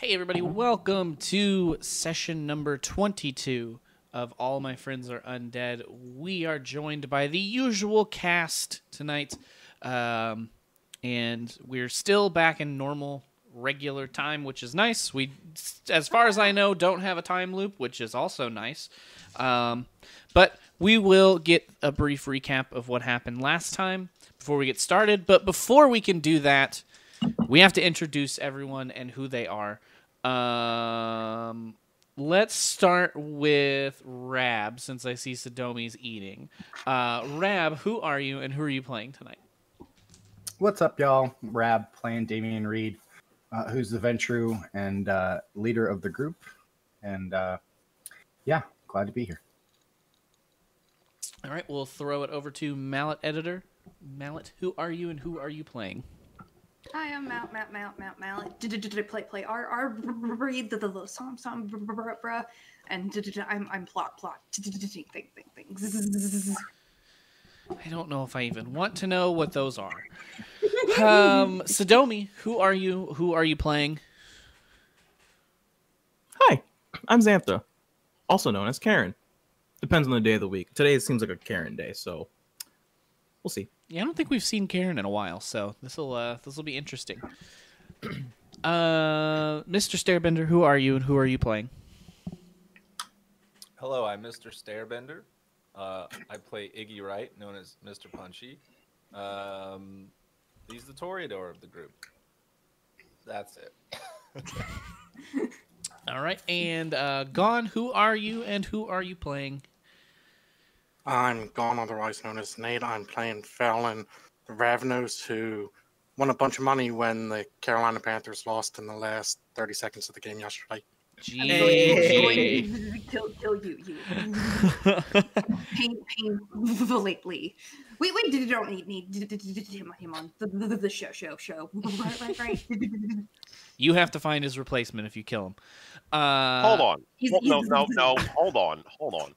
Hey, everybody, welcome to session number 22 of All My Friends Are Undead. We are joined by the usual cast tonight, um, and we're still back in normal, regular time, which is nice. We, as far as I know, don't have a time loop, which is also nice. Um, but we will get a brief recap of what happened last time before we get started. But before we can do that, we have to introduce everyone and who they are. Um, let's start with Rab, since I see Sodomi's eating. Uh, Rab, who are you and who are you playing tonight? What's up, y'all? Rab playing Damian Reed, uh, who's the Ventrue and uh, leader of the group. And uh, yeah, glad to be here. All right, we'll throw it over to Mallet Editor. Mallet, who are you and who are you playing? Hi, I'm Mount, Mount, Mount, Mount, Mallet. Play, play, R, R, read the the song, song, bruh, and I'm, I'm plot, plot, thing, thing, things. I don't know if I even want to know what those are. Um, Sodomi, who are you? Who are you playing? Hi, I'm Xantha, also known as Karen. Depends on the day of the week. Today it seems like a Karen day, so we'll see. Yeah, I don't think we've seen Karen in a while, so this will uh, this will be interesting. uh, Mr. Stairbender, who are you and who are you playing? Hello, I'm Mr. Stairbender. Uh, I play Iggy Wright, known as Mr. Punchy. Um, he's the Toreador of the group. That's it. All right, and uh, Gone, who are you and who are you playing? I'm Gone, otherwise known as Nate. I'm playing Fallon Ravnos, who won a bunch of money when the Carolina Panthers lost in the last 30 seconds of the game yesterday. Gee. kill, kill you, you. pain, pain, lately. Wait, wait, you don't need need him, him on the, the, the show, show, show. Right, right, right. You have to find his replacement if you kill him. Uh, hold on. he's- Hold- no, he's- no, no. Hold on. Hold on.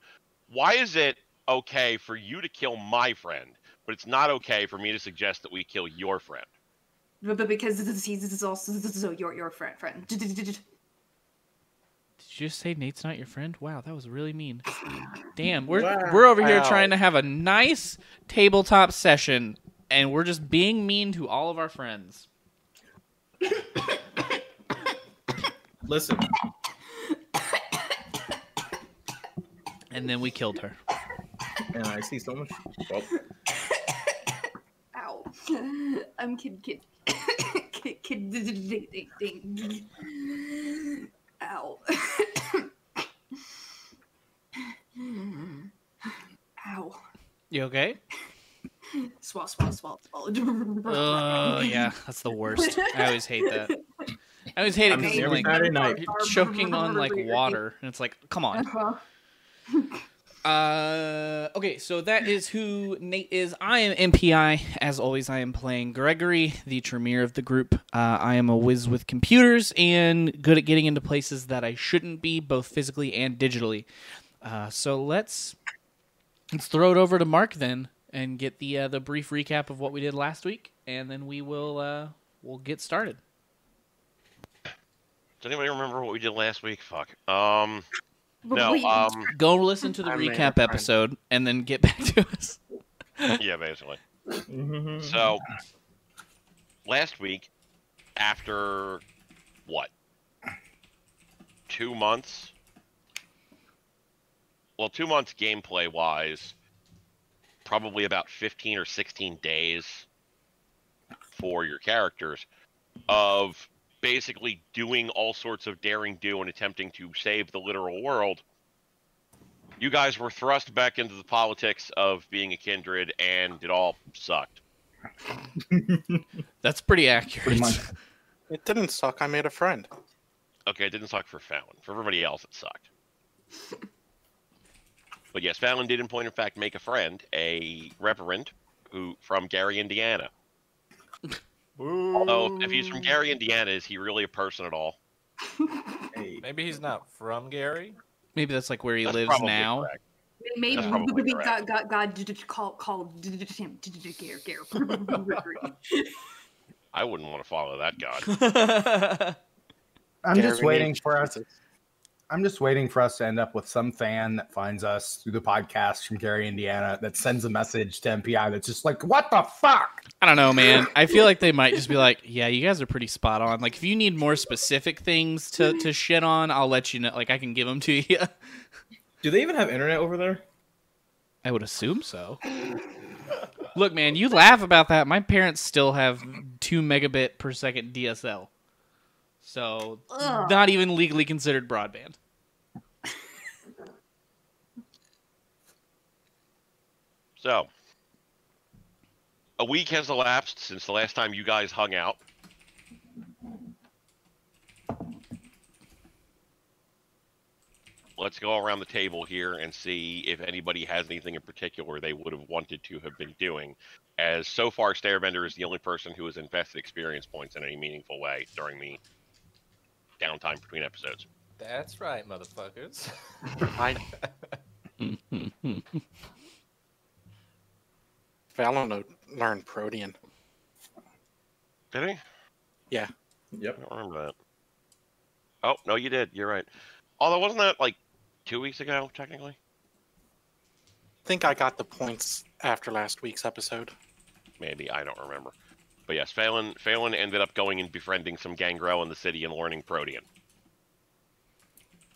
Why is it okay for you to kill my friend, but it's not okay for me to suggest that we kill your friend? But, but because this is, this is also this is your your friend friend. Did you just say Nate's not your friend? Wow, that was really mean. Damn, we're Wow. we're over here Wow. trying to have a nice tabletop session, and we're just being mean to all of our friends. Listen, And then we killed her. And I see so much. Well, Ow. I'm kid kid kid kid ding ding ding. Ow. Ow. You okay? Swallow, swallow, swallow, swallow. Oh yeah, that's the worst. I always hate that. I always hate it because you're like you're choking on like water, and it's like, come on. Uh-huh. Uh, okay, so that is who Nate is. I am MPI. As always, I am playing Gregory, the Tremere of the group. Uh, I am a whiz with computers and good at getting into places that I shouldn't be, both physically and digitally. Uh, so let's let's throw it over to Mark then and get the uh, the brief recap of what we did last week, and then we will uh, we'll get started. Does anybody remember what we did last week? Fuck. Um, no. Um, Go listen to the I made a recap friend. episode and then get back to us. yeah, basically. mhm. So last week, after what? Two months? Well, two months gameplay wise, probably about 15 or 16 days for your characters of basically doing all sorts of daring do and attempting to save the literal world. You guys were thrust back into the politics of being a kindred, and it all sucked. That's pretty accurate. Pretty. It didn't suck. I made a friend. Okay, it didn't suck for Fallon. For everybody else, it sucked. but yes, Fallon did in point of fact make a friend, a reverend who from Gary, Indiana. Although if he's from Gary, Indiana, is he really a person at all? Hey, Maybe he's not from Gary. Maybe that's like where he That's lives now. correct. Maybe That's probably got got God did called him Gare Gare. I wouldn't want to follow that god. I'm just waiting for us. Jesus. I'm just waiting for us to end up with some fan that finds us through the podcast from Gary, Indiana, that sends a message to MPI that's just like, "What the fuck?" I don't know, man. I feel like they might just be like, "Yeah, you guys are pretty spot on." Like, if you need more specific things to to shit on, I'll let you know. Like, I can give them to you. Do they even have internet over there? I would assume so. Look, man, you laugh about that. My parents still have two megabit per second DSL, so Ugh. not even legally considered broadband. So, a week has elapsed since the last time you guys hung out. Let's go around the table here and see if anybody has anything in particular they would have wanted to have been doing. As so far, Stairbender is the only person who has invested experience points in any meaningful way during the downtime between episodes. That's right, motherfuckers. I Fallon lo- learned Protean. Did he? Yeah. Yep. I don't remember that. Oh no, you did. You're right. Although wasn't that like two weeks ago, technically? I think I got the points after last week's episode. Maybe I don't remember. But yes, Phelan Phelan ended up going and befriending some gangrel in the city and learning Protean.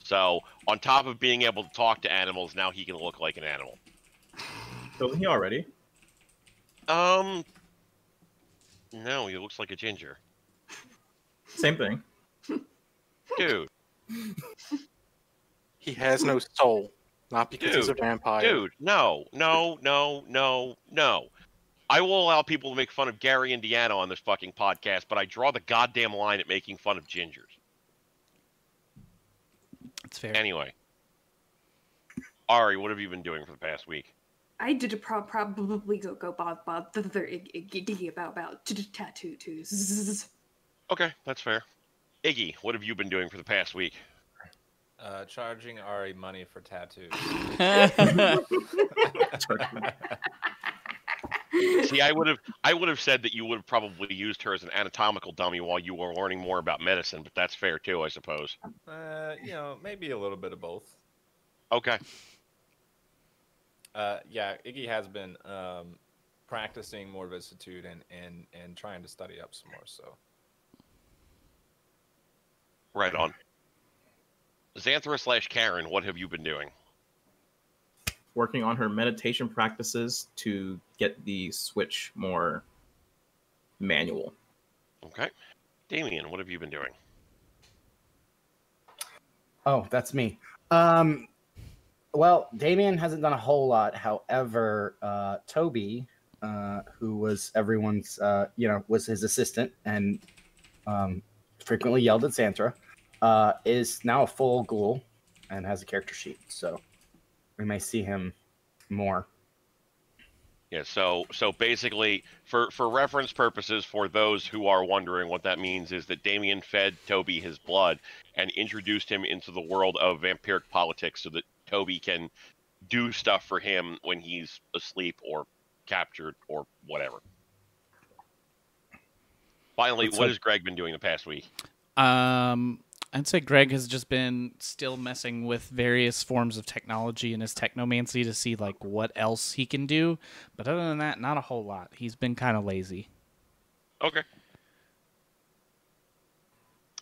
So on top of being able to talk to animals, now he can look like an animal. Doesn't he already? Um, no, he looks like a ginger, Same thing. dude. He has no soul, not because he's a vampire. Dude, no, no, no, no, no. I will allow people to make fun of Gary Indiana on this fucking podcast, but I draw the goddamn line at making fun of gingers. That's fair. Anyway, Ari, what have you been doing for the past week? I did a pro- probably go go bob bob the other iggy about about t- t- tattoos. Okay, that's fair. Iggy, what have you been doing for the past week? Uh, charging Ari money for tattoos. See, I would have, I would have said that you would have probably used her as an anatomical dummy while you were learning more about medicine, but that's fair too, I suppose. uh, you know, maybe a little bit of both. Okay, Uh, yeah, Iggy has been um, practicing more vicissitude and, and, and trying to study up some more. So right on. Xanthra slash Karen, what have you been doing? Working on her meditation practices to get the switch more manual. Okay, Damien, what have you been doing? Oh, that's me. Um, well, Damien hasn't done a whole lot. However, uh, Toby, uh, who was everyone's, uh, you know, was his assistant and um, frequently yelled at Santra, uh, is now a full ghoul and has a character sheet. So we may see him more. Yeah, so so basically, for for reference purposes, for those who are wondering, what that means is that Damien fed Toby his blood and introduced him into the world of vampiric politics, so that Toby can do stuff for him when he's asleep or captured or whatever. Finally, That's what like- has Greg been doing the past week? Um, I'd say Greg has just been still messing with various forms of technology in his technomancy to see like what else he can do. But other than that, not a whole lot. He's been kind of lazy. Okay.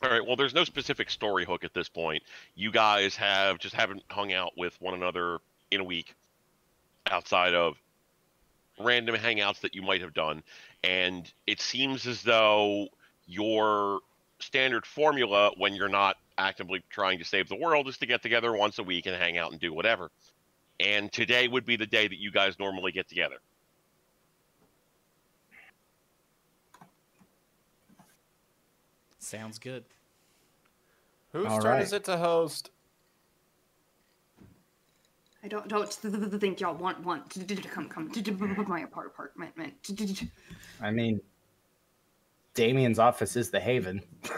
All right. Well, there's no specific story hook at this point. You guys have just haven't hung out with one another in a week outside of random hangouts that you might have done. And it seems as though your standard formula when you're not actively trying to save the world is to get together once a week and hang out and do whatever. And today would be the day that you guys normally get together. Sounds good. Whose All turn right. is it to host? I don't don't th- th- th- think y'all want want to to come come to my apart apartment. I mean, Damien's office is the haven.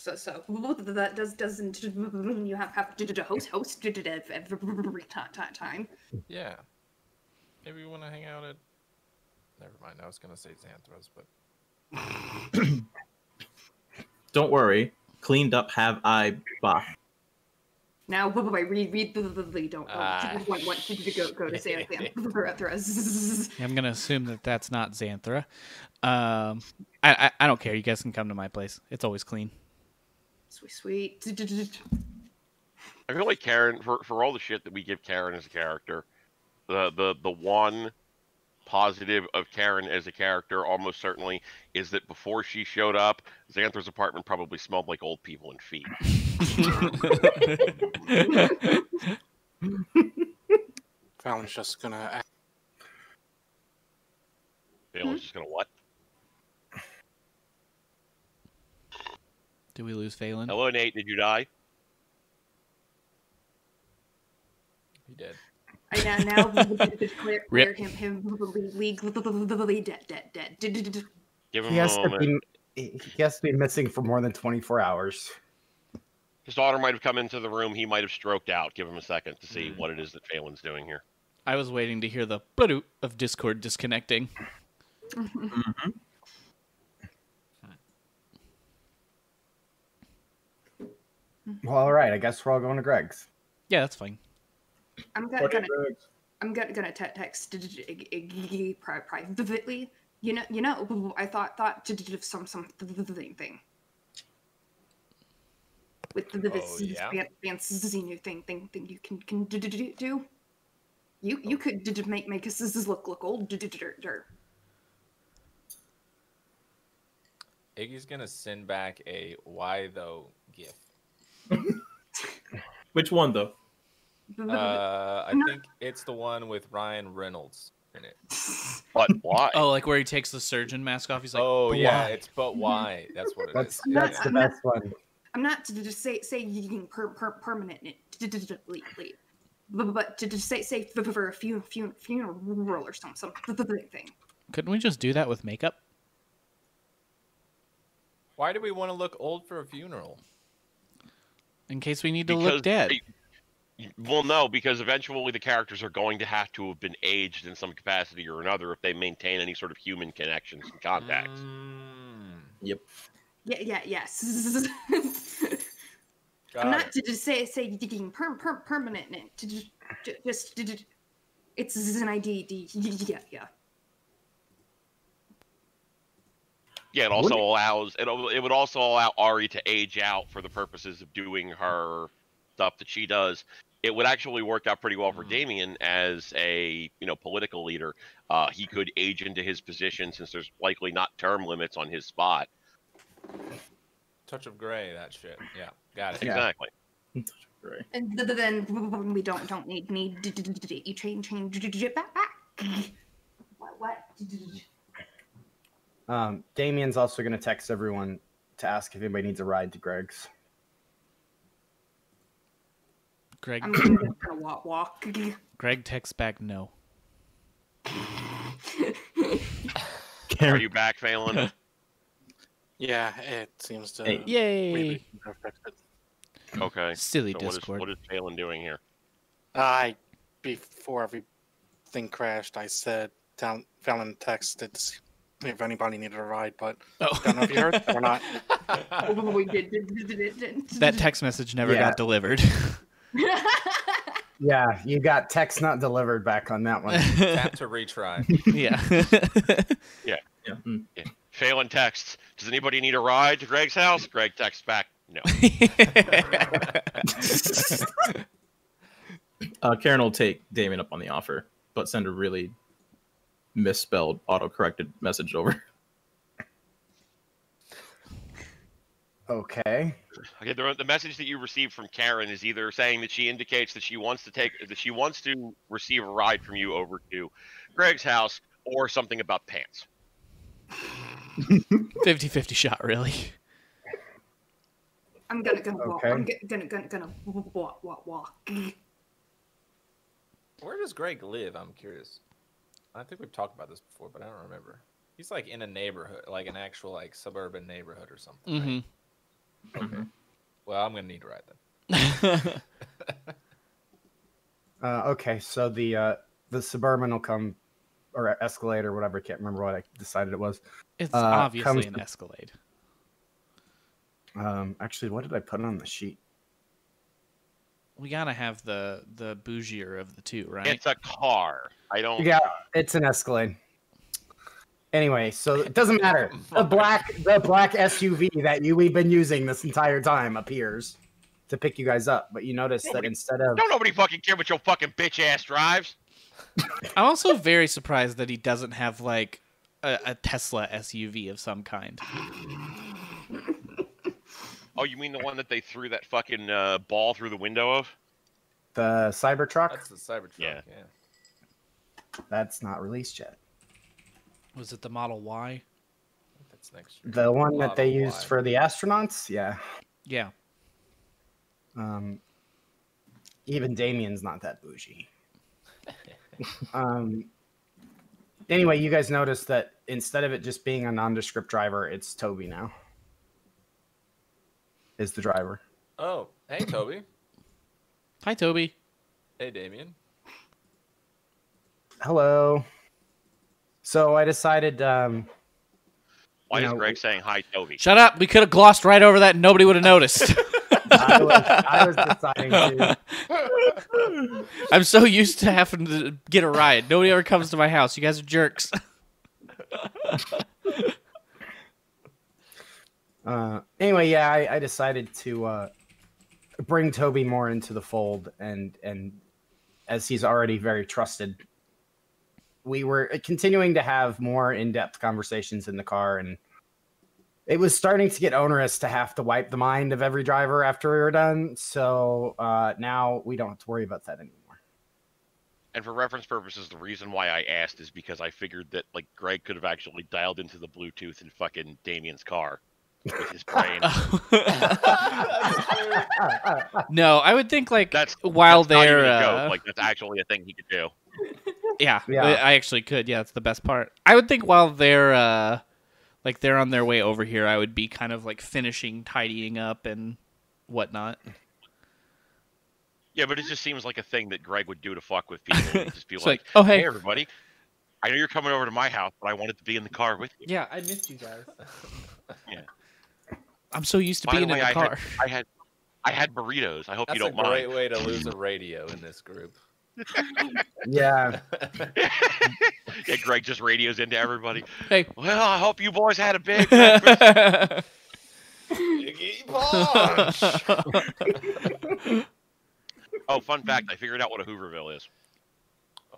So so that does doesn't you have have to host host every ti- ti- time. Yeah. Maybe you want to hang out at. Never mind. I was gonna say Xanthras, but Don't worry. Cleaned up have I bah. Now, wait, wait, wait, read, read the, the, the don't, don't want, want to go, go to Xanthia. I'm gonna assume that that's not Xanthra. Um, I, I I don't care. You guys can come to my place. It's always clean. Sweet, sweet. I feel like Karen, for, for all the shit that we give Karen as a character, the, the, the one positive of Karen as a character almost certainly is that before she showed up, Xanthra's apartment probably smelled like old people and feet. Fallon's just gonna act Phelan's hmm? just gonna what? Did we lose Phelan? Hello, Nate. Did you die? He did. I now now declare Rip. him him legally dead dead dead. Give him He a has to moment. be he has to be missing for more than 24 hours. His daughter might have come into the room. He might have stroked out. Give him a second to see hmm. what it is that Phelan's doing here. I was waiting to hear the "Badoot" of Discord disconnecting. Mm-hmm. Well, all right. I guess we're all going to Greg's. Yeah, that's fine. I'm gonna, gonna I'm gonna gonna te- text Iggy privately. You know, you know. I thought thought to do some some thing thing with the this Oh, yeah? fan- fancy new thing thing thing you can can do. do- do. You you could d- d- make make us this look look old. Iggy's gonna send back a why though gif. Which one though? Uh, I No. think it's the one with Ryan Reynolds in it. But why? Oh, like where he takes the surgeon mask off. He's like, oh yeah, why?" it's but why? That's what it is. That's Yeah, that's yeah. the best one. I'm not to just say say you can per, per, permanent it, d- d- d- leave, leave. But, but to just say say for for a few few funeral or some some thing. Couldn't we just do that with makeup? Why do we want to look old for a funeral? In case we need to look dead. Well, no, because eventually the characters are going to have to have been aged in some capacity or another if they maintain any sort of human connections and contacts. Mm, Yeah yeah yes. I'm it. not to just say say you can per, per, permanent to just ju- just d- d- it's an ID yeah yeah. Yeah, it also allows it. It would also allow Ari to age out for the purposes of doing her stuff that she does. It would actually work out pretty well for Mm. Damien as a you know political leader. Uh, he could age into his position since there's likely not term limits on his spot. Touch of gray, that shit. Yeah, got it. Yeah. Exactly. Right. And th- th- then we don't don't need need d- d- d- d- you change change d- d- d- back back. What what? Um, Damien's also going to text everyone to ask if anybody needs a ride to Greg's. Greg I'm gonna, gonna walk walk. Greg texts back no. Are you back, Phelan? Yeah, it seems to. Hey. Yay! really okay. Silly So what is Discord. what is Phelan doing here? I before everything crashed, I said down Fallon texted to see if anybody needed a ride, but oh. don't know if you heard or not. Oh, we did- did- did- did- did- that text message never Yeah. got delivered. Yeah, you got text not delivered back on that one. Tap to retry. yeah. yeah. mm. Phelan texts, Does anybody need a ride to Greg's house? Greg texts back, No. Uh, Karen will take Damien up on the offer, but send a really misspelled, auto-corrected message over. Okay. Okay, the, the message that you received from Karen is either saying that she indicates that she wants to take that she wants to receive a ride from you over to Greg's house, or something about pants. 50-50 shot, really. I'm gonna gonna walk. Okay. I'm g- gonna gonna gonna walk walk walk. Where does Greg live? I'm curious. I think we've talked about this before, but I don't remember. He's like in a neighborhood, like an actual like suburban neighborhood or something. right? Mm-hmm. Mm-hmm. Okay. Well, I'm gonna need a ride then. Uh, okay, so the uh, the suburban will come, or Escalade or whatever. I can't remember what I decided it was. it's Uh, obviously comes an to- Escalade. Um, actually, what did I put on the sheet? We gotta have the the bougier of the two, right? It's a car. I don't. Yeah, it's an Escalade. Anyway, so it doesn't matter. The black the black SUV that you we've been using this entire time appears to pick you guys up, but you notice that instead of Don't nobody fucking care what your fucking bitch ass drives. I'm also very surprised that he doesn't have like a, a Tesla SUV of some kind. Oh, you mean the one that they threw that fucking uh, ball through the window of? the Cybertruck, That's the Cybertruck. Yeah. Yeah. that's not released yet. Was it the Model Y? That's next year. The one that they Model used Y. for the astronauts, yeah. Yeah. Um, even Damien's not that bougie. um, anyway, you guys notice that instead of it just being a nondescript driver, it's Toby now. Is the driver. Oh, hey Toby. Hi, Toby. Hey Damien. Hello. So I decided. Um, Why is know, Greg saying hi, Toby? Shut up. We could have glossed right over that and nobody would have noticed. I, was, I was deciding to. I'm so used to having to get a ride. Nobody ever comes to my house. You guys are jerks. Uh, anyway, yeah, I, I decided to uh, bring Toby more into the fold, and and as he's already very trusted, we were continuing to have more in-depth conversations in the car, and it was starting to get onerous to have to wipe the mind of every driver after we were done. So uh, now we don't have to worry about that anymore. And for reference purposes, the reason why I asked is because I figured that like Greg could have actually dialed into the Bluetooth in fucking Damien's car with his brain. no, I would think like That's while that's not even they're a joke. uh, like that's actually a thing he could do. Yeah, Yeah. I I actually could. Yeah, it's the best part. I would think while they're uh like they're on their way over here, I would be kind of like finishing tidying up and whatnot. Yeah, but it just seems like a thing that Greg would do to fuck with people. He'd just be like, like, oh "Hey, hey, everybody, I know you're coming over to my house, but I wanted to be in the car with you." yeah, I missed you guys. Yeah. I'm so used to By the being way, in the I car. had, I had, I had burritos. I hope That's you don't mind. That's a great mind. way to lose a radio in this group. Yeah, yeah, Greg just radios into everybody. Hey. Well, I hope you boys had a big breakfast. Oh, fun fact! I figured out what a Hooverville is.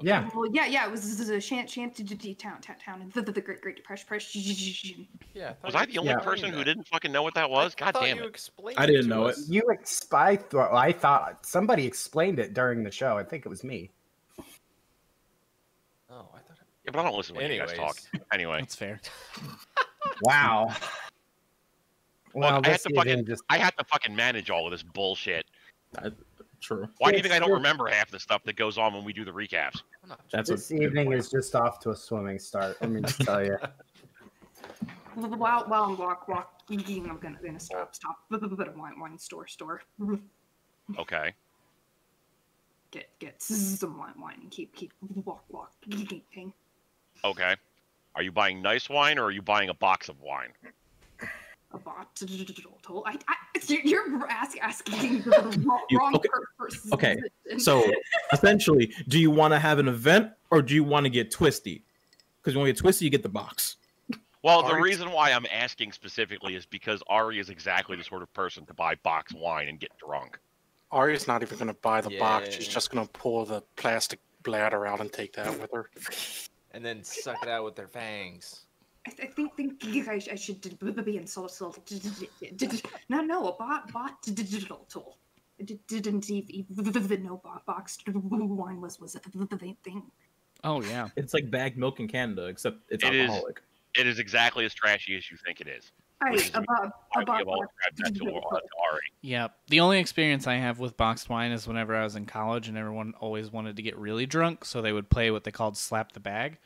Yeah. Well, yeah, yeah, it was a shan- shanty town, town, town, in the, the, the Great Great Depression. Yeah. Was I the only Yeah. person who didn't fucking know what that was? I God thought damn you it! explained I didn't to know us. it. You ex- I thought I thought somebody explained it during the show. I think it was me. Oh, I thought. Yeah, but I don't listen when you guys talk. Anyway, That's fair. Wow. Well, Look, I had to fucking- just I had to fucking manage all of this bullshit. True. Why do you It's think I don't remember half the stuff that goes on when we do the recaps? I'm That's this evening point. is just off to a swimming start. Let me just tell you. While while I'm walk walking, I'm gonna gonna stop stop. But a wine wine store store. Okay. Get get some wine wine and keep keep walk walk. Thing. Okay. Are you buying nice wine or are you buying a box of wine? A bot I, I you're, you're ask, asking the wrong, You- okay, person. okay, So essentially, do you want to have an event or do you want to get twisty? Because when you get twisty, you get the box. Well, the reason why I'm asking specifically is because Ari is exactly the sort of person to buy box wine and get drunk. Ari's not even going to buy the box. She's just going to pull the plastic bladder out and take that with her. and then suck it out with their fangs. I, th- I think think you guys I should d- b- be in so so no no a bot bot digital tool. I d- didn't even know bo- boxed wine was was a thing. Oh yeah. It's like bagged milk in Canada, except it's It is. alcoholic. It is exactly as trashy as you think it is. I Which is a bot Why a we bot have all bot grabbed that to, digital tool. to Ari. Yeah. The only experience I have with boxed wine is whenever I was in college and everyone always wanted to get really drunk, so they would play what they called slap the bag.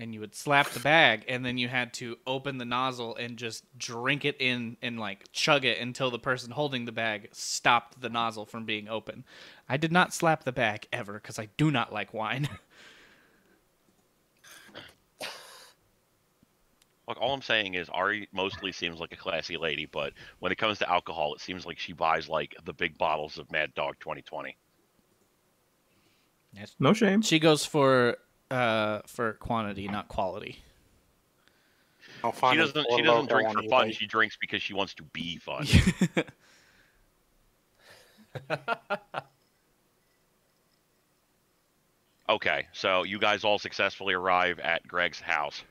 And you would slap the bag and then you had to open the nozzle and just drink it in and like chug it until the person holding the bag stopped the nozzle from being open. I did not slap the bag ever because I do not like wine. Look, all I'm saying is Ari mostly seems like a classy lady, but when it comes to alcohol, it seems like she buys like the big bottles of Mad Dog 2020. No shame. She goes for uh for quantity, not quality. She doesn't. She doesn't drink for fun. eBay. She drinks because she wants to be fun. Okay, so you guys all successfully arrive at Greg's house.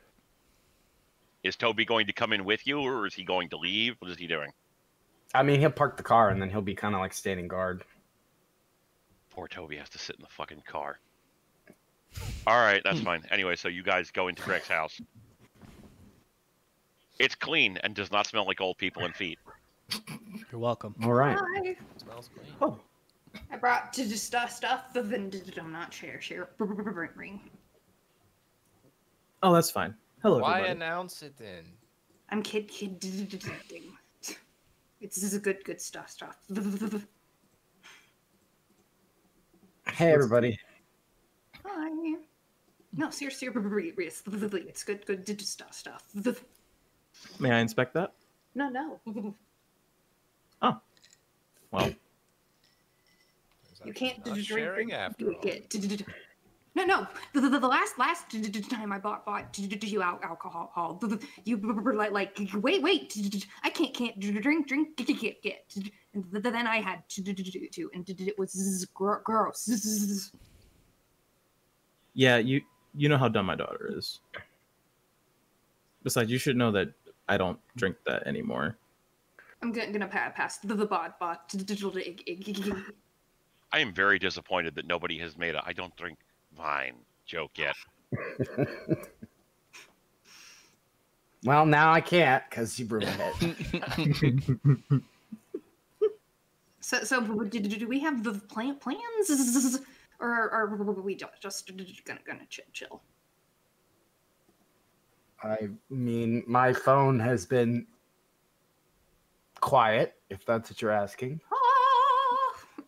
Is Toby going to come in with you, or is he going to leave? What is he doing? I mean, he'll park the car and then he'll be kind of like standing guard. Poor Toby has to sit in the fucking car. All right, that's hmm. fine. Anyway, so you guys go into Greg's house. It's clean and does not smell like old people and feet. You're welcome. All right. Hi. Smells clean. Oh, I brought to just uh, stuff stuff of and I'm not share share ring ring. Oh, that's fine. Hello, Why everybody. announce it then? I'm kid kid ding. It's this is a good good stuff stuff. hey everybody. Hi. No, seriously, it's good good stuff stuff. May I inspect that? No, no. Oh, well, You can't drink sharing after you all. get no no the, the, the last last time I bought bought you al- alcohol you were like like wait wait I can't can't drink drink get get get and then I had to and it was gro- gross yeah, you you know how dumb my daughter is. Besides, you should know that I don't drink that anymore. I'm gonna, gonna pass the, the bot bot to the digital. I am very disappointed that nobody has made a I don't drink wine joke yet. Well, now I can't because you ruined it. so so do, do we have the plan plans or are we just just gonna gonna chill chill I mean, my phone has been quiet, if that's what you're asking. Ah!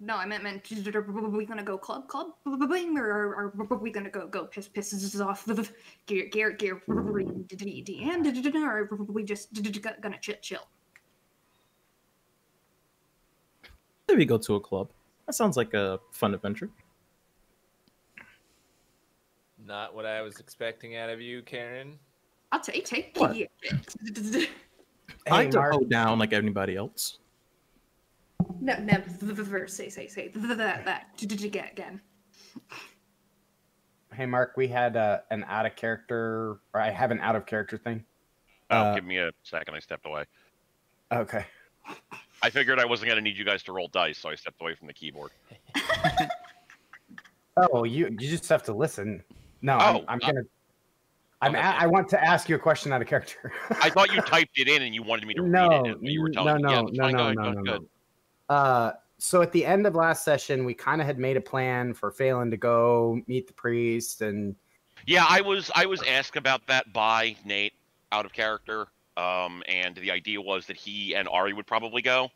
No, I meant meant are we gonna go club club bing or are we gonna go go piss pisses off the gear gear gear and or are we just gonna chill chill? Maybe go to a club. That sounds like a fun adventure. Not what I was expecting out of you, Karen. I'll take take What? it. I Hey, like to Mark, hold down like everybody else. No, never say say say that that get again. hey, Mark, we had uh, an out of character, or I have an out of character thing. Oh, Uh, give me a second. I stepped away. Okay. I figured I wasn't going to need you guys to roll dice, so I stepped away from the keyboard. Oh, you you just have to listen. No, I'm, Oh, I'm uh, gonna. I'm a, I want to ask you a question out of character. I thought you typed it in and you wanted me to no, read it. You were no, telling no, me, yeah, no, that's no, go no, no, no, no. Uh, so at the end of last session, we kind of had made a plan for Phelan to go meet the priest, and Yeah, I was I was asked about that by Nate out of character. Um, and the idea was that he and Ari would probably go.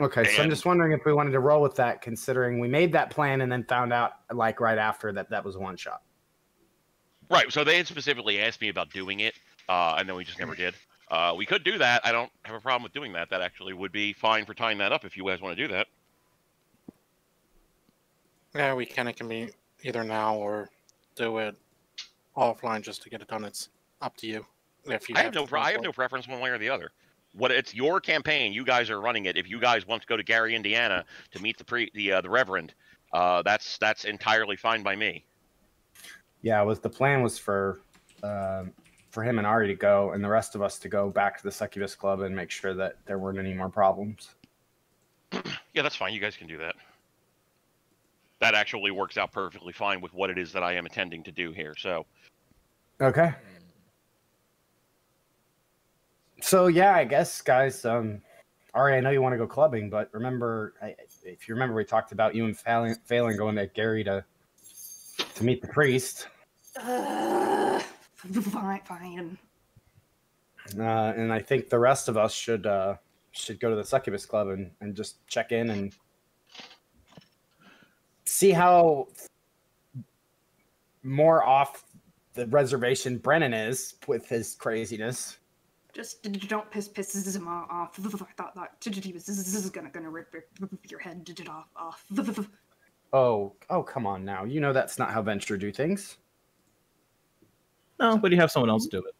okay. So I'm just wondering if we wanted to roll with that, considering we made that plan and then found out like right after that that was one shot. Right. So they had specifically asked me about doing it, uh, and then we just never did. Uh, we could do that. I don't have a problem with doing that. That actually would be fine for tying that up if you guys want to do that. Yeah, we can. It can be either now or do it offline just to get it done. It's up to you. If you I have no to I have no preference one way or the other. What it's your campaign. You guys are running it. If you guys want to go to Gary, Indiana, to meet the pre the uh, the Reverend, uh, that's that's entirely fine by me. Yeah, was the plan was for um, for him and Ari to go, and the rest of us to go back to the Succubus Club and make sure that there weren't any more problems. Yeah, that's fine. You guys can do that. That actually works out perfectly fine with what it is that I am intending to do here. So, Okay. So yeah, I guess guys. Um, Ari, I know you want to go clubbing, but remember, I, if you remember, we talked about you and Phelan, Phelan going to Gary to to meet the priest, Uh, fine, fine. uh, and I think the rest of us should uh, should go to the Succubus Club and, and just check in and see how more off the reservation Brennan is with his craziness. Just d- d- don't piss piss him off. I thought that d- d- he was this is gonna gonna rip, rip, rip your head d- d- off off. Oh, oh, come on now. You know that's not how Ventrue do things. No, but you have someone else do it.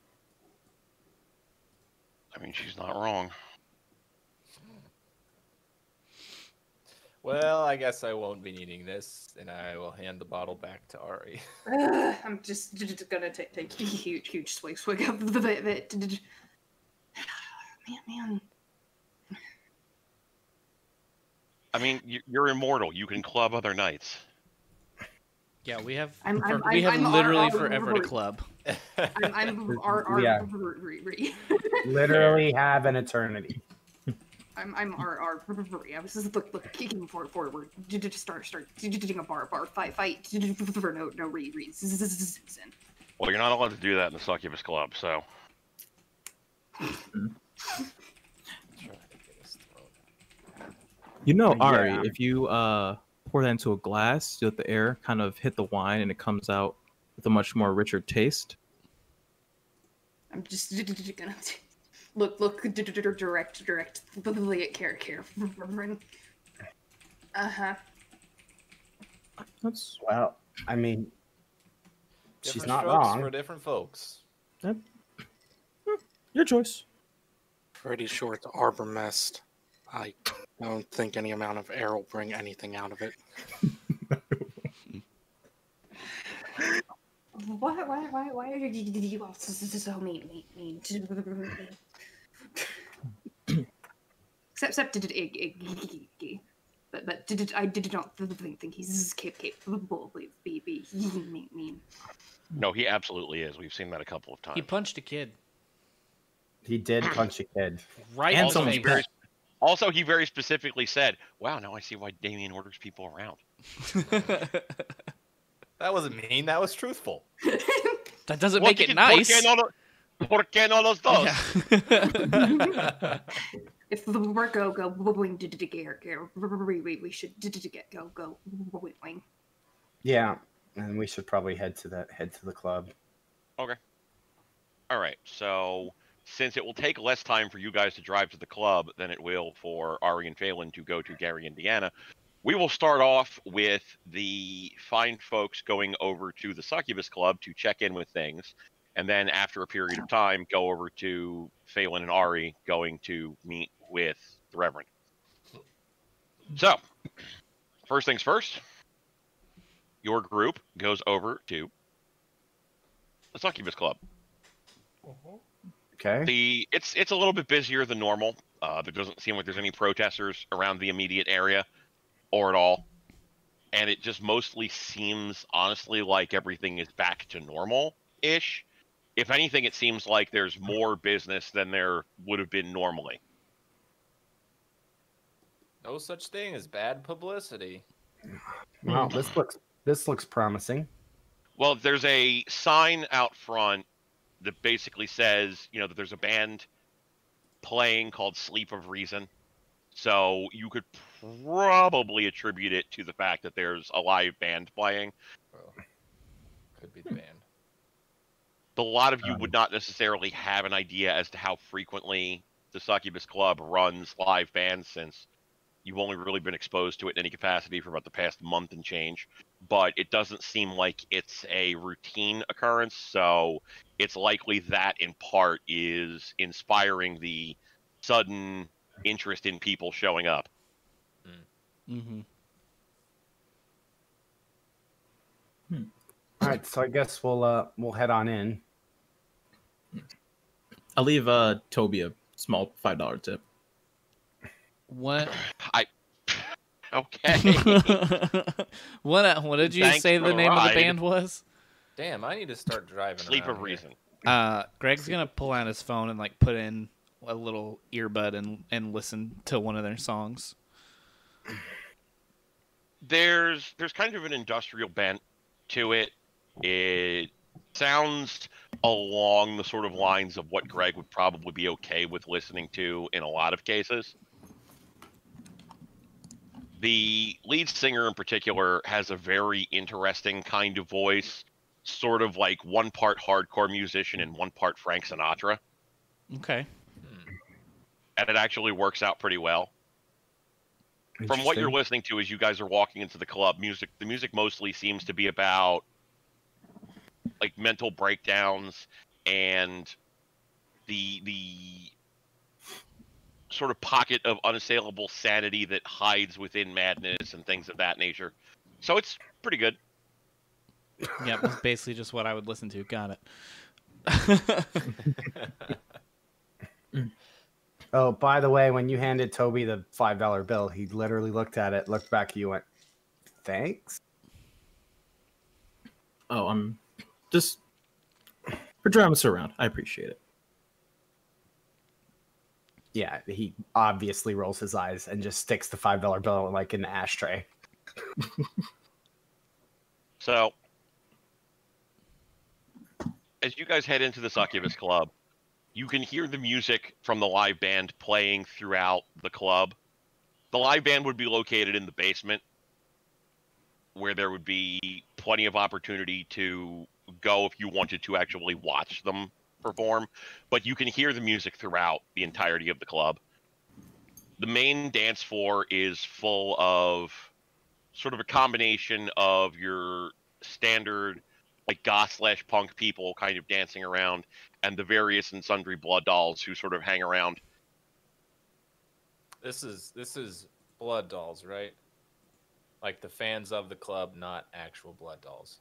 I mean, she's not wrong. Well, I guess I won't be needing this, and I will hand the bottle back to Ari. Ugh, I'm just, d- d- gonna take take a huge huge swig swig of the Man, man. I mean, you- you're immortal. You can club other nights. Yeah, we have I'm- I'm- we have I'm- I'm literally our- our- forever to club. I'm, I'm our, our, Yeah. re- re- Literally have an eternity. I'm I'm our our re- I was just look look kicking forward forward to to start start doing a bar bar fight fight for no no re- reason. Well, you're not allowed to do that in the Succubus Club, so. Mm-hmm. Trying to get his throat. You know, Yeah. Ari, if you uh pour that into a glass, you let the air kind of hit the wine, and it comes out with a much more richer taste. I'm just gonna look look direct direct at care care. Uh huh. That's Well, I mean, she's not wrong. for different folks. your choice. Pretty sure it's Arbor Mist. I don't think any amount of air will bring anything out of it. Why why why why are you all so, mean mean mean? except except did it but but did it, I did not think he's cap capable of be be mean mean. No, he absolutely is. We've seen that a couple of times. He punched a kid He did punch a kid. right And Also, he very, also, he very specifically said, "Wow, now I see why Damien orders people around." That wasn't mean. That was truthful. that doesn't What make it nice. ¿Por qué no lo- por qué no los dos? Yeah. If the work go go wing did it gear gear we we we should did it get go go wing wing. Yeah, and we should probably head to that head to the club. Okay. All right. So, since it will take less time for you guys to drive to the club than it will for Ari and Phelan to go to Gary, Indiana, we will start off with the fine folks going over to the Succubus Club to check in with things. And then, after a period of time, go over to Phelan and Ari going to meet with the Reverend. So, first things first, your group goes over to the Succubus Club. Mm-hmm. Okay. The it's it's a little bit busier than normal. Uh, there doesn't seem like there's any protesters around the immediate area, or at all, and it just mostly seems honestly like everything is back to normal ish. If anything, it seems like there's more business than there would have been normally. No such thing as bad publicity. Wow, this looks this looks promising. Well, there's a sign out front that basically says, you know, that there's a band playing called Sleep of Reason. So you could probably attribute it to the fact that there's a live band playing. Well, could be the band. But a lot of you Um, would not necessarily have an idea as to how frequently the Succubus Club runs live bands since you've only really been exposed to it in any capacity for about the past month and change. But it doesn't seem like it's a routine occurrence, so it's likely that in part is inspiring the sudden interest in people showing up. hmm All right, so I guess we'll uh we'll head on in. I'll leave uh Toby a small five dollar tip. What? I okay. what? What did you Thanks say the the name of the band was? Damn, I need to start driving. Sleep around of reason. Uh, Greg's gonna pull out his phone and like put in a little earbud and and listen to one of their songs. there's there's kind of an industrial bent to it. It sounds along the sort of lines of what Greg would probably be okay with listening to in a lot of cases. The lead singer in particular has a very interesting kind of voice, sort of like one part hardcore musician and one part Frank Sinatra, Okay. and it actually works out pretty well. From what you're listening to as you guys are walking into the club, music the music mostly seems to be about like mental breakdowns and the the sort of pocket of unassailable sanity that hides within madness and things of that nature. So it's pretty good. Yeah, that's basically just what I would listen to. Got it. Oh, by the way, when you handed Toby the five dollar bill, he literally looked at it, looked back at you, went, "Thanks." Oh, I'm just for driving us around. I appreciate it. Yeah, he obviously rolls his eyes and just sticks the five dollar bill like in the ashtray. So, as you guys head into the Succubus Club, you can hear the music from the live band playing throughout the club. The live band would be located in the basement, where there would be plenty of opportunity to go if you wanted to actually watch them perform. But you can hear the music throughout the entirety of the club. The main dance floor is full of sort of a combination of your standard like goth slash punk people kind of dancing around and the various and sundry blood dolls who sort of hang around This is this is blood dolls, right? Like the fans of the club, not actual blood dolls.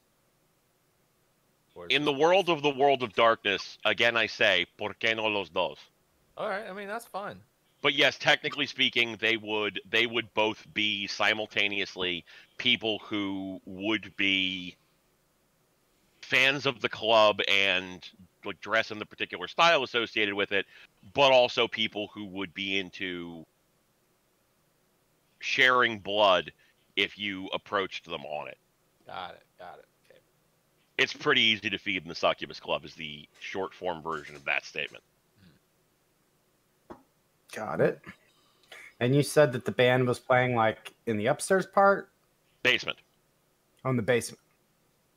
Or is in the world of the world of darkness again i say por qué no los dos All right, I mean that's fine. but yes technically speaking they would they would both be simultaneously people who would be fans of the club and like dress in the particular style associated with it but also people who would be into sharing blood if you approached them on it Got it. Got it. It's pretty easy to feed in the succubus club is the short form version of that statement Got it. And you said that the band was playing like in the upstairs part basement oh, on the basement.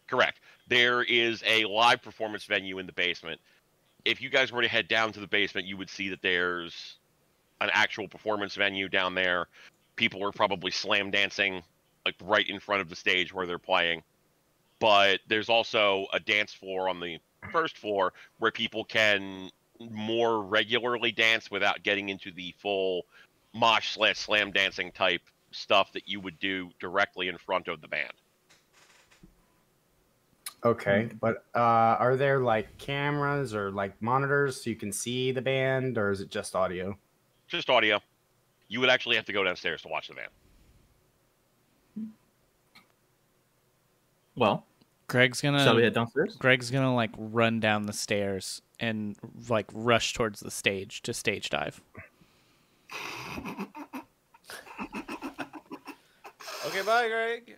Correct. There is a live performance venue in the basement. If you guys were to head down to the basement, you would see that there's an actual performance venue down there. People are probably slam dancing like right in front of the stage where they're playing. But there's also a dance floor on the first floor where people can more regularly dance without getting into the full mosh slash slam dancing type stuff that you would do directly in front of the band. Okay, but uh, are there like cameras or like monitors so you can see the band, or is it just audio? just audio. You would actually have to go downstairs to watch the band. Well, Greg's gonna shall we head downstairs? Greg's gonna like run down the stairs and like rush towards the stage to stage dive. Okay, bye, Greg.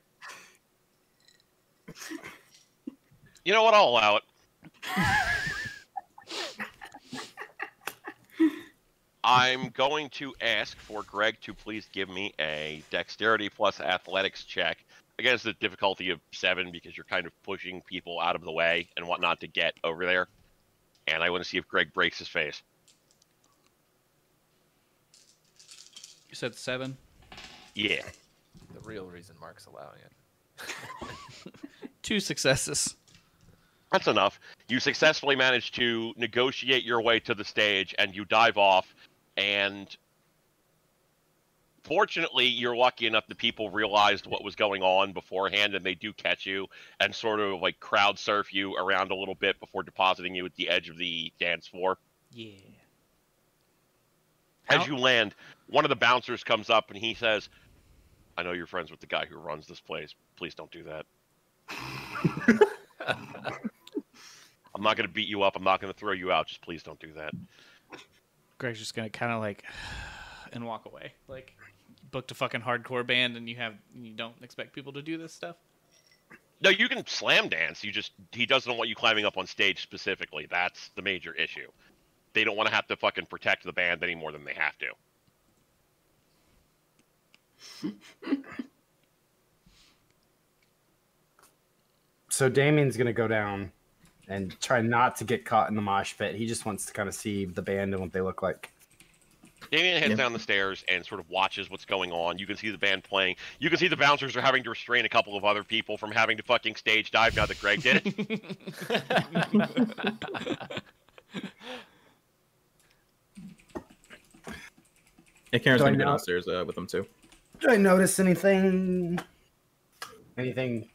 You know what? I'll allow it. I'm going to ask for Greg to please give me a dexterity plus athletics check. Against the difficulty of seven because you're kind of pushing people out of the way and whatnot to get over there. And I want to see if Greg breaks his face. You said seven. Yeah. The real reason Mark's allowing it. Two successes. That's enough. You successfully manage to negotiate your way to the stage and you dive off. And fortunately, you're lucky enough that people realized what was going on beforehand and they do catch you and sort of like crowd surf you around a little bit before depositing you at the edge of the dance floor. Yeah. As How- you land, one of the bouncers comes up and he says, I know you're friends with the guy who runs this place. Please don't do that. I'm not going to beat you up. I'm not going to throw you out. Just please don't do that. Greg's just gonna kind of like and walk away. Like booked a fucking hardcore band and you have you don't expect people to do this stuff. No, you can slam dance. You just he doesn't want you climbing up on stage specifically. That's the major issue. They don't want to have to fucking protect the band any more than they have to. so Damien's gonna go down and try not to get caught in the mosh pit. He just wants to kind of see the band and what they look like. Damien heads Yep. down the stairs and sort of watches what's going on. You can see the band playing. You can see the bouncers are having to restrain a couple of other people from having to fucking stage dive now that Greg did it. Yeah, Karen's Do gonna get downstairs uh, with them too. Did I notice anything? Anything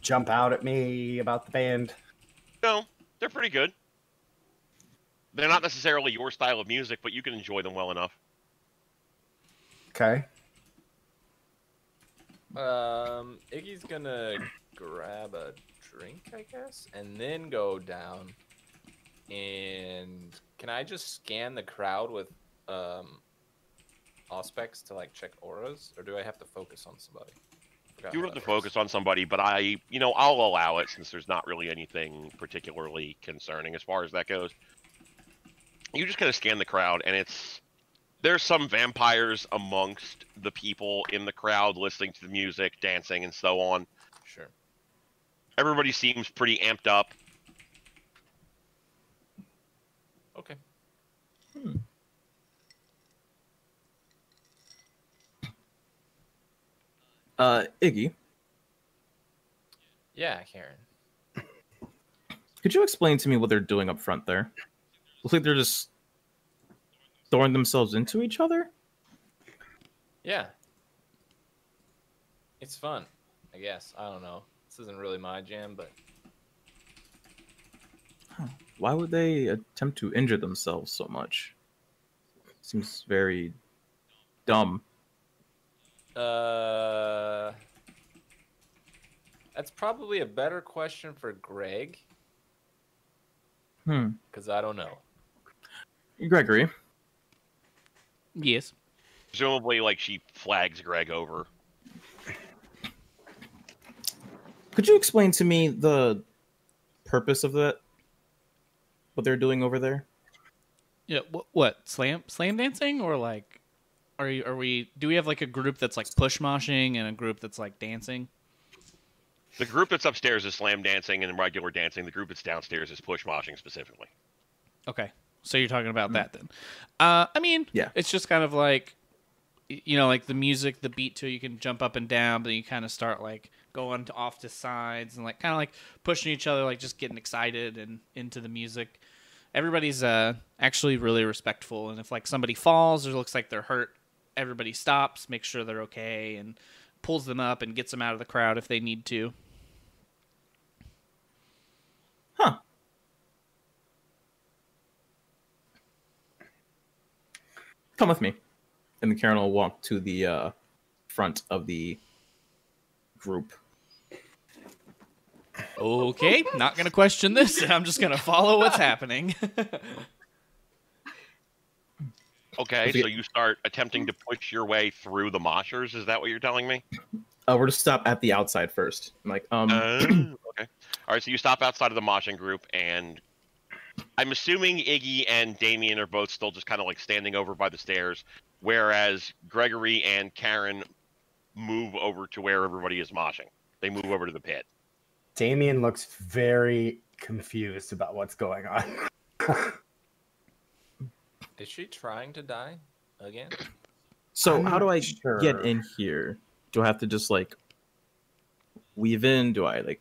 jump out at me about the band? no, they're pretty good. They're not necessarily your style of music, but you can enjoy them well enough. Okay. Um, Iggy's gonna grab a drink, I guess, and then go down. And can I just scan the crowd with um auspex to like check auras, or do I have to focus on somebody? You how would have to works. focus on somebody, but I, you know, I'll allow it since there's not really anything particularly concerning as far as that goes. You just kind of scan the crowd, and it's there's some vampires amongst the people in the crowd listening to the music, dancing, and so on. Sure. Everybody seems pretty amped up. Okay. Hmm. Uh, Iggy, Yeah, Karen. could you explain to me what they're doing up front there? Looks like they're just throwing themselves into each other. Yeah. It's fun, I guess. I don't know. This isn't really my jam, but Why would they attempt to injure themselves so much? Seems very dumb. Uh, that's probably a better question for Greg Hmm. because I don't know. Gregory, yes. Presumably, like she flags Greg over. could you explain to me the purpose of that? What they're doing over there? Yeah. What? What? Slam? Slam dancing or like? Are you? Are we? Do we have like a group that's like push moshing and a group that's like dancing? The group that's upstairs is slam dancing and regular dancing. The group that's downstairs is push moshing specifically. Okay. So you're talking about that then? Uh, I mean, Yeah. It's just kind of like, you know, like the music, the beat to it, you can jump up and down, but then you kind of start like going to off to sides and like kind of like pushing each other, like just getting excited and into the music. Everybody's uh actually really respectful, and if like somebody falls or looks like they're hurt, everybody stops, makes sure they're okay, and pulls them up and gets them out of the crowd if they need to. Huh. Come with me. And the Karen will walk to the uh, front of the group. Okay, not gonna question this. I'm just gonna follow what's happening. Okay, Okay. so you start attempting to push your way through the moshers. Is that what you're telling me? Uh, we're to stop at the outside first. I'm like, um, Uh, okay. All right, so you stop outside of the moshing group, and I'm assuming Iggy and Damien are both still just kind of like standing over by the stairs, whereas Gregory and Karen move over to where everybody is moshing. They move over to the pit. Damien looks very confused about what's going on. Is she trying to die again? so I'm how do I sure. get in here? Do I have to just like weave in? Do I like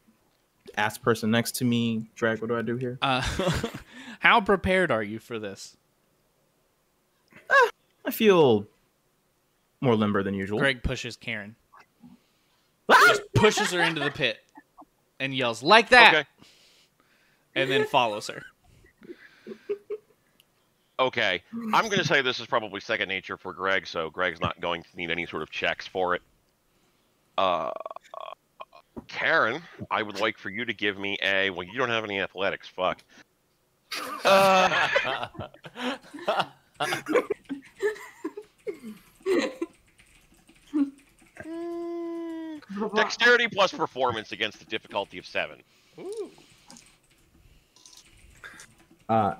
ask person next to me? Drag? What do I do here? Uh, how prepared are you for this? I feel more limber than usual. Greg pushes Karen, Ah! just pushes her into the pit, and yells like that, Okay. and then follows her. Okay. I'm going to say this is probably second nature for Greg, so Greg's not going to need any sort of checks for it. Uh, Karen, I would like for you to give me a. Well, you don't have any athletics. Fuck. Uh, dexterity plus performance against the difficulty of seven. Uh,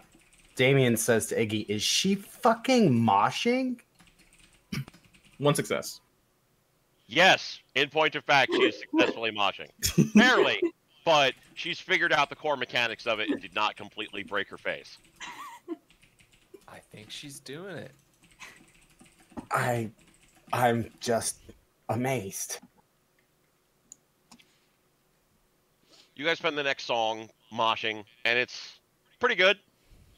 Damien says to Iggy, "Is she fucking moshing?" One success. Yes, in point of fact, she is successfully moshing. Barely, but she's figured out the core mechanics of it and did not completely break her face. I think she's doing it. I, I'm just amazed. You guys spend the next song moshing, and it's pretty good.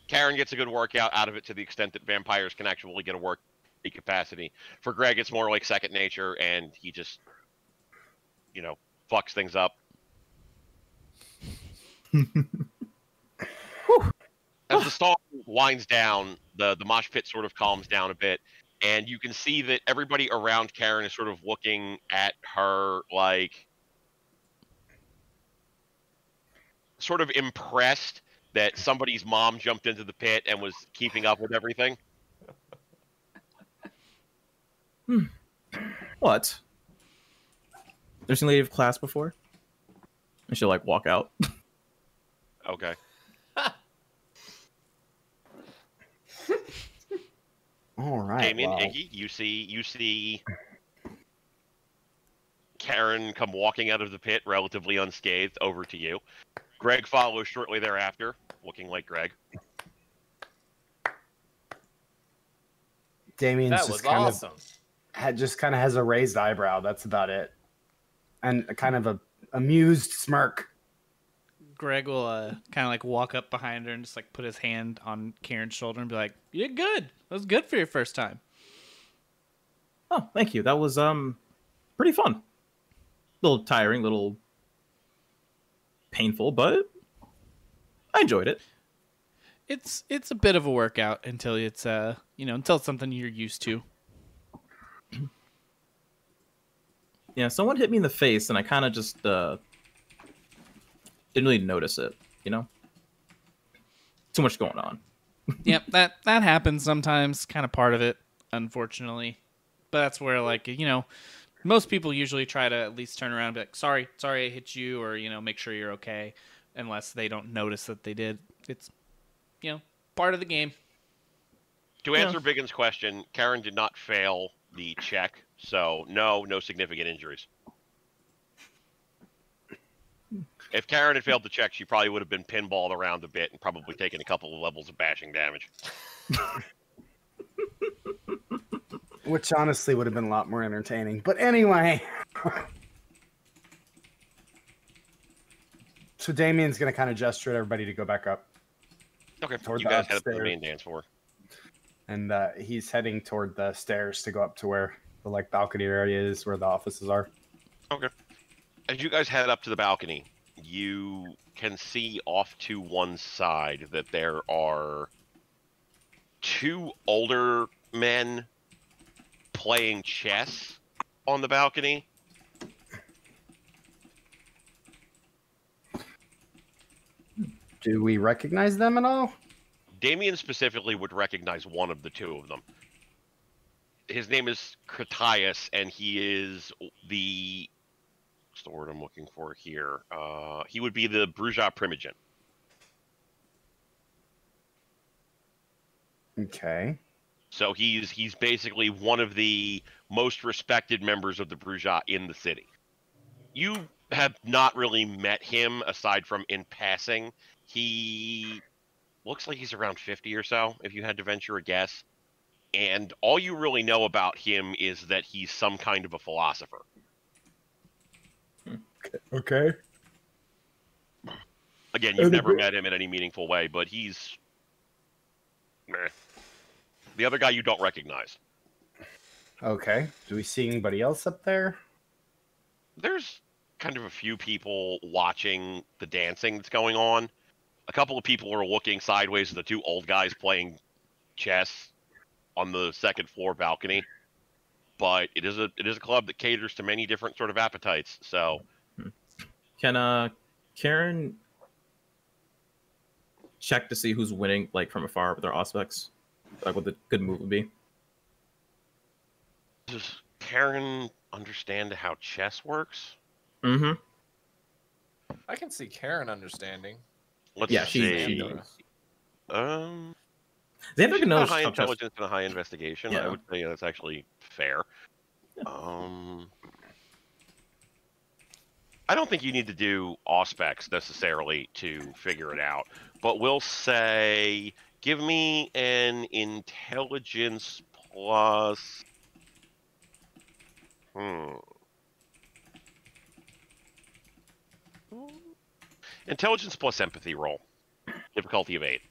Karen gets a good workout out of it to the extent that vampires can actually get a work capacity. For Greg, it's more like second nature, and he just, you know, fucks things up. As the song winds down, the the mosh pit sort of calms down a bit, and you can see that everybody around Karen is sort of looking at her like sort of impressed that somebody's mom jumped into the pit and was keeping up with everything. Hmm. What? There's a lady of class before? And she'll like walk out. Okay. All right. Damien, well, Iggy, you see you see Karen come walking out of the pit relatively unscathed over to you. Greg follows shortly thereafter, looking like Greg. Damien's That just kind awesome. of had just kind of has a raised eyebrow. That's about it, and kind of a amused smirk. Greg will uh, kind of like walk up behind her and just like put his hand on Karen's shoulder and be like, "You did good. That was good for your first time." Oh, thank you. That was um pretty fun. A little tiring, little painful, but I enjoyed it. It's it's a bit of a workout until it's uh you know until it's something you're used to. Yeah, someone hit me in the face and I kind of just uh didn't really notice it, you know? Too much going on. yep, that that happens sometimes. Kind of part of it, unfortunately. But that's where like you know, most people usually try to at least turn around and be like, "Sorry, sorry, I hit you," or you know, make sure you're okay, unless they don't notice that they did. It's you know part of the game. To Yeah. answer Biggin's question, Karen did not fail the check, so no, no significant injuries. If Karen had failed the check, she probably would have been pinballed around a bit and probably taken a couple of levels of bashing damage. Which honestly would have been a lot more entertaining. But anyway. so Damien's gonna kind of gesture at everybody to go back up. Okay, Toward you guys head up to the main dance floor. And uh, he's heading toward the stairs to go up to where the like balcony area is where the offices are. Okay. As you guys head up to the balcony, you can see off to one side that there are two older men playing chess on the balcony. Do we recognize them at all? Damien specifically would recognize one of the two of them. His name is Critias, and he is the the word I'm looking for here? Uh, he would be the Brujah Primogen. Okay. So he's he's basically one of the most respected members of the Brujah in the city. You have not really met him aside from in passing. He looks like he's around 50 or so, if you had to venture a guess. And all you really know about him is that he's some kind of a philosopher. Okay. Again, you've never met him in any meaningful way, but he's. meh. The other guy you don't recognize. Okay. Do we see anybody else up there? there's kind of a few people watching the dancing that's going on. A couple of people are looking sideways at the two old guys playing chess on the second floor balcony. But it is a it is a club that caters to many different sort of appetites. So Can uh Karen check to see who's winning like from afar with their auspex? Like what the good move would be? does Karen understand how chess works? Mm-hmm. I can see Karen understanding. Let's Yeah, she- see. she- Um, Xander she's can got a high how chess- intelligence and a high investigation. I Yeah. would say that's actually fair. Um, I don't think you need to do auspex necessarily to figure it out, but we'll say give me an intelligence plus. Hmm. Intelligence plus empathy roll. Difficulty of eight.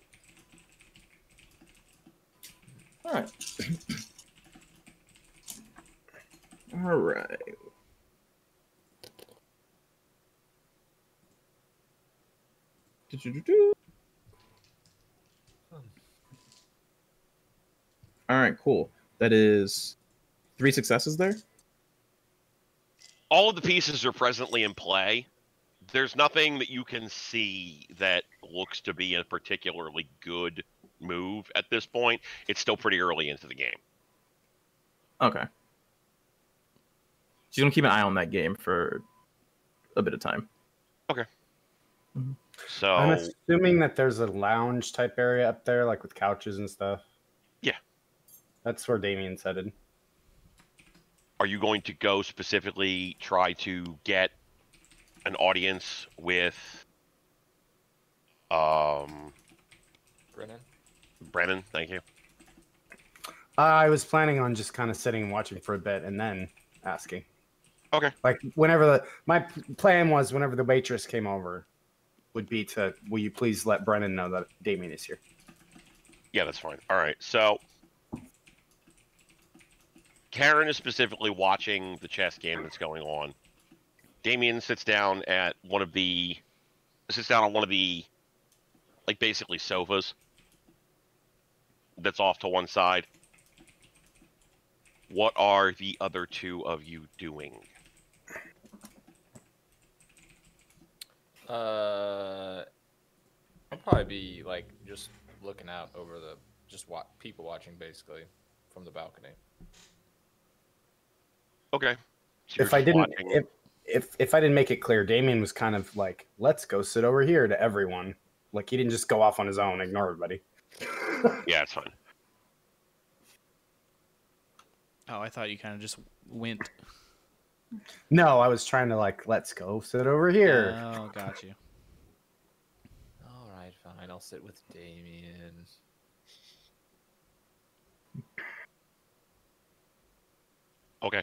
All right. All right. All right, cool. That is three successes there. all of the pieces are presently in play. There's nothing that you can see that looks to be a particularly good move at this point. It's still pretty early into the game. Okay. She's gonna keep an eye on that game for a bit of time. Mm-hmm. So I'm assuming that there's a lounge type area up there, like with couches and stuff. Yeah. That's where Damien's headed. are you going to go specifically try to get an audience with um Brennan. Brennan, thank you. I was planning on just kind of sitting and watching for a bit and then asking. Okay. Like whenever the my plan was, whenever the waitress came over, would be to, will you please let Brennan know that Damien is here? Yeah, that's fine. All right. So Karen is specifically watching the chess game that's going on. Damien sits down at one of the sits down on one of the like basically sofas that's off to one side. What are the other two of you doing? Uh, I'll probably be like just looking out over the just wa- people watching basically from the balcony. Okay. So if I didn't, if, if if I didn't make it clear, Damien was kind of like, "Let's go sit over here" to everyone. Like he didn't just go off on his own, ignore everybody. yeah, it's fine. Oh, I thought you kind of just went. No, I was trying to like, "Let's go sit over here." Oh, got you. All right, fine. I'll sit with Damien. Okay.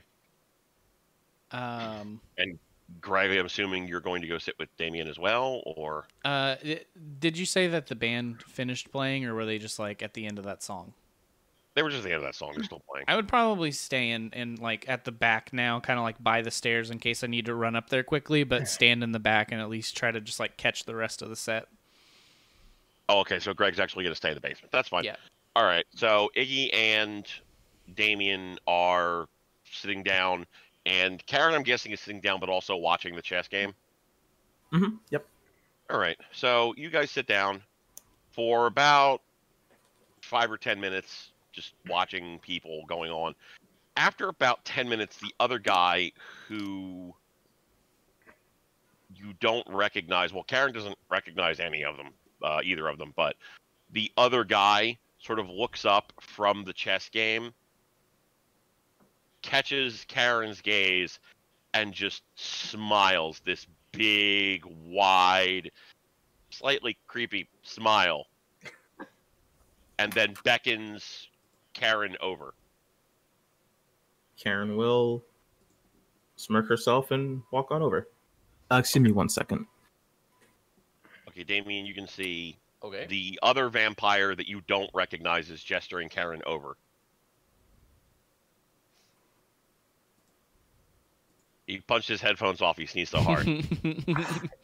Um, And, Greg, I'm assuming you're going to go sit with Damien as well, or uh, did you say that the band finished playing, or were they just like at the end of that song? They were just at the end of that song. They're still playing. I would probably stay in, in like at the back now, kind of like by the stairs in case I need to run up there quickly, but stand in the back and at least try to just like catch the rest of the set. Oh, okay. So Greg's actually going to stay in the basement. That's fine. Yeah. All right. So Iggy and Damien are sitting down, and Karen, I'm guessing, is sitting down, but also watching the chess game. Mm-hmm. Yep. All right. So you guys sit down for about five or ten minutes, just watching people going on. After about ten minutes, the other guy who you don't recognize, well, Karen doesn't recognize any of them, uh, either of them, but the other guy sort of looks up from the chess game, catches Karen's gaze, and just smiles this big, wide, slightly creepy smile, and then beckons Karen over. Karen will smirk herself and walk on over. Uh, excuse me one second. Okay, Damien, you can see Okay. the other vampire that you don't recognize is gesturing Karen over. He punched his headphones off. He sneezed so hard.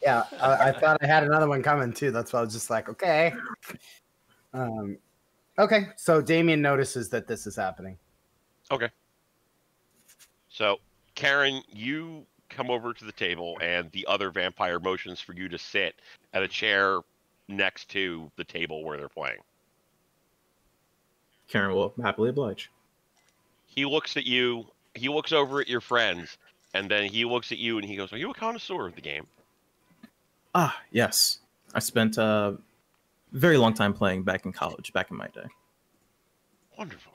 Yeah, I, I thought I had another one coming too. That's why I was just like, okay. Um, okay, so Damien notices that this is happening. Okay. So, Karen, you come over to the table, and the other vampire motions for you to sit at a chair next to the table where they're playing. Karen will happily oblige. He looks at you. He looks over at your friends, and then he looks at you, and he goes, "Are you a connoisseur of the game?" Ah, yes. I spent a very long time playing back in college, back in my day. Wonderful.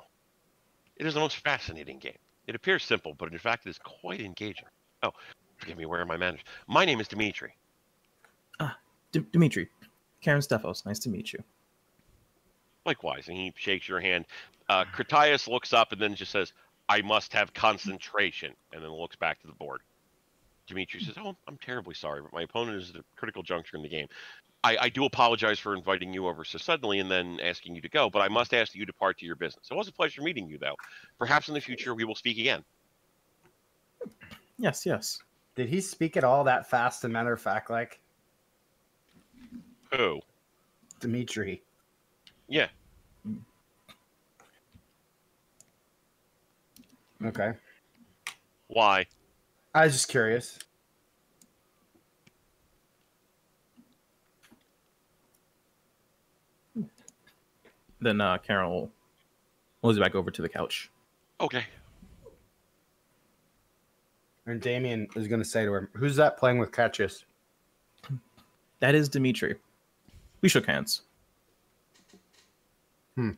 It is the most fascinating game. It appears simple, but in fact, it is quite engaging. Oh, forgive me, where are my manners? My name is Dimitri. D- Dimitri, Karen Stefos, nice to meet you. Likewise, and he shakes your hand. Uh, Critias looks up and then just says, "I must have concentration," and then looks back to the board. Dimitri says, "Oh, I'm terribly sorry, but my opponent is at a critical juncture in the game. I, I do apologize for inviting you over so suddenly and then asking you to go, but I must ask that you depart to your business. It was a pleasure meeting you, though. Perhaps in the future we will speak again." Yes, yes. Did he speak at all that fast and matter of fact like Who? Dimitri? Yeah. Okay. Why? I was just curious. Then uh, Karen will moves back over to the couch. Okay. And Damien is going to say to him, "Who's that playing with catches?" That is Dimitri. We shook hands. Hmm.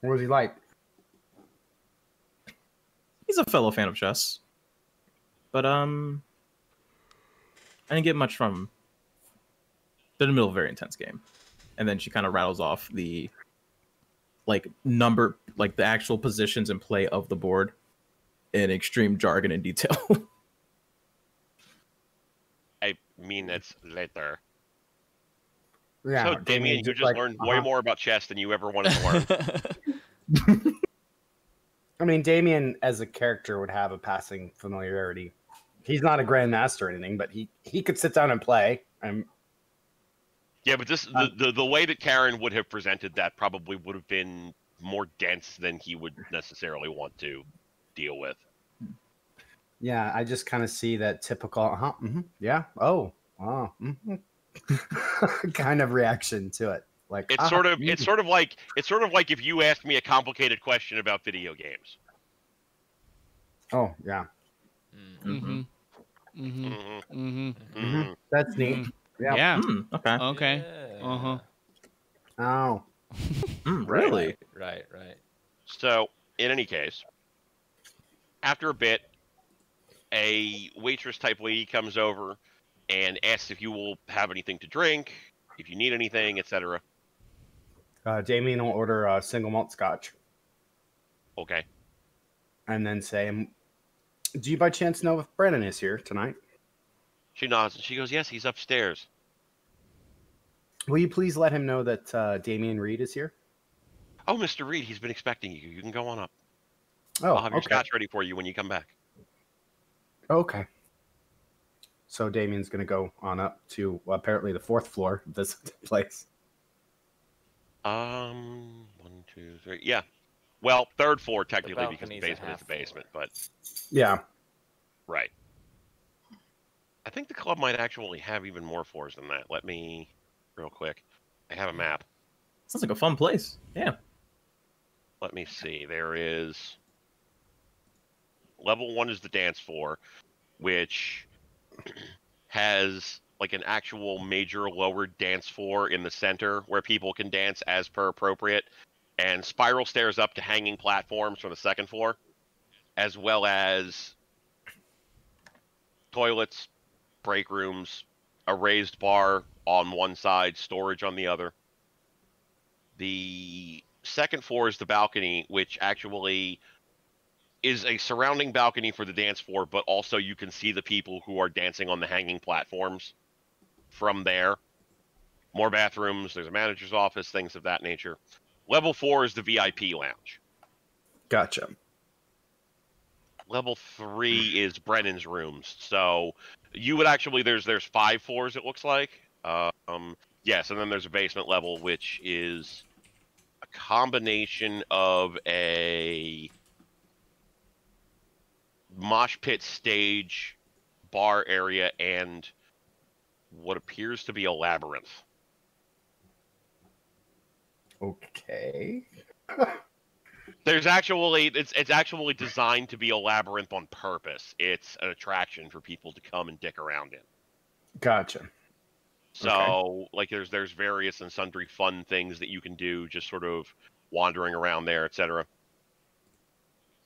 What was he like? He's a fellow fan of chess. But um I didn't get much from him. Been in the middle of a very intense game. And then she kind of rattles off the like number like the actual positions and play of the board in extreme jargon and detail. I mean, it's later. Yeah, so, Damien, you just just like, learned way uh-huh. more about chess than you ever wanted to learn. I mean, Damien as a character would have a passing familiarity. He's not a grandmaster or anything, but he he could sit down and play. And yeah, but this the, the the way that Karen would have presented that probably would have been more dense than he would necessarily want to deal with. yeah, I just kind of see that typical, uh huh, hmm yeah, oh, wow, hmm kind of reaction to it. Like It's "Ah, sort of mm." it's sort of like it's sort of like if you asked me a complicated question about video games. oh yeah, Mm-hmm. Mm-hmm. Mm-hmm. Mm-hmm. hmm that's neat. Mhm. Yeah. Yeah. Hmm, okay. Okay. Yeah. Uh-huh. Oh, Hmm, really? Right, right. So, in any case, after a bit, a waitress type lady comes over and asks if you will have anything to drink, if you need anything, etc. uh, Damien will order a single malt scotch Okay. and then say, "Um, "Do you by chance know if Brennan is here tonight? She nods and she goes, "Yes, he's upstairs." Will you please let him know that uh, Damien Reed is here?" Oh, Mr. Reed, he's been expecting you. You can go on up. Oh, I'll have your okay. scotch ready for you when you come back. Okay. So Damien's going to go on up to well, apparently the fourth floor of this place. Um, one, two, three. Yeah. Well, third floor technically because the a basement is half the floor. basement, but Yeah. right. I think the club might actually have even more floors than that. Let me, real quick. I have a map. Sounds like a fun place. Yeah. Let me see. There is level one is the dance floor, which has like an actual major lower dance floor in the center where people can dance as per appropriate, and spiral stairs up to hanging platforms from the second floor, as well as toilets, break rooms, a raised bar on one side, storage on the other. The second floor is the balcony, which actually is a surrounding balcony for the dance floor, but also you can see the people who are dancing on the hanging platforms from there. More bathrooms, there's a manager's office, things of that nature. Level four is the VIP lounge. Gotcha. Level three is Brennan's rooms. So you would actually there's there's five floors it looks like. Um yes, and then there's a basement level which is a combination of a mosh pit stage, bar area, and what appears to be a labyrinth. Okay. There's actually it's it's actually designed to be a labyrinth on purpose. It's an attraction for people to come and dick around in. Gotcha. So like there's there's various and sundry fun things that you can do just sort of wandering around there, etc.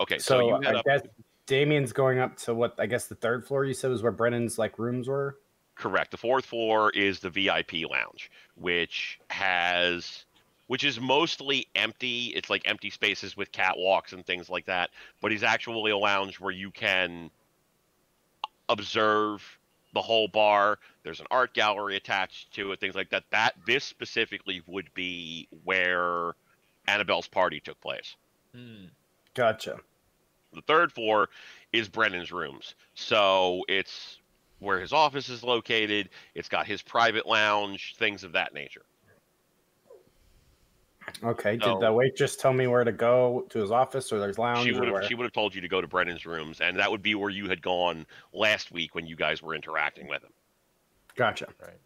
Okay, so, So, you I up. guess Damien's going up to what I guess the third floor. You said was where Brennan's like rooms were. Correct. The fourth floor is the VIP lounge, which has which is mostly empty. It's like empty spaces with catwalks and things like that. But it's actually a lounge where you can observe the whole bar. There's an art gallery attached to it, things like that. That this specifically would be where Annabelle's party took place. Hmm. Gotcha. The third floor is Brennan's rooms. So it's where his office is located. It's got his private lounge, things of that nature. Okay. So- Did the wait just tell me where to go to his office or there's lounge She or would where? have she would have told you to go to Brennan's rooms, and that would be where you had gone last week when you guys were interacting with him. Gotcha. Right.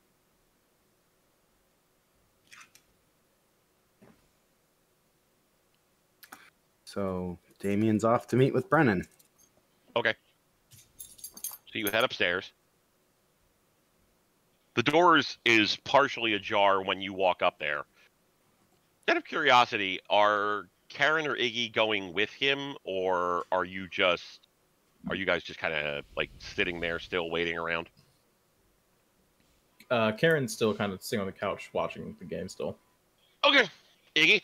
So Damien's off to meet with Brennan. Okay. So you head upstairs. The doors is partially ajar when you walk up there. Out of curiosity, are Karen or Iggy going with him, or are you just are you guys just kind of like sitting there still waiting around? Uh, Karen's still kind of sitting on the couch watching the game still. Okay, Iggy.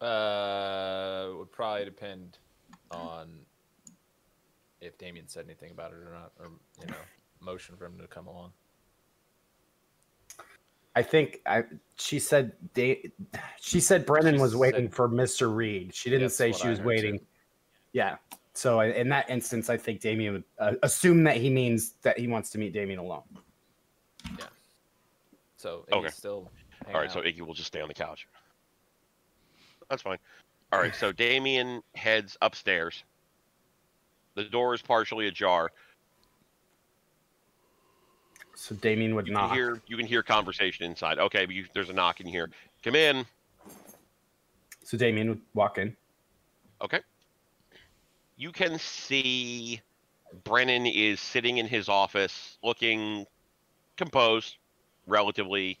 Uh, would probably depend on if Damien said anything about it or not, or you know, motion for him to come along. I think I she said da- she said Brennan She was waiting said- for Mr. Reed. She didn't say she I was waiting. too. Yeah. So I- in that instance, I think Damien would uh, assume that he means that he wants to meet Damien alone. Yeah. So Okay. still. All right, hanging so. Iggy will just stay on the couch. That's fine. All right, so Damien heads upstairs. The door is partially ajar. So Damien would You knock. can hear you can hear conversation inside. Okay, but you, there's a knock in here. Come in. So Damien would walk in. Okay. You can see Brennan is sitting in his office, looking composed, relatively.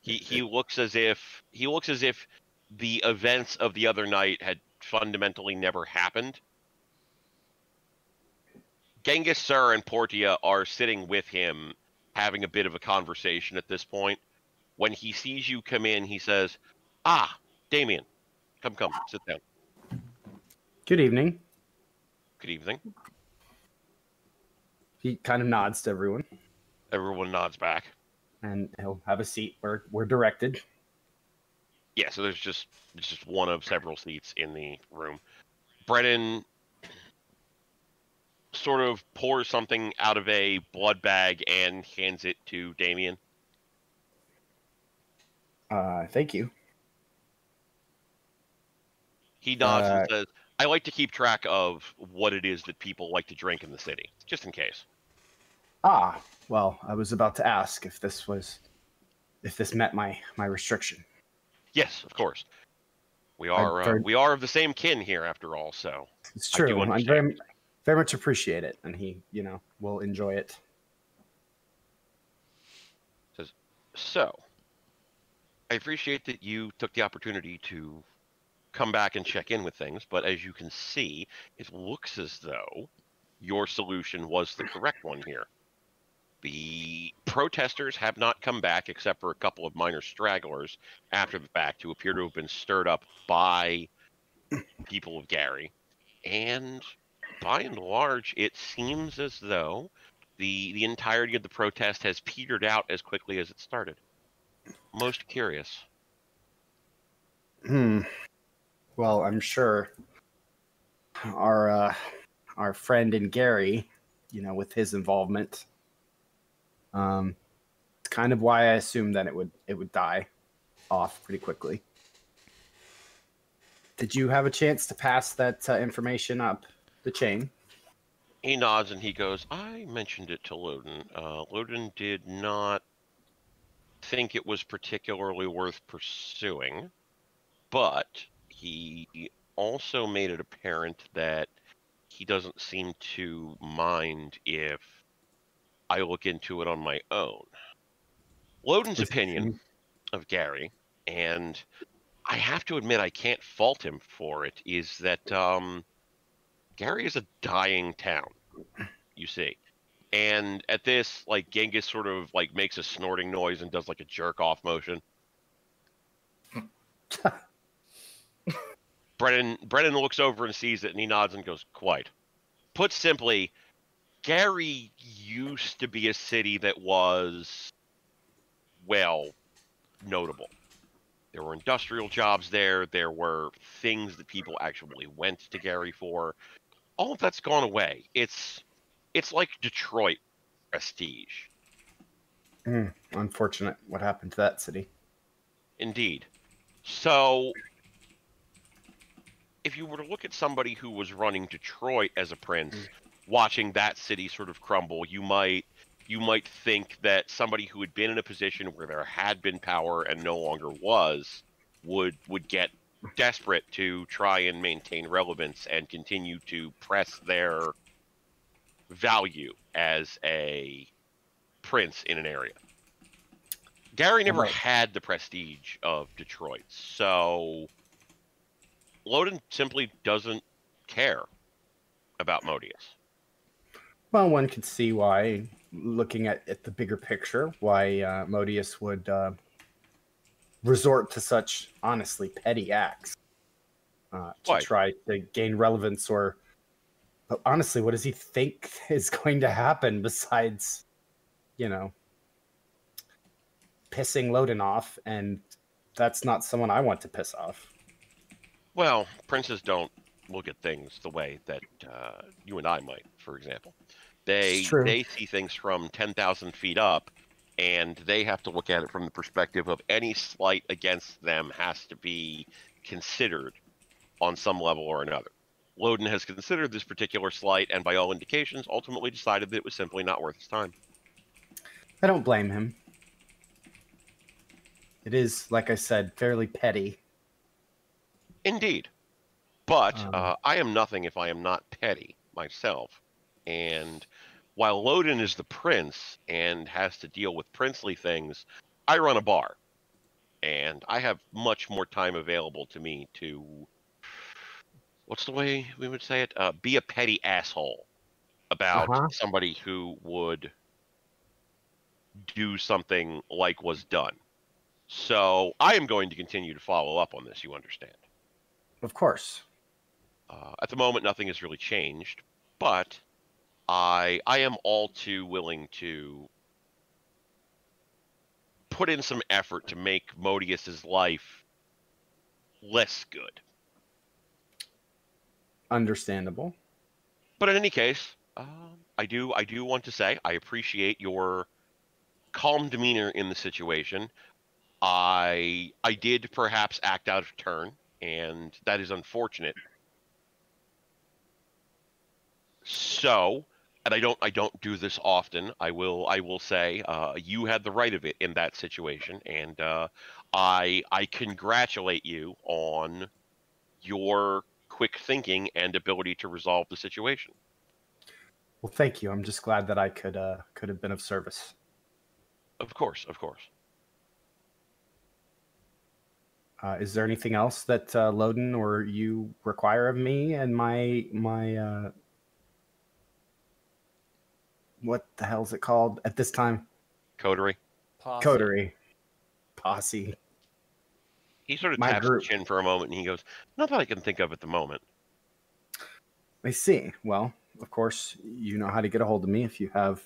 He he looks as if he looks as if the events of the other night had fundamentally never happened. Genghis Sir and Portia are sitting with him, having a bit of a conversation at this point. When he sees you come in, he says, "Ah, Damien, come, come, sit down. Good evening. Good evening." He kind of nods to everyone, Everyone nods back. and he'll have a seat where we're directed. Yeah, so there's just it's just one of several seats in the room. Brennan sort of pours something out of a blood bag and hands it to Damien. Uh, thank you. He nods Uh, and says, "I like to keep track of what it is that people like to drink in the city, just in case." Ah, well, I was about to ask if this was if this met my my restriction. Yes, of course. We are uh, we are of the same kin here, after all. So It's true. I understand. very very much appreciate it, and he, you know, will enjoy it. So, I appreciate that you took the opportunity to come back and check in with things, but as you can see, it looks as though your solution was the correct one here. The protesters have not come back except for a couple of minor stragglers after the fact who appear to have been stirred up by people of Gary. And by and large, it seems as though the the entirety of the protest has petered out as quickly as it started. Most curious. Hmm. Well, I'm sure our uh, our friend and Gary, you know, with his involvement, um, it's kind of why I assumed that it would it would die off pretty quickly. Did you have a chance to pass that uh, information up the chain? He nods and he goes, I mentioned it to Lodin. Uh, Lodin did not think it was particularly worth pursuing, but he also made it apparent that he doesn't seem to mind if I look into it on my own. Lodin's opinion of Gary, and I have to admit I can't fault him for it, is that um, Gary is a dying town. You see. And at this, like Genghis sort of like makes a snorting noise and does like a jerk off motion. Brennan Brennan looks over and sees it and he nods and goes, Quite. Put simply, Gary used to be a city that was well notable. There were industrial jobs there, there were things that people actually went to Gary for. All of that's gone away. It's it's like Detroit prestige. Mm, unfortunate what happened to that city. Indeed. So, if you were to look at somebody who was running Detroit as a prince, watching that city sort of crumble, you might you might think that somebody who had been in a position where there had been power and no longer was would would get desperate to try and maintain relevance and continue to press their value as a prince in an area. Gary never Right. had the prestige of Detroit, so Lodin simply doesn't care about Modius. Well, one could see why, looking at, at the bigger picture, why uh, Modius would uh, resort to such honestly petty acts uh, to Why? try to gain relevance. Or but honestly, what does he think is going to happen besides, you know, pissing Lodin off? And that's not someone I want to piss off. Well, princes don't look at things the way that uh, you and I might, for example. They they see things from ten thousand feet up, and they have to look at it from the perspective of any slight against them has to be considered on some level or another. Lodin has considered this particular slight, and by all indications, ultimately decided that it was simply not worth his time. I don't blame him. It is, like I said, fairly petty. Indeed. But Um, uh, I am nothing if I am not petty myself. And while Lodin is the prince and has to deal with princely things, I run a bar. And I have much more time available to me to. What's the way we would say it? Uh, be a petty asshole about Uh-huh. somebody who would do something like was done. So I am going to continue to follow up on this, you understand. Of course. Uh, at the moment, nothing has really changed, but I I am all too willing to put in some effort to make Modius's life less good. Understandable. But in any case, um, I do I do want to say I appreciate your calm demeanor in the situation. I I did perhaps act out of turn, and that is unfortunate. So, and I don't I don't do this often. I will I will say uh, you had the right of it in that situation, and uh, I I congratulate you on your quick thinking and ability to resolve the situation. Well, thank you. I'm just glad that I could uh, could have been of service. Of course, of course. Uh, is there anything else that uh, Lodin or you require of me and my my uh, what the hell is it called at this time? Coterie. Posse. Coterie, posse. He sort of My taps group. his chin for a moment and he goes, Not that I can think of at the moment. I see. Well, of course, you know how to get a hold of me if you have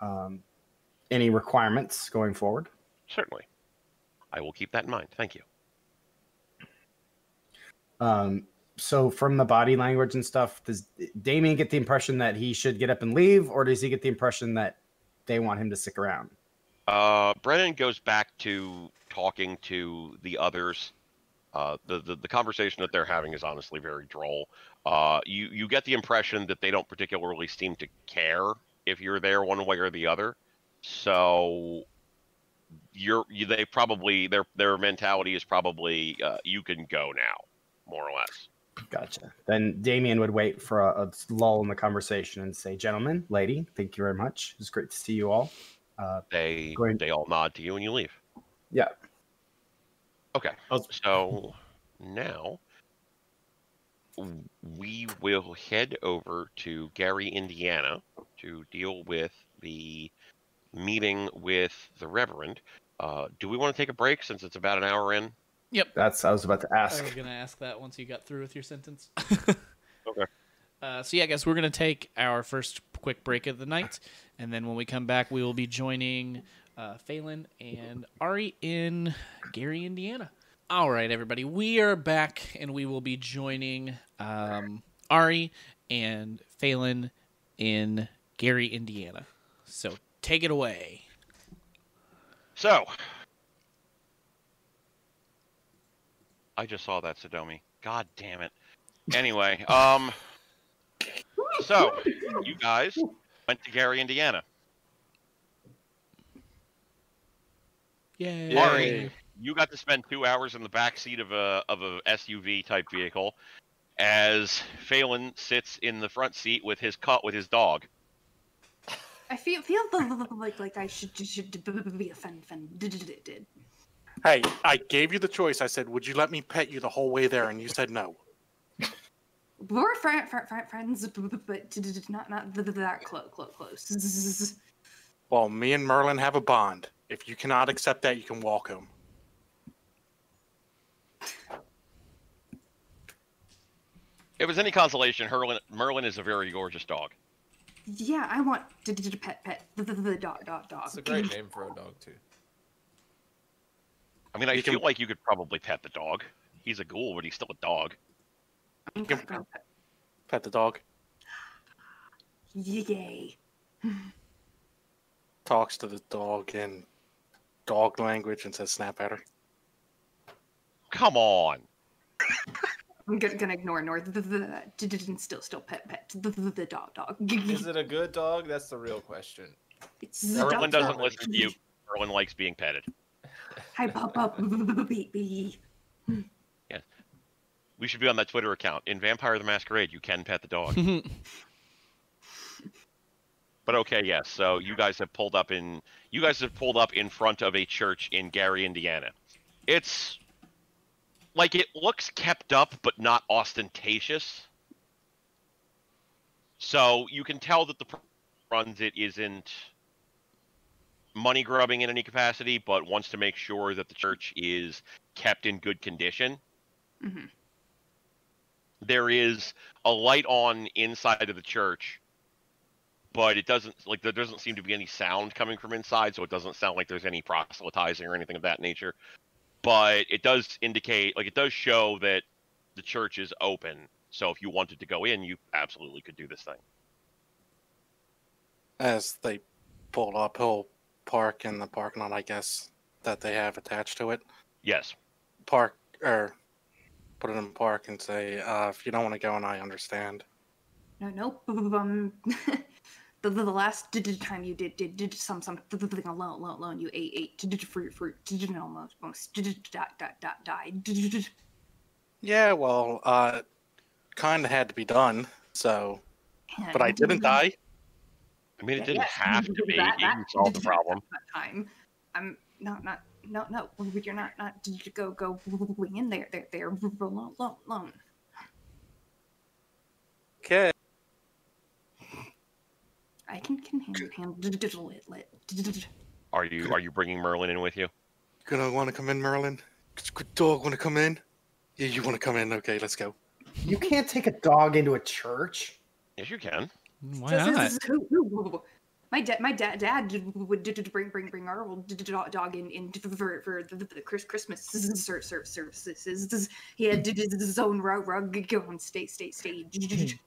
um, any requirements going forward. Certainly. I will keep that in mind. Thank you. Um, so, from the body language and stuff, does Damien get the impression that he should get up and leave, or does he get the impression that they want him to stick around? Uh, Brennan goes back to talking to the others. Uh, the, the the conversation that they're having is honestly very droll. Uh, you you get the impression that they don't particularly seem to care if you're there one way or the other. So you're you, they probably their their mentality is probably uh, you can go now, more or less. Gotcha. Then Damien would wait for a, a lull in the conversation and say, "Gentlemen, lady, thank you very much. It's great to see you all." Uh, They Great. they all nod to you and you leave. yeah. Okay. So now we will head over to Gary, Indiana, to deal with the meeting with the Reverend. Uh, do we want to take a break since it's about an hour in? That's I was about to ask. I ask. was gonna ask that once you got through with your sentence. Okay. Uh, so yeah, I guess we're gonna take our first quick break of the night, and then when we come back, we will be joining uh, Phelan and Ari in Gary, Indiana. All right, everybody, we are back, and we will be joining um, Ari and Phelan in Gary, Indiana. So take it away. So, I just saw that Sodomi. God damn it. Anyway, um, so you guys went to Gary, Indiana. Yay! Ari, you got to spend two hours in the back seat of a of a SUV type vehicle, as Phelan sits in the front seat with his cut with his dog. I feel feel like like I should should be offended. Hey, I gave you the choice. I said, "Would you let me pet you the whole way there?" And you said no. We're fri- fri- fri- friends, but not not that close. Close. Well, me and Merlin have a bond. If you cannot accept that, you can walk home. If it was any consolation, Merlin, Merlin is a very gorgeous dog. Yeah, I want to pet pet the dog dog dog. It's a great name for a dog too. I mean, I You feel can- like you could probably pet the dog. He's a ghoul, but he's still a dog. Pet pet the dog. Yay! Talks to the dog in dog language and says, "Snap at her." Come on. I'm gonna, gonna ignore ignore the, the, the, and still still pet pet the, the, the dog dog. Is it a good dog? That's the real question. It's the Merlin dog, doesn't dog. listen to you. Merlin likes being petted. Hi, pop up, baby. We should be on that Twitter account. In Vampire the Masquerade, you can pet the dog. But okay, yes. So you guys have pulled up in you guys have pulled up in front of a church in Gary, Indiana. It's like it looks kept up but not ostentatious. So you can tell that the person who runs it isn't money grubbing in any capacity, but wants to make sure that the church is kept in good condition. Mhm. There is a light on inside of the church but it doesn't like there doesn't seem to be any sound coming from inside, so it doesn't sound like there's any proselytizing or anything of that nature. But it does indicate, like it does show that the church is open. So if you wanted to go in, you absolutely could do this thing. As they pull up, he'll park in the parking lot, I guess, that they have attached to it. Yes. Park or put it in park and say, uh, "If you don't want to go, and I understand." No, nope. Um, the, the, the last d- d- time you did did did some some th- th- thing alone alone alone you ate ate d- d- fruit fruit d- d- almost almost d- d- di- di- di- died. D- d- d- Yeah, well, uh, kind of had to be done. So, but I didn't die. I mean, it didn't yes, have to be. that- You that- solved the problem. time. I'm not not no no. You're not not did you go go in there there there alone alone. Okay. I can can handle handle digital it. Are you are you bringing Merlin in with you? Gonna want to come in, Merlin? Good dog want to come in? Yeah, you want to come in? Okay, let's go. You can't take a dog into a church. Yes, you can. Why is- not? My dad, my dad, dad did- would did, did bring bring bring our old d- d- dog dog in, in for for the, the Christmas ser- ser- services. He had did his own rug rug go on state state stage.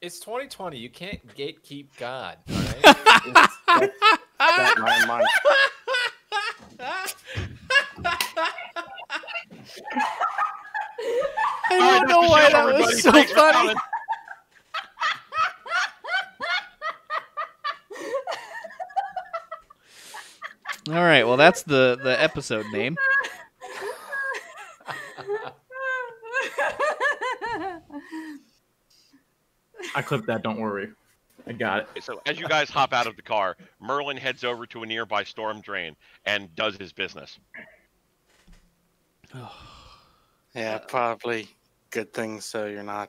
It's 2020. You can't gatekeep God. All right? That my mind. I don't know why that was so funny. All right, well that's the the episode name. I clipped that. Don't worry. I got it. So as you guys hop out of the car, Merlin heads over to a nearby storm drain and does his business. Yeah, probably good thing so you're not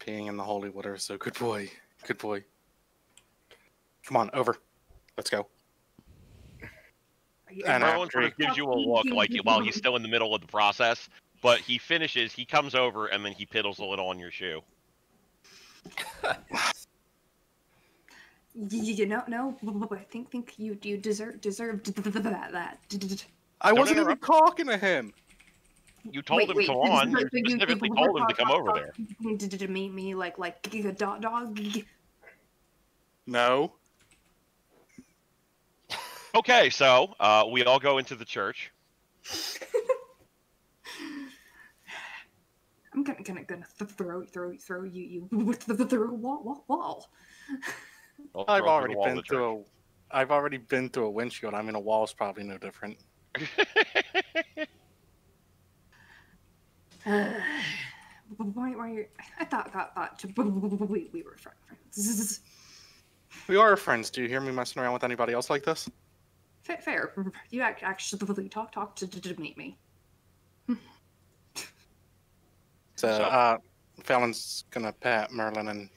peeing in the holy water, so good boy. Good boy. Come on, over. Let's go. Are And Merlin sort of gives you a look like while he's still in the middle of the process, but he finishes, he comes over, and then he piddles a little on your shoe. Y- You know, no, I think think you you deserve deserve that that. I Don't wasn't even talking to him. You told Wait, him wait, come on. so You you- you specifically told him to come over talk- there. Did it mean me like like a dog dog? No. Okay, so uh, we all go into the church. I'm gonna gonna gonna th- throw throw throw you you with the through a wall wall wall. We'll I've throw through already the wall of been the church. through a. I've already been through a windshield. I mean, a wall's probably no different. Why why? I thought thought thought we we were friends. We are friends. Do you hear me messing around with anybody else like this? Fair, fair. You ac- actually talk talk to, to, to meet me. So, So- uh, Phelan's gonna pat Merlin and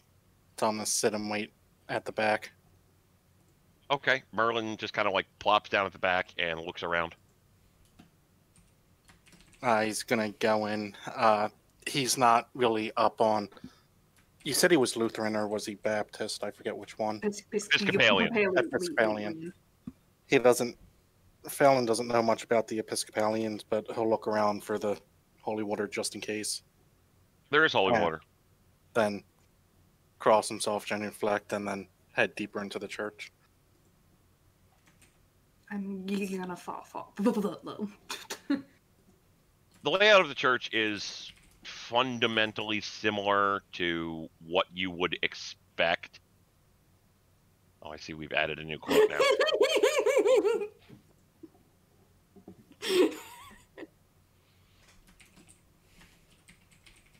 tell him to sit and wait at the back. okay, Merlin just kind of like plops down at the back and looks around. Uh, he's gonna go in. Uh, he's not really up on. You said he was Lutheran or was he Baptist? I forget which one. Epis- Episcopalian. Episcopalian. He doesn't. Phelan doesn't know much about the Episcopalians, but he'll look around for the holy water just in case. There is holy Yeah. water. Then cross himself, genuflect, and then head deeper into the church. I'm gonna fall fall. The layout of the church is fundamentally similar to what you would expect. Oh, I see we've added a new quote now.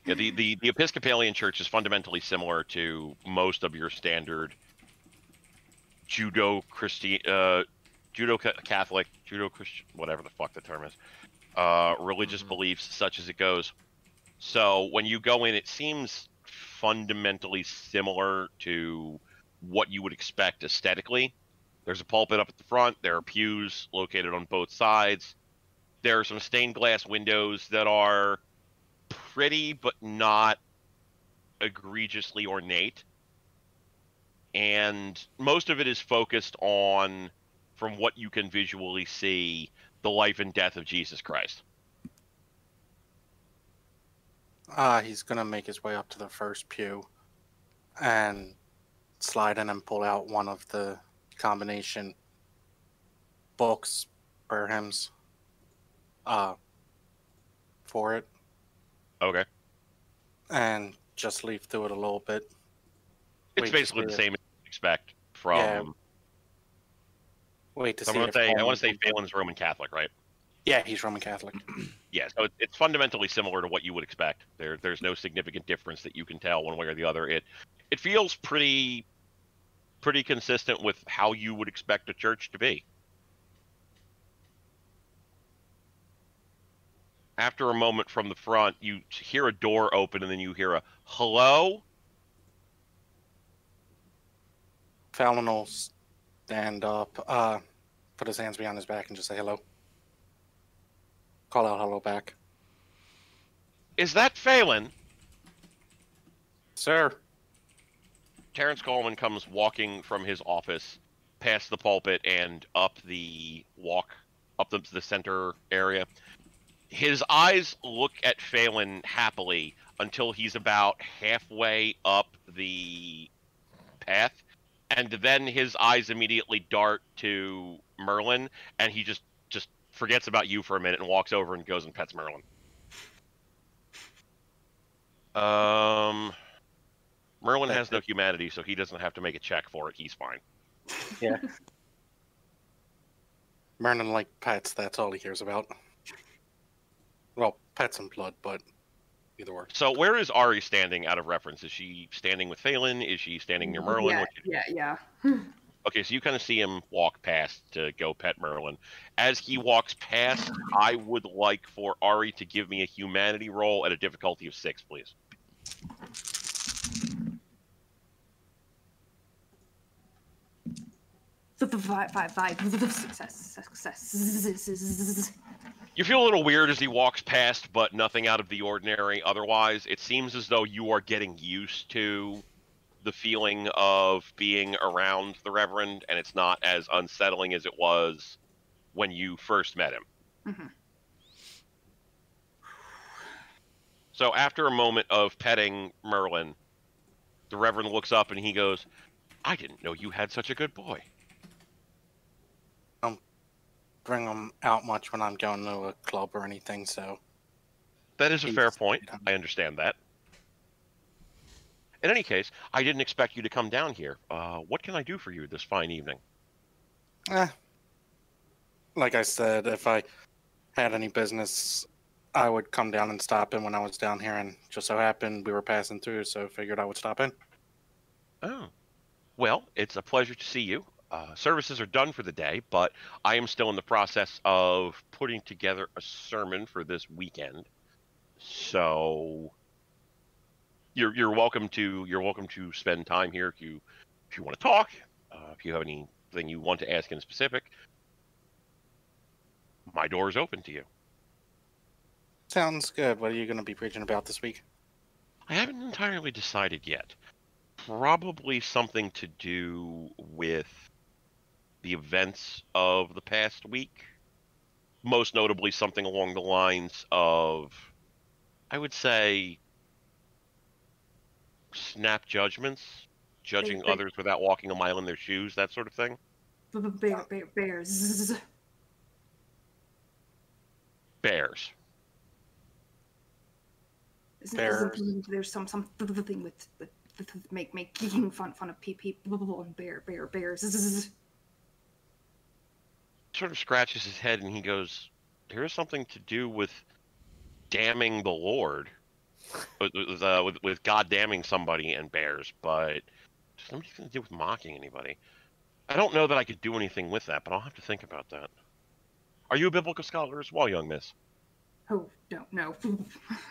Yeah, the, the, the Episcopalian Church is fundamentally similar to most of your standard Judeo Christian, uh, Judeo Catholic, Judeo Christian, whatever the fuck the term is, uh, religious Mhm. beliefs, such as it goes. So when you go in, it seems fundamentally similar to what you would expect aesthetically. There's a pulpit up at the front. There are pews located on both sides. There are some stained glass windows that are pretty but not egregiously ornate. And most of it is focused on, from what you can visually see, the life and death of Jesus Christ. Uh, he's gonna make his way up to the first pew and slide in and pull out one of the combination books or hymns uh, for it Okay. and just leaf through it a little bit. It's Wait basically the same as you expect from. Yeah, Wait to so see I want to say I want to say Phelan's Roman Catholic, right? Yeah, he's Roman Catholic. Yeah, so it's fundamentally similar to what you would expect. There, there's no significant difference that you can tell one way or the other. It, it feels pretty, pretty consistent with how you would expect a church to be. After a moment from the front, you hear a door open, and then you hear a "hello." Phelan will stand up, uh, put his hands behind his back, and just say hello. Call out hello back. Is that Phelan? Sir, Terrence Coleman comes walking from his office past the pulpit and up the walk up the, the center area. His eyes look at Phelan happily until he's about halfway up the path, and then his eyes immediately dart to Merlin, and he just just forgets about you for a minute and walks over and goes and pets Merlin. Um, Merlin has no humanity, so he doesn't have to make a check for it. He's fine. Yeah. Merlin like pets, that's all he hears about. Well, pets and blood, but either way. So where is Ari standing out of reference? Is she standing with Phelan? Is she standing near Merlin? Yeah, What- yeah, yeah. Okay, so you kind of see him walk past to go pet Merlin. As he walks past, I would like for Ari to give me a humanity roll at a difficulty of six, please. Success, success. You feel a little weird as he walks past, but nothing out of the ordinary. Otherwise, it seems as though you are getting used to the feeling of being around the Reverend, and it's not as unsettling as it was when you first met him. Mhm. So, after a moment of petting Merlin, the Reverend looks up and he goes, I didn't know you had such a good boy. Bring them out much when I'm going to a club or anything, so That is a fair point. I understand that. In any case, I didn't expect you to come down here. Uh, what can I do for you this fine evening? Eh. Like I said, if I had any business, I would come down and stop in when I was down here, and just so happened we were passing through, so figured I would stop in. Oh, well, it's a pleasure to see you. Uh, services are done for the day, but I am still in the process of putting together a sermon for this weekend. So you're you're welcome to you're welcome to spend time here if you if you want to talk. Uh, if you have anything you want to ask in specific, my door is open to you. Sounds good. What are you going to be preaching about this week? I haven't entirely decided yet. Probably something to do with the events of the past week. Most notably, something along the lines of, I would say, snap judgments, judging Big- big- others without walking a mile in their shoes, that sort of thing. Bear, bear, bears. Bears. Isn't, Bears. isn't there's some some thing with, with, with make making fun fun of people and bear bear bears. Sort of scratches his head and he goes, There's something to do with damning the Lord. with, with, uh, with, with God damning somebody and bears, but somebody's going to do with mocking anybody. I don't know that I could do anything with that, but I'll have to think about that. Are you a biblical scholar as well, young miss? Oh, don't know.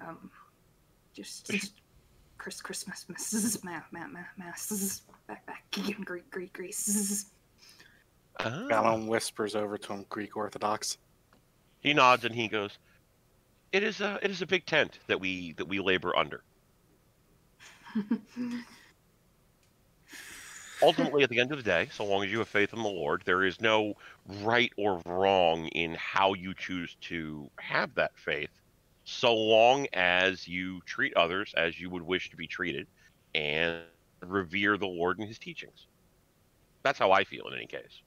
um, just, just Chris Christmas masses, ma ma ma masses back back Greek Greek Greece. Phelan ah. whispers over to him Greek Orthodox. He nods and he goes, "It is a it is a big tent that we that we labor under. Ultimately, at the end of the day, so long as you have faith in the Lord, there is no right or wrong in how you choose to have that faith, so long as you treat others as you would wish to be treated and revere the Lord and His teachings. That's how I feel in any case.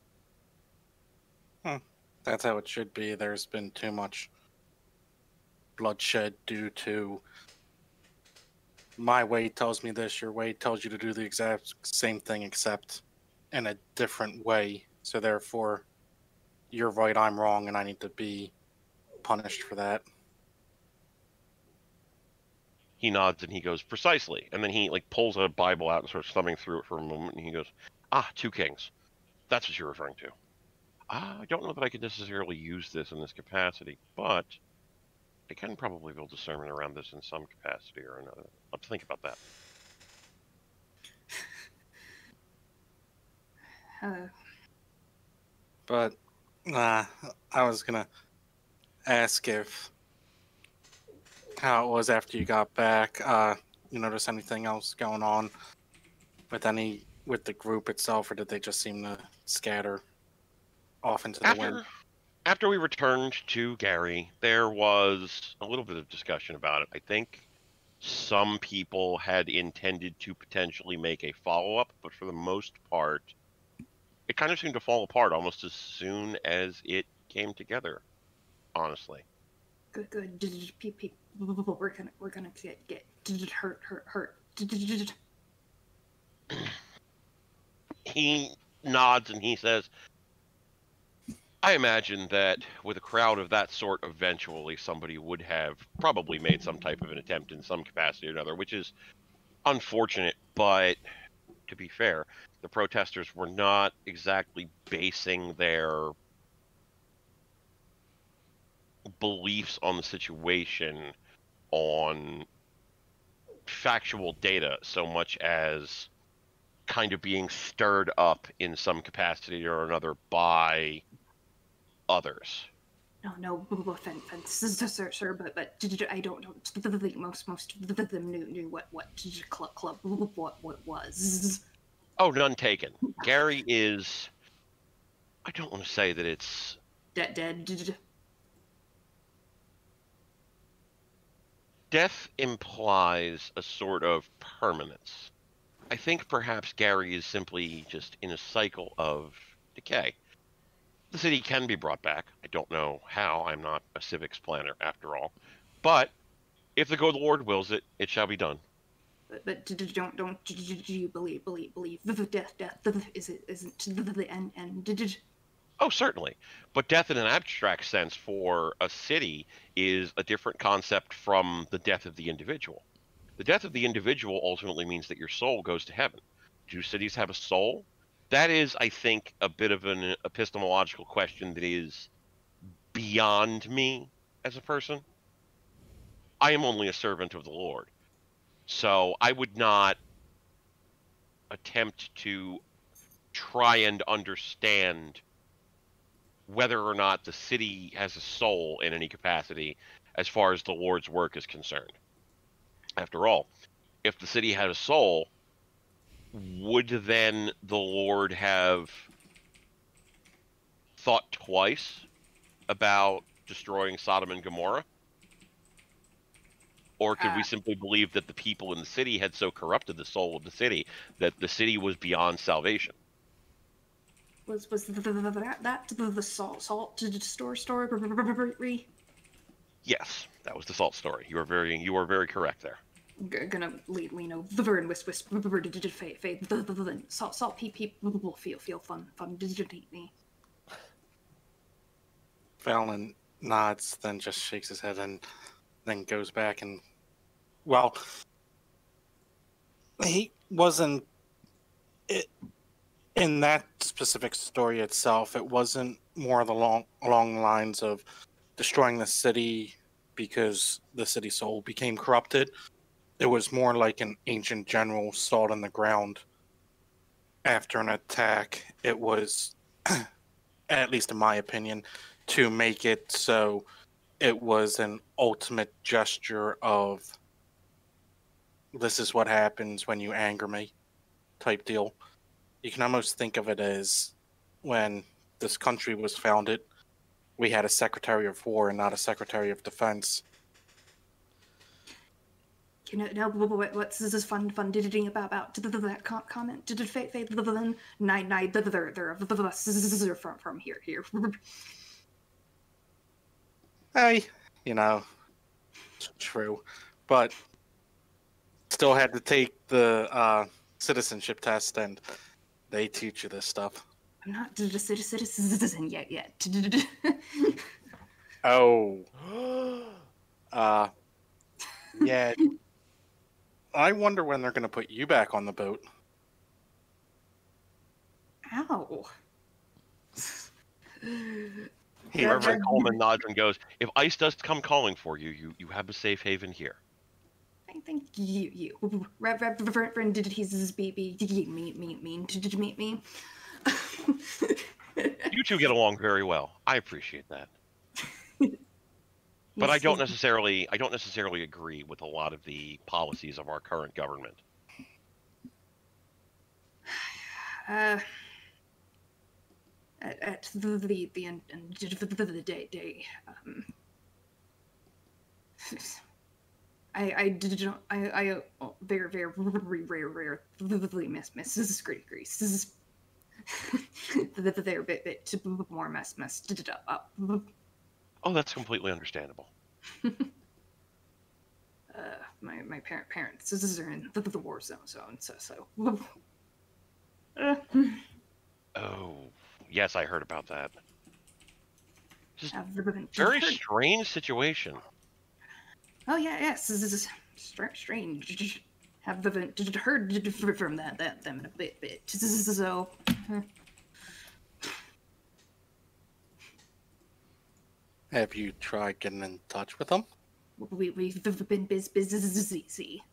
That's how it should be. There's been too much bloodshed due to my way tells me this, your way tells you to do the exact same thing, except in a different way. So therefore, you're right, I'm wrong, and I need to be punished for that. he nods and he goes precisely and then he like pulls a bible out and starts thumbing through it for a moment and he goes ah two kings that's what you're referring to i don't know that i could necessarily use this in this capacity but i can probably build a sermon around this in some capacity or another i'll think about that Hello. But uh, I was gonna ask if how it was after you got back. Uh, you notice anything else going on with any with the group itself, or did they just seem to scatter off into the after wind? after we returned to Gary, there was a little bit of discussion about it. I think some people had intended to potentially make a follow up, but for the most part, it kind of seemed to fall apart almost as soon as it came together. Honestly, good, good. Peep, peep. We're gonna, we're gonna get, get hurt, hurt, hurt. he nods and he says, I imagine that with a crowd of that sort, eventually somebody would have probably made some type of an attempt in some capacity or another, which is unfortunate, but to be fair, the protesters were not exactly basing their beliefs on the situation on factual data so much as kind of being stirred up in some capacity or another by others. No, no, b- b- offense, offense, sir, sir, but but I don't know. think most most of them knew knew what what club club what what was. Oh, none taken. Gary is. I don't want to say that it's. Dead, dead. Death implies a sort of permanence. I think perhaps Gary is simply just in a cycle of decay. The city can be brought back. I don't know how. I'm not a civics planner after all. But if the good Lord wills it, it shall be done. But, but d- d- don't don't d- d- do you believe believe believe the death death is it isn't the end end Oh, certainly. But death in an abstract sense for a city is a different concept from the death of the individual. The death of the individual ultimately means that your soul goes to heaven. Do cities have a soul? That is, I think, a bit of an epistemological question that is beyond me as a person. I am only a servant of the Lord. So I would not attempt to try and understand whether or not the city has a soul in any capacity as far as the Lord's work is concerned. After all, if the city had a soul, would then the Lord have thought twice about destroying Sodom and Gomorrah? Or could we Uh, simply believe that the people in the city had so corrupted the soul of the city that the city was beyond salvation? was was the, the, the, that that the, the salt salt d- store story Yes, that was the salt story. You are very you are very correct there. G- gonna lean lean over and the the salt salt pee pee feel feel fun fun me. Phelan nods, then just shakes his head and then goes back and well he wasn't it in that specific story itself it wasn't more the long along lines of destroying the city because the city soul became corrupted it was more like an ancient general sawed in the ground after an attack it was at least in my opinion to make it so it was an ultimate gesture of this is what happens when you anger me type deal. You can almost think of it as when this country was founded, we had a Secretary of War and not a Secretary of Defense. You know, now what's this is fun fun diddy about about that comment? Did it fade fade night night they're they're from from here here. Hey, you know, true, but still had to take the uh, citizenship test, and they teach you this stuff. I'm not d- citizen yet yet. Oh, uh, yeah. I wonder when they're going to put you back on the boat. Ow. Here, Reverend Coleman nods and goes, "If ICE does come calling for you, you you have a safe haven here." I think you you Rev Rev Reverend did he's be be did you meet meet mean did you meet me? You two get along very well. I appreciate that, but I don't necessarily I don't necessarily agree with a lot of the policies of our current government. Uh, at, at the the the end of the, day day. Um, I I did not I I uh, very very very rare miss Mrs. Great Grease. They're a bit bit more mess mess did it up up. Oh, that's completely understandable. Uh, my my parent parents are in the, the war zone zone so so. Uh, Oh, yes, I heard about that. the- Very strange situation. Oh yeah, yes, this is str- strange. Have the heard from that that them in a bit bit. So have you tried getting in touch with them? we we've been biz busy.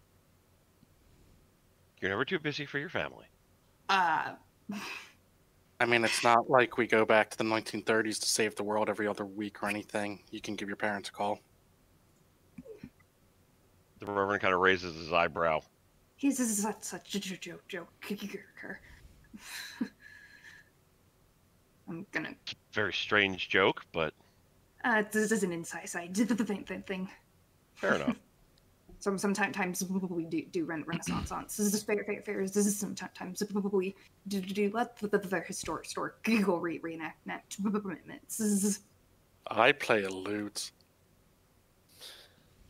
You're never too busy for your family. Uh, I mean, it's not like we go back to the 1930s to save the world every other week or anything. You can give your parents a call. The Reverend kind of raises his eyebrow. he's such such a joke joke joker. I'm gonna. Very strange joke, but Uh, this is an inside side thing. thing, thing. fair enough. Some sometimes we do do rent Renaissance on. This is fair fair fair. This is sometimes we do do let the, the, the historic historic Google re reenact commitments. This is I play a lute.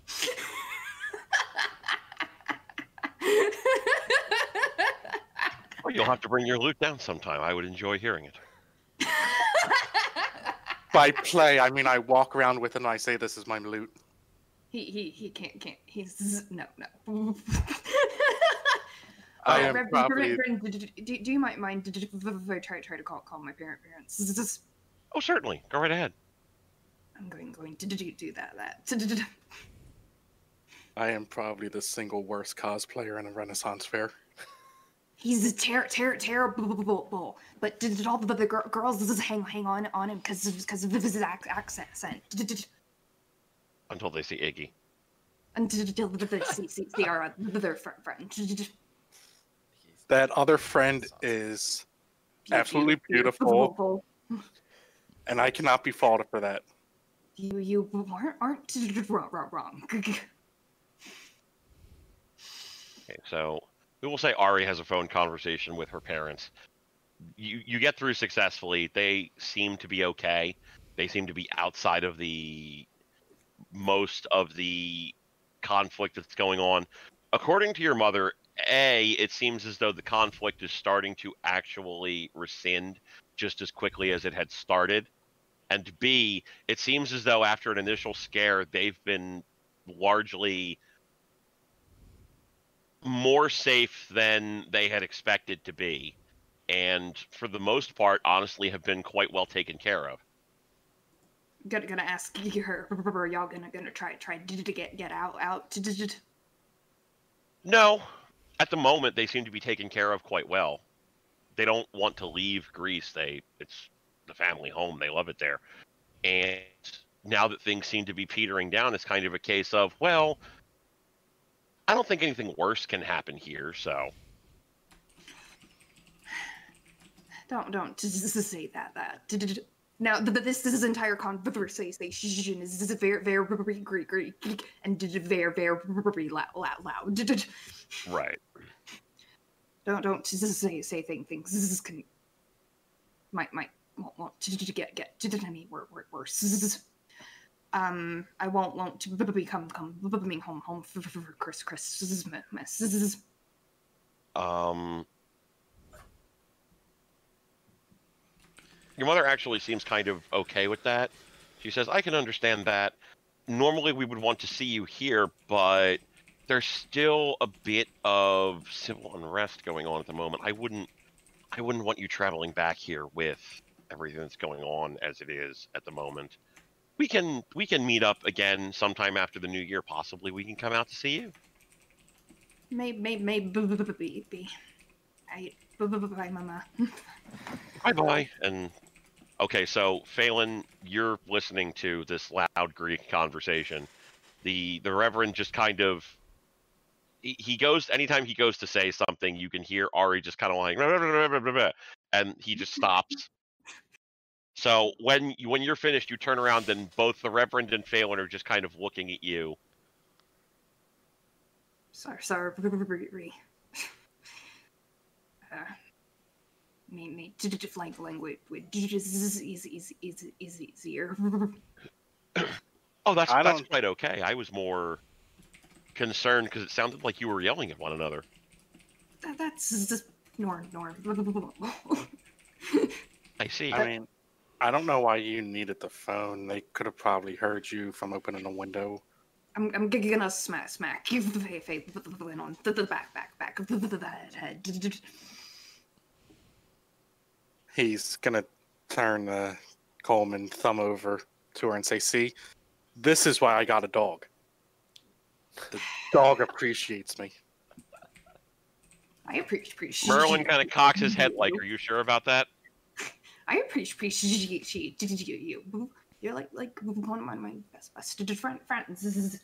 Well, you'll have to bring your lute down sometime. I would enjoy hearing it. By play, I mean I walk around with it and I say this is my loot. he he he can't can't. He's no no. I Uh, am Rev- probably Reverend, do, do, do you might mind try try to call call my parent parents? Oh, certainly. Go right ahead. I'm going going to do do that that. I am probably the single worst cosplayer in a Renaissance fair. He's a ter- ter- terrible, but did, did all the, the gir- girls just hang hang on on him because because of his accent? Did- did- Until they see Iggy. Until they see see see our other friend friend. That other friend is absolutely beautiful, and I cannot be faulted for that. You you aren't aren't wrong wrong wrong. Okay, so we will say Ari has a phone conversation with her parents. You you get through successfully. They seem to be okay. They seem to be outside of the most of the conflict that's going on. According to your mother, A, it seems as though the conflict is starting to actually rescind just as quickly as it had started. And B, it seems as though after an initial scare, they've been largely more safe than they had expected to be. And for the most part, honestly, have been quite well taken care of. Gonna gonna ask her. Are y'all gonna gonna try try to get get out out? No, at the moment, they seem to be taken care of quite well. They don't want to leave Greece. They it's the family home. They love it there. And now that things seem to be petering down, it's kind of a case of well, I don't think anything worse can happen here. So Don't don't just say that that. Now, but this this entire conversation is is very very Greek and very very loud loud loud. right. Don't don't just say say thing things. This can might might won't want to get get to me wor- wor- worse. Um, I won't won't to become come home home for, for, for Chris Christmas. Um, your mother actually seems kind of okay with that. She says, "I can understand that. Normally, we would want to see you here, but there's still a bit of civil unrest going on at the moment. I wouldn't, I wouldn't want you traveling back here with everything that's going on as it is at the moment. We can, we can meet up again sometime after the new year. Possibly, we can come out to see you." Maybe maybe maybe be. I bye mama. bye bye and okay so phelan you're listening to this loud greek conversation the the reverend just kind of he, he goes anytime he goes to say something you can hear ari just kind of like and he just stops so when you, when you're finished you turn around and both the reverend and phelan are just kind of looking at you Sorry sorry. Uh, me me flank language is easy easy easy easy easier. oh that's I that's quite okay i was more concerned because it sounded like you were yelling at one another That, that's just norm norm. i see I mean, I don't know why you needed the phone. They could have probably heard you from opening a window. I'm I'm gonna smack smack you the face face on the, the back back back of the, the, the head. He's gonna turn uh, Coleman thumb over to her and say, "See, this is why I got a dog. The dog appreciates me." I appreciate. appreciate Merlin kind of cocks his head like, "Are you sure about that?" I appreciate you. You're like like one of my, my best best friend friends.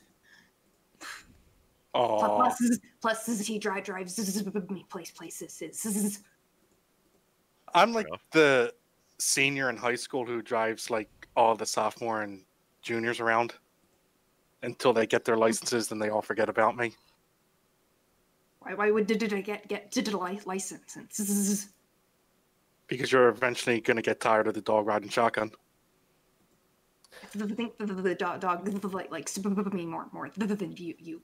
Oh, Plus, plus he drive drives me place places. I'm like the senior in high school who drives like all the sophomore and juniors around until they get their licenses, then they all forget about me. Why why would did I get get digital li- license? Because you're eventually going to get tired of the dog riding shotgun. I think the, the, the dog dog like likes me more more than you you.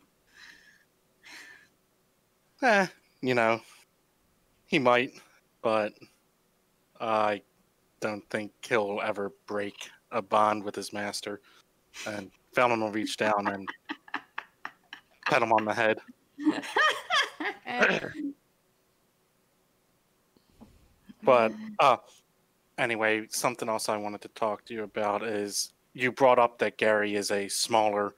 Eh, you know, he might, but I don't think he'll ever break a bond with his master. And Phelan will reach down and pat him on the head. But uh anyway, something else I wanted to talk to you about is you brought up that Gary is a smaller,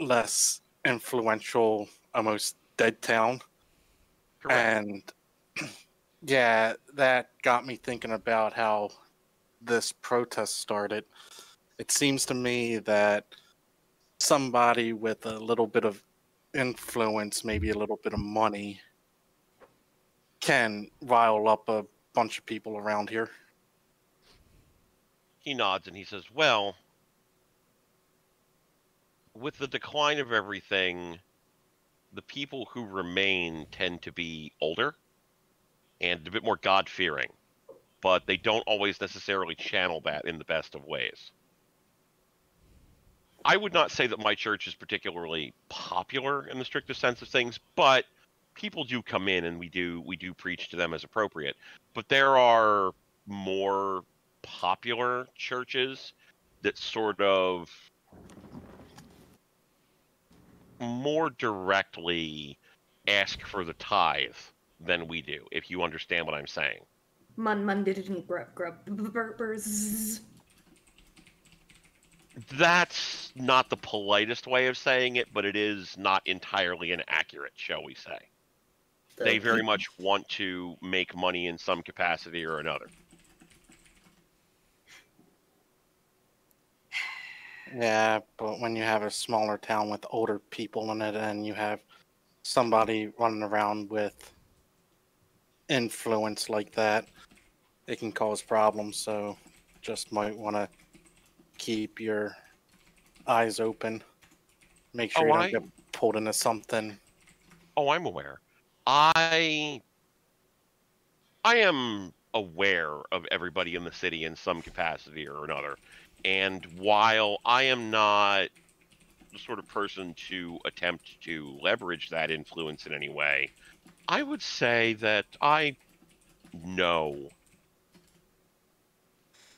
less influential, almost dead town. Correct. And yeah, that got me thinking about how this protest started. It seems to me that somebody with a little bit of influence, maybe a little bit of money, can rile up a bunch of people around here. He nods and he says, "Well, with the decline of everything, the people who remain tend to be older and a bit more God fearing, but they don't always necessarily channel that in the best of ways. I would not say that my church is particularly popular in the strictest sense of things, but people do come in and we do we do preach to them as appropriate. But there are more popular churches that sort of more directly ask for the tithe than we do, if you understand what I'm saying. Mun mun didn't grub grub burpers. That's not the politest way of saying it, but it is not entirely inaccurate, shall we say. They very much want to make money in some capacity or another. Yeah, but when you have a smaller town with older people in it and you have somebody running around with influence like that, it can cause problems. So just might want to keep your eyes open. Make sure Oh, you don't I- get pulled into something. Oh, I'm aware. I I am aware of everybody in the city in some capacity or another. And while I am not the sort of person to attempt to leverage that influence in any way, I would say that I know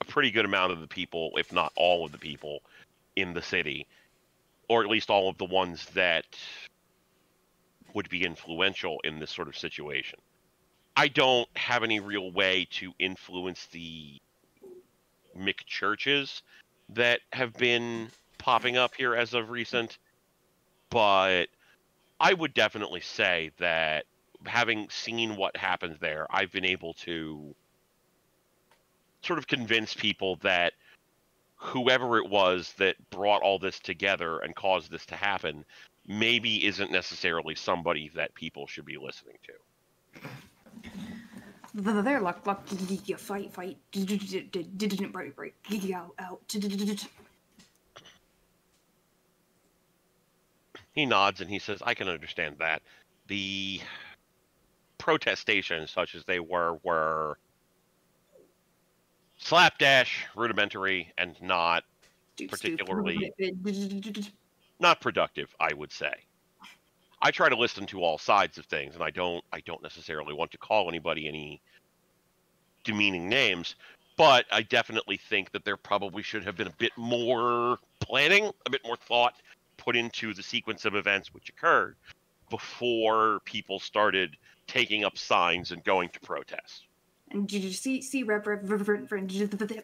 a pretty good amount of the people, if not all of the people in the city, or at least all of the ones that would be influential in this sort of situation. I don't have any real way to influence the McChurches that have been popping up here as of recent, but I would definitely say that having seen what happens there, I've been able to sort of convince people that whoever it was that brought all this together and caused this to happen maybe isn't necessarily somebody that people should be listening to. Luck, luck, fight, fight, didn't break, break, out, out. He nods and he says, I can understand that. The protestations, such as they were, were slapdash, rudimentary, and not Particularly- not productive, I would say. I try to listen to all sides of things, and I don't I don't necessarily want to call anybody any demeaning names, but I definitely think that there probably should have been a bit more planning, a bit more thought put into the sequence of events which occurred before people started taking up signs and going to protest. And did you see see Rev Rev Reverend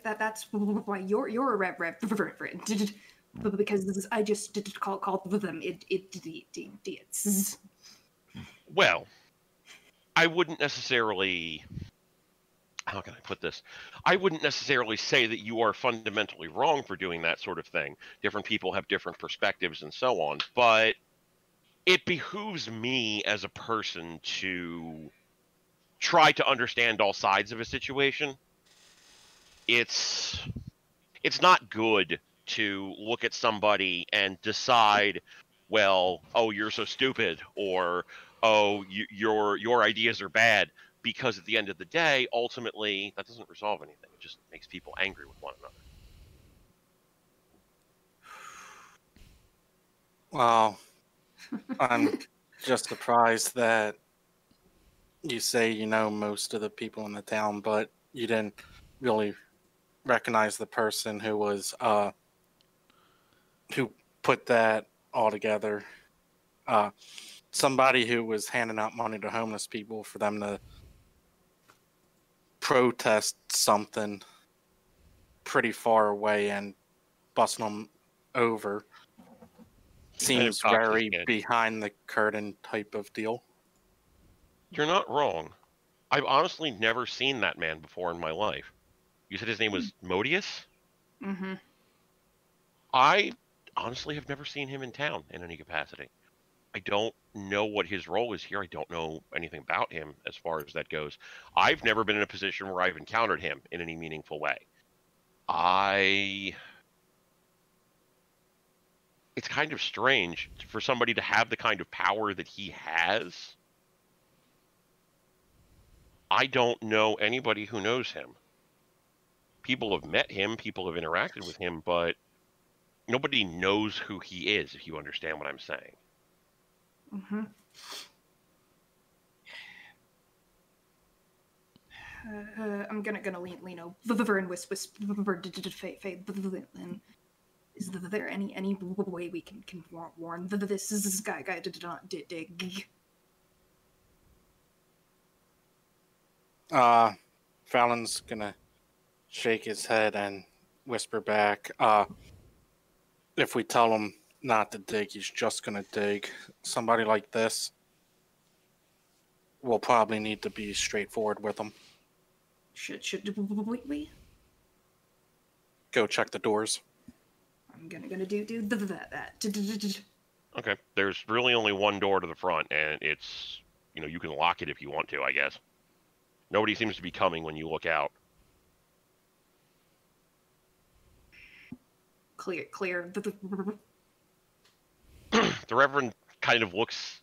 that's why you're you're a Rev Rev Reverend friend. Because this is, I just did call called them it it idiots. Mm-hmm. Well, I wouldn't necessarily. How can I put this? I wouldn't necessarily say that you are fundamentally wrong for doing that sort of thing. Different people have different perspectives and so on, but it behooves me as a person to try to understand all sides of a situation. It's it's not good to look at somebody and decide, well, oh, you're so stupid, or oh, you, your your ideas are bad, because at the end of the day, ultimately, that doesn't resolve anything. It just makes people angry with one another. Well, I'm just surprised that you say you know most of the people in the town, but you didn't really recognize the person who was uh who put that all together. Uh somebody who was handing out money to homeless people for them to protest something pretty far away and busting them over seems very behind the curtain type of deal. You're not wrong. I've honestly never seen that man before in my life. You said his name was Modius? Mm-hmm. I honestly have never seen him in town in any capacity. I don't know what his role is here. I don't know anything about him as far as that goes. I've never been in a position where I've encountered him in any meaningful way. I. It's kind of strange for somebody to have the kind of power that he has. I don't know anybody who knows him. People have met him, people have interacted with him, but nobody knows who he is, if you understand what I'm saying. Mm-hmm. Uh, uh, I'm gonna gonna lean lean over and whisper whisper Faye Faye and is there any any way we can can warn warn this is this guy guy did not did dig Uh, Phelan's gonna shake his head and whisper back. Uh, if we tell him not to dig, he's just gonna dig. Somebody like this, we'll probably need to be straightforward with him. should should we, we Go check the doors. I'm gonna gonna do do the that that Okay. There's really only one door to the front, and it's, you know, you can lock it if you want to, I guess. Nobody seems to be coming when you look out. Clear clear The Reverend kind of looks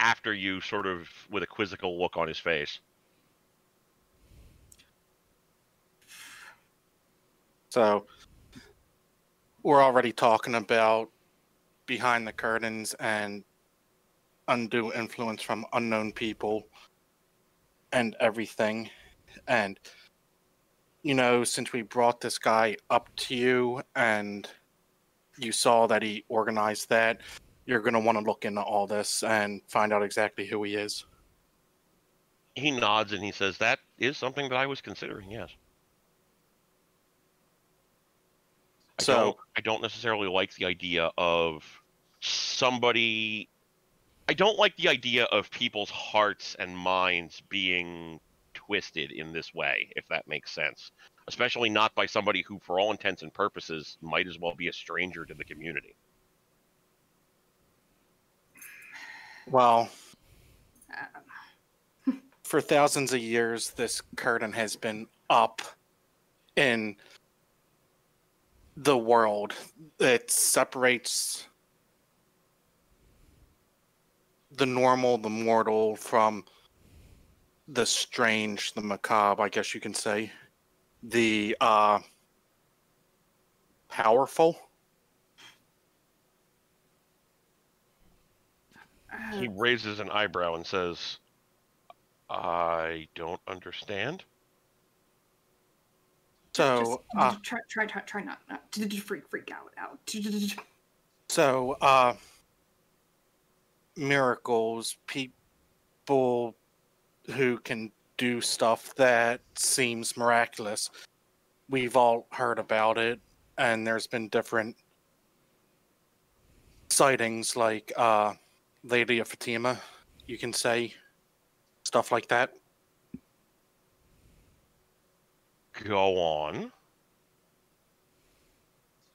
after you, sort of with a quizzical look on his face. So we're already talking about behind the curtains and undue influence from unknown people and everything. And you know, since we brought this guy up to you and you saw that he organized that, you're going to want to look into all this and find out exactly who he is. He nods and he says, That is something that I was considering, yes. I So- don't, I don't necessarily like the idea of somebody. I don't like the idea of people's hearts and minds being twisted in this way, if that makes sense. Especially not by somebody who, for all intents and purposes, might as well be a stranger to the community. Well, uh, for thousands of years, this curtain has been up in the world. It separates the normal, the mortal, from the strange, the macabre, I guess you can say. The uh, powerful. He raises an eyebrow and says, I don't understand. So, Just uh, try, try, try, try not, not to to freak, freak out, out. So, uh, miracles, people who can do stuff that seems miraculous. We've all heard about it, and there's been different sightings, like uh, Lady of Fatima, you can say. stuff like that. Go on.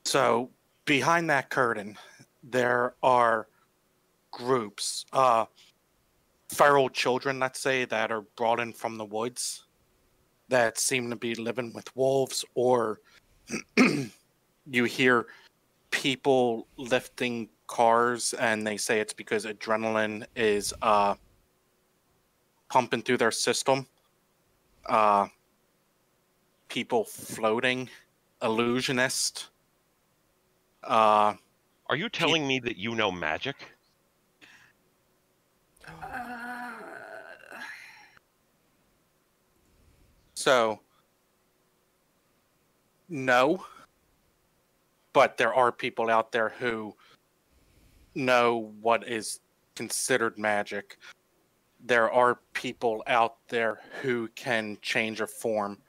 So behind that curtain, there are groups, uh, feral children, let's say, that are brought in from the woods that seem to be living with wolves, or you hear people lifting cars and they say it's because adrenaline is uh, pumping through their system. Uh, people floating, illusionist. Uh, Are you telling me that you know magic? So, no. But there are people out there who know what is considered magic. There are people out there who can change a form.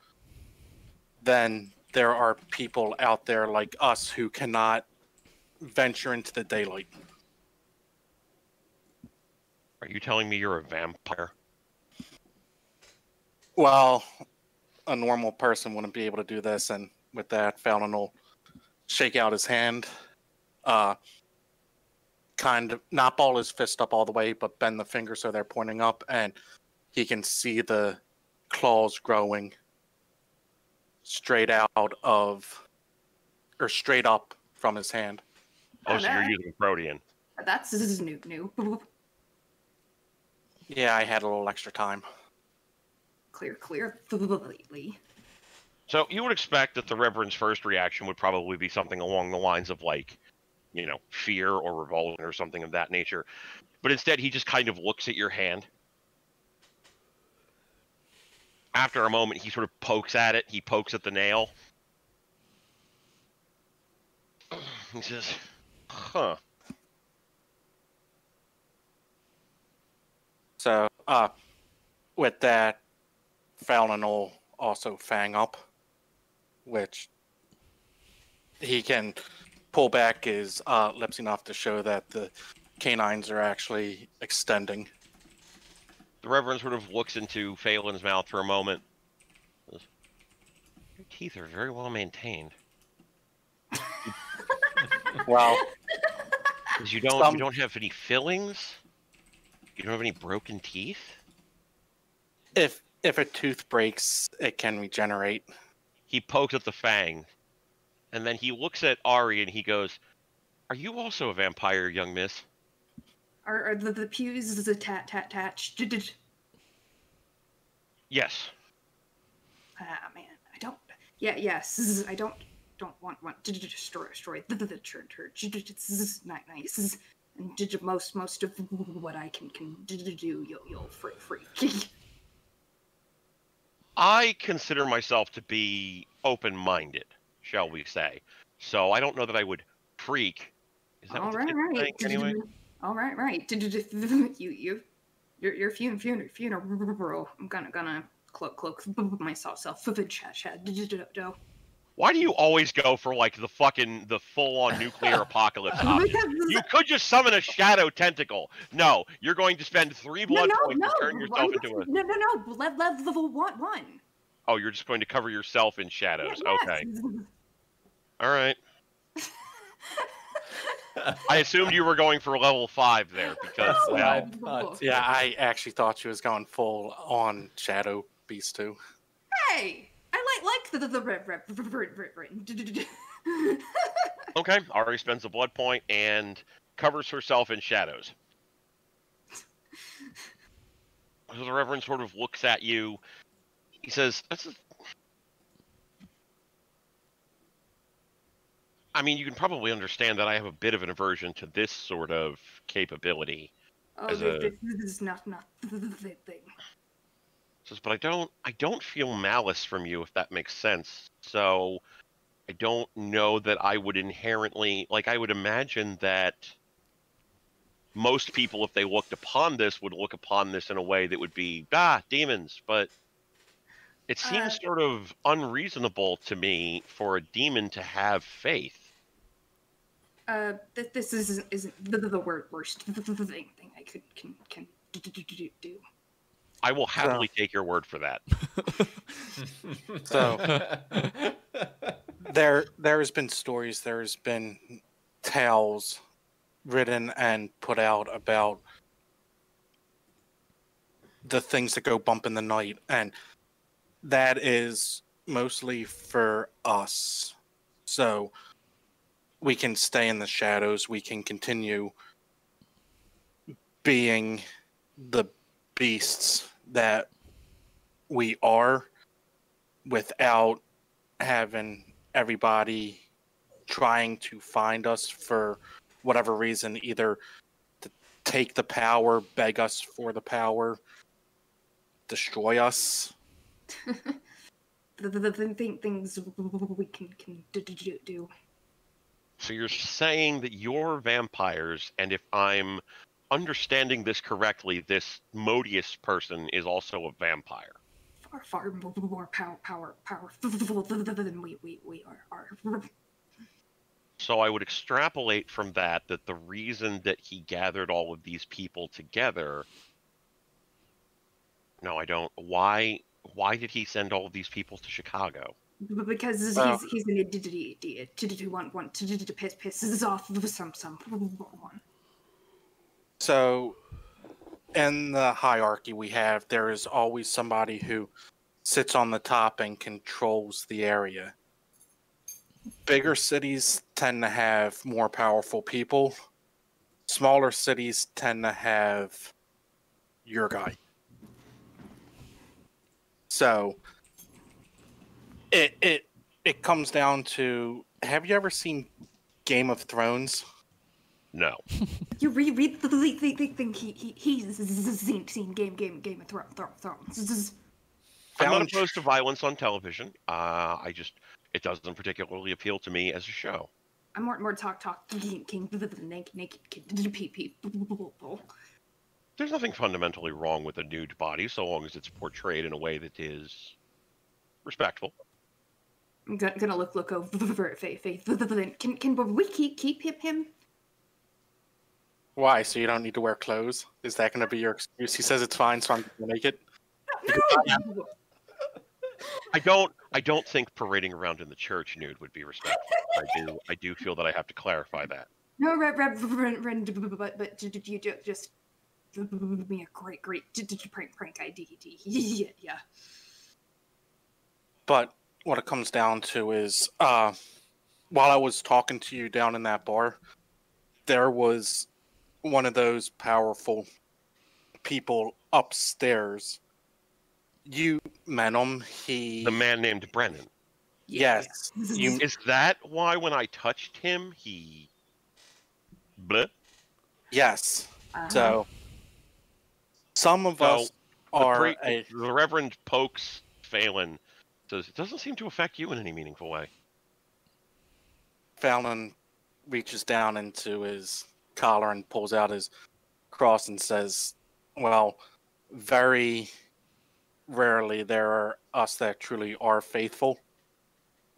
Then there are people out there like us who cannot venture into the daylight. Are you telling me you're a vampire? Well, a normal person wouldn't be able to do this, and with that, Phelan will shake out his hand, uh, kind of not ball his fist up all the way, but bend the fingers so they're pointing up, and he can see the claws growing straight out of, or straight up from his hand. Oh, so you're using Protean. that's this is new, new. Yeah, I had a little extra time. Clear, clear, completely. So you would expect that the Reverend's first reaction would probably be something along the lines of like, you know, fear or revulsion or something of that nature. But instead he just kind of looks at your hand. After a moment he sort of pokes at it, he pokes at the nail. He says, Huh. So, uh, with that, Phelan will also fang up, which he can pull back his uh, lips enough to show that the canines are actually extending. The Reverend sort of looks into Phelan's mouth for a moment. Your teeth are very well maintained. Well, 'Cause you don't Some- you don't have any fillings? You don't have any broken teeth? if if a tooth breaks, it can regenerate. He pokes at the fang. And then he looks at Ari and he goes, Are you also a vampire, young miss? Are, are the, the pews tat tat attached? Yes. Ah man, I don't. Yeah, yes, I don't don't want want to destroy destroy the the, the church. church. This is not nice. And did most most of what I can can do you'll free free. I consider myself to be open minded, shall we say. So I don't know that I would freak. Is that All what right, right. anyway? All right, right. You you your your funeral funeral funeral. I'm gonna gonna cloak cloak myself self chat chat. do. Why do you always go for like the fucking the full on nuclear apocalypse option? You could just summon a shadow tentacle. No, you're going to spend three no, blood no, points no, to turn yourself no, into a. no, no, no. Level, level one, one. Oh, you're just going to cover yourself in shadows. Yeah, Okay. yes. All right. I assumed you were going for level five there because No, well, I thought- Yeah, I actually thought she was going full on Shadow Beast too. Hey, Like the the, the okay. Ari spends a blood point and covers herself in shadows. So the Reverend sort of looks at you. He says, "That's." A... I mean, you can probably understand that I have a bit of an aversion to this sort of capability. Oh, this, a- this is not not the thing. Says, but I don't I don't feel malice from you if that makes sense. So I don't know that I would inherently like I would imagine that most people if they looked upon this would look upon this in a way that would be ah demons, but it seems Uh, sort of unreasonable to me for a demon to have faith. Uh, th- this isn't isn't the, the, the wor- worst thing thing I could can can do. do, do, do. I will happily take your word for that. So- there there's been stories there's been tales written and put out about the things that go bump in the night and that is mostly for us so we can stay in the shadows we can continue being the beasts that we are without having everybody trying to find us for whatever reason, either to take the power, beg us for the power, destroy us. the, the, the thing, things we can can do, do, do. So you're saying that you're vampires, and if I'm understanding this correctly, this Modius person is also a vampire. far far more power power powerful than we we, we are, are. So I would extrapolate from that that the reason that he gathered all of these people together. No, I don't. Why? Why did he send all of these people to Chicago? because he's Well- he's an idiot to to want want to to piss pisses off some some one. So, in the hierarchy we have, there is always somebody who sits on the top and controls the area. Bigger cities tend to have more powerful people. Smaller cities tend to have your guy. So, it it it comes down to have you ever seen Game of Thrones? No. You reread the the the the thing he he he's seen seen game game Game of Thro- Thro- Thrones. I'm not Found- opposed to violence on television. Uh, I just it doesn't particularly appeal to me as a show. I'm more more talk talk king king naked naked people. There's nothing fundamentally wrong with a nude body so long as it's portrayed in a way that is respectful. I'm gonna, gonna look look over at Faith. Faith. Can can we keep keep him him? Why? So you don't need to wear clothes? Is that going to be your excuse? He says it's fine, so I'm going to make it. No. I don't I don't think parading around in the church nude would be respectful. I do I do feel that I have to clarify that. No, Reverend, but but did you just be a great great prank prank idea? Yeah, yeah. But what it comes down to is, uh, while I was talking to you down in that bar, there was one of those powerful people upstairs. You met him. He. The man named Brennan. Yes. You- Is that why when I touched him he bleh? Yes. Uh-huh. So. Some of So, us The, are pre- a. the Reverend Pokes Phelan says it doesn't seem to affect you in any meaningful way. Phelan reaches down into his collar and pulls out his cross and says, Well, very rarely there are us that truly are faithful.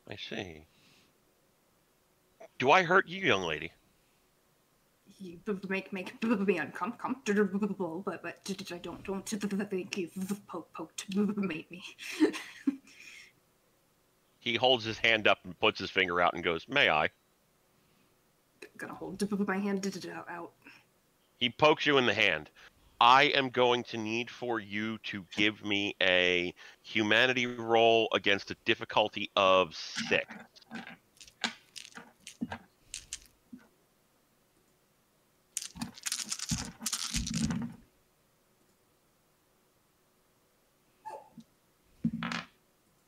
I see. Do I hurt you, young lady? you b- b- make make b- b- me uncomfortable, but but I don't don't think you poke poked made me. He holds his hand up and puts his finger out and goes, May I? Gonna hold my hand out. He pokes you in the hand. I am going to need for you to give me a humanity roll against a difficulty of six.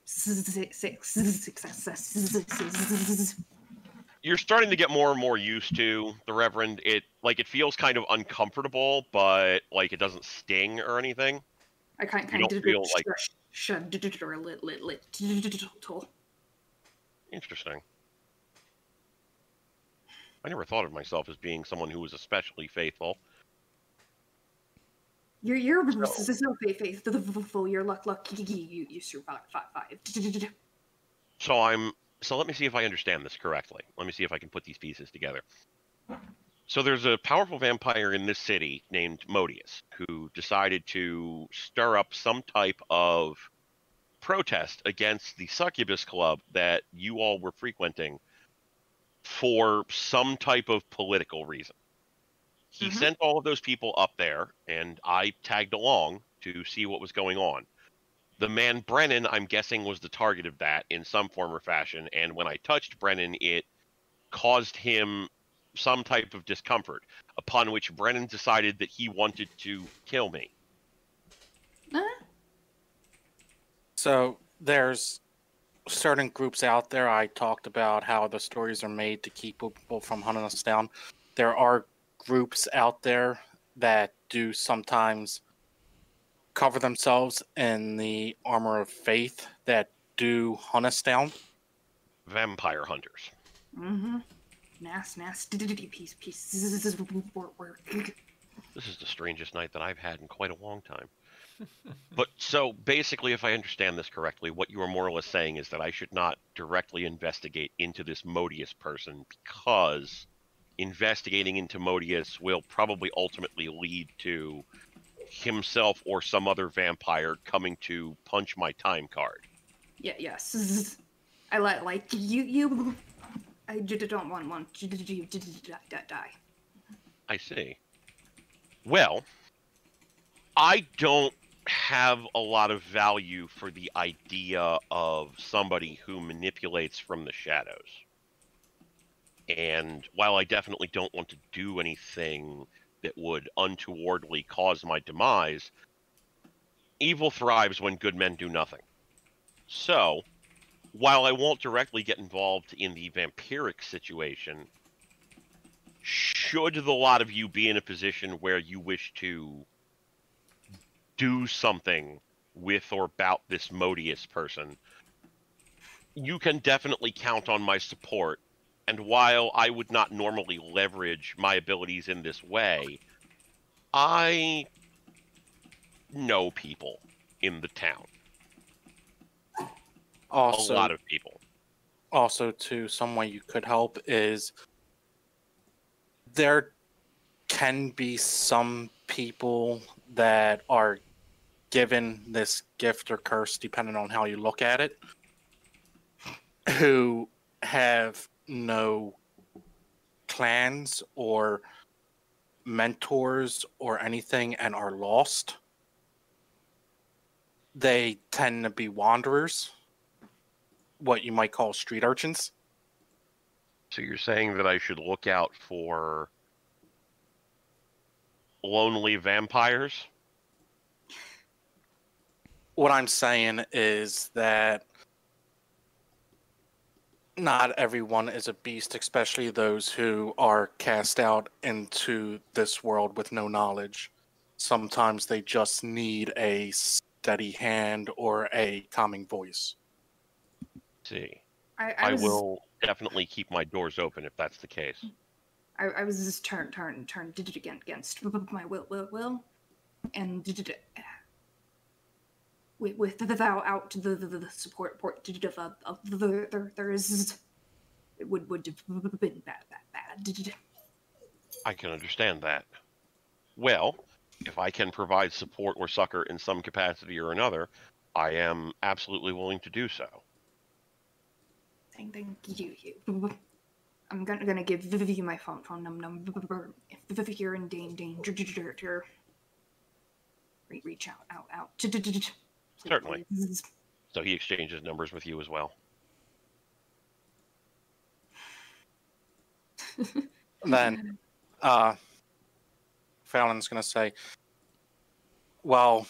Six. You're starting to get more and more used to the Reverend. It like it feels kind of uncomfortable, but like it doesn't sting or anything. I kind You kind don't of feel like-. Interesting. I never thought of myself as being someone who was especially faithful. You're you're so faith faithful. Your luck luck you you survived five five. So I'm so let me see if I understand this correctly. Let me see if I can put these pieces together. So there's a powerful vampire in this city named Modius who decided to stir up some type of protest against the Succubus Club that you all were frequenting for some type of political reason. He Mhm. sent all of those people up there, and I tagged along to see what was going on. The man Brennan, I'm guessing, was the target of that in some form or fashion, and when I touched Brennan, it caused him some type of discomfort, upon which Brennan decided that he wanted to kill me. Huh? So there's certain groups out there. I talked about how the stories are made to keep people from hunting us down. There are groups out there that do sometimes cover themselves in the armor of faith that do hunt us down. Vampire hunters. Mm-hmm. Nas, nas, piece, pieces, work, work. This is the strangest night that I've had in quite a long time. but so basically, if I understand this correctly, what you are more or less saying is that I should not directly investigate into this Modius person because investigating into Modius will probably ultimately lead to himself or some other vampire coming to punch my time card. Yeah, yes. I let like you, you. I don't want one. die. I see. Well, I don't have a lot of value for the idea of somebody who manipulates from the shadows. And while I definitely don't want to do anything that would untowardly cause my demise, evil thrives when good men do nothing. So, while I won't directly get involved in the vampiric situation, should the lot of you be in a position where you wish to do something with or about this Modius person, you can definitely count on my support. And while I would not normally leverage my abilities in this way, I know people in the town. Also, a lot of people. also too some way you could help is there can be some people that are given this gift or curse depending on how you look at it who have no clans or mentors or anything and are lost they tend to be wanderers what you might call street urchins So you're saying that I should look out for lonely vampires? what I'm saying is that not everyone is a beast, especially those who are cast out into this world with no knowledge. Sometimes they just need a steady hand or a calming voice. see. I, I, I was, will definitely keep my doors open if that's the case. I, I was just turn, turn, turn, did it again against my will, will, will, and did it with with without out the the, the support port it uh, of the there there is it would would have been bad bad bad. I can understand that. Well, if I can provide support or succor in some capacity or another, I am absolutely willing to do so. Thank thank you. you. I'm gonna gonna give Vivi my phone phone num number. If you're in dan- danger, re- reach out out out. Certainly. Please. So he exchanges numbers with you as well. then uh Phelan's gonna say, Well,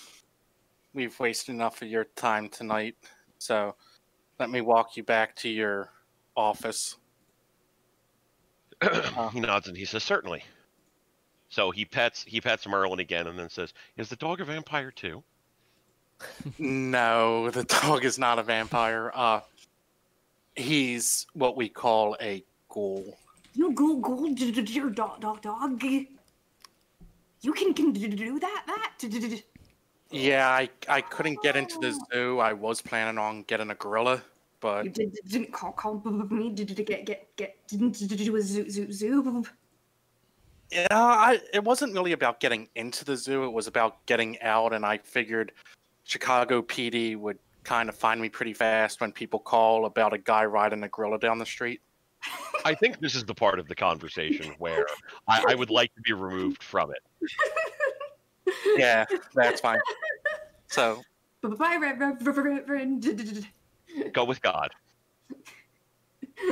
we've wasted enough of your time tonight, so let me walk you back to your office. he nods and he says, "Certainly." So he pets he pets Merlin again and then says, "Is the dog a vampire too?" No, the dog is not a vampire. Uh he's what we call a ghoul. You go go your dog dog dog. You can can do that that. Yeah, I I couldn't get into the zoo. I was planning on getting a gorilla, but You did, didn't call call me. Did get get get didn't do a zoo zoo zoo? Yeah, I, it wasn't really about getting into the zoo. It was about getting out, and I figured Chicago PD would kind of find me pretty fast when people call about a guy riding a gorilla down the street. I think this is the part of the conversation where I, I would like to be removed from it. Yeah, that's fine. So Bye, Reverend. Go with God.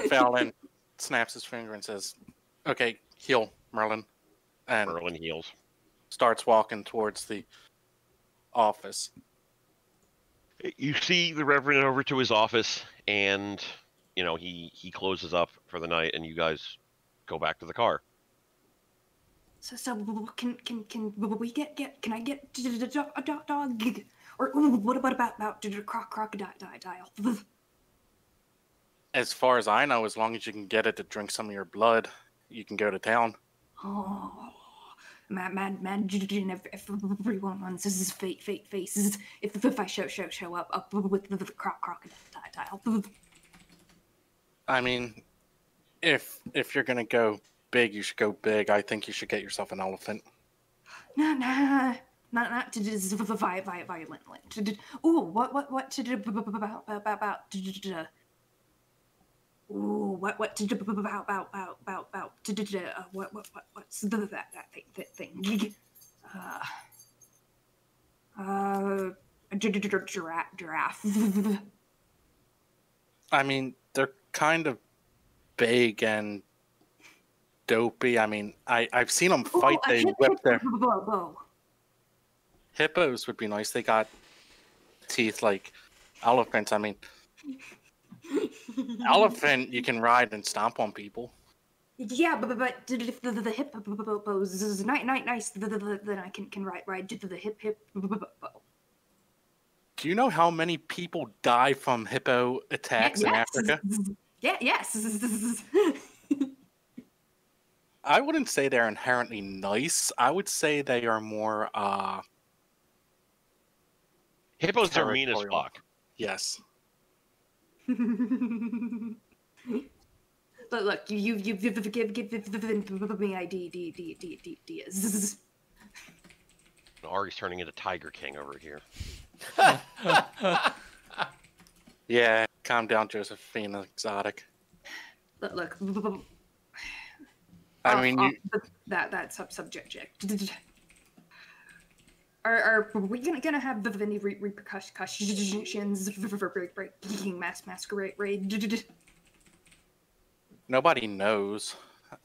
Phelan snaps his finger and says, "Okay, heal, Merlin," and Merlin heals. starts walking towards the office. You see the Reverend over to his office, and you know he he closes up for the night, and you guys go back to the car. So, so can can can we get get? Can I get a dog? dog? Or what about about about croc crocodile? As far as I know, as long as you can get it to drink some of your blood, you can go to town. Oh, mad, mad, mad! If, if everyone wants this is fake, fake faces. If if I show show show up up with the, croc crocodile. Tile. I mean, if if you're gonna go big, you should go big. I think you should get yourself an elephant. Nah, nah, not not to violent. Ooh, what what what about about about Ooh, what what about about about about about what what what what's the, that that thing that thing uh uh giraffe giraffe I mean, they're kind of big and dopey. I mean, I I've seen them fight. Ooh, they hip, whip their bow. hippos would be nice. They got teeth like elephants. I mean, elephant you can ride and stomp on people. Yeah, but but, but if the, the, the hip bows is nice, nice, nice, then I can can ride ride to the hip hip. Do you know how many people die from hippo attacks in. Africa? Yeah, yes. I wouldn't say they're inherently nice. I would say they are more uh Hippos are mean as fuck. yes. But look, you you you give give give me ID D D D D D Ari's turning into Tiger King over here. Yeah, calm down, Josephine Exotic. Look, look. I mean, you, that that sub subject. Are, are we gonna, gonna have any re- repercussions break breaking mass masquerade raid? nobody knows.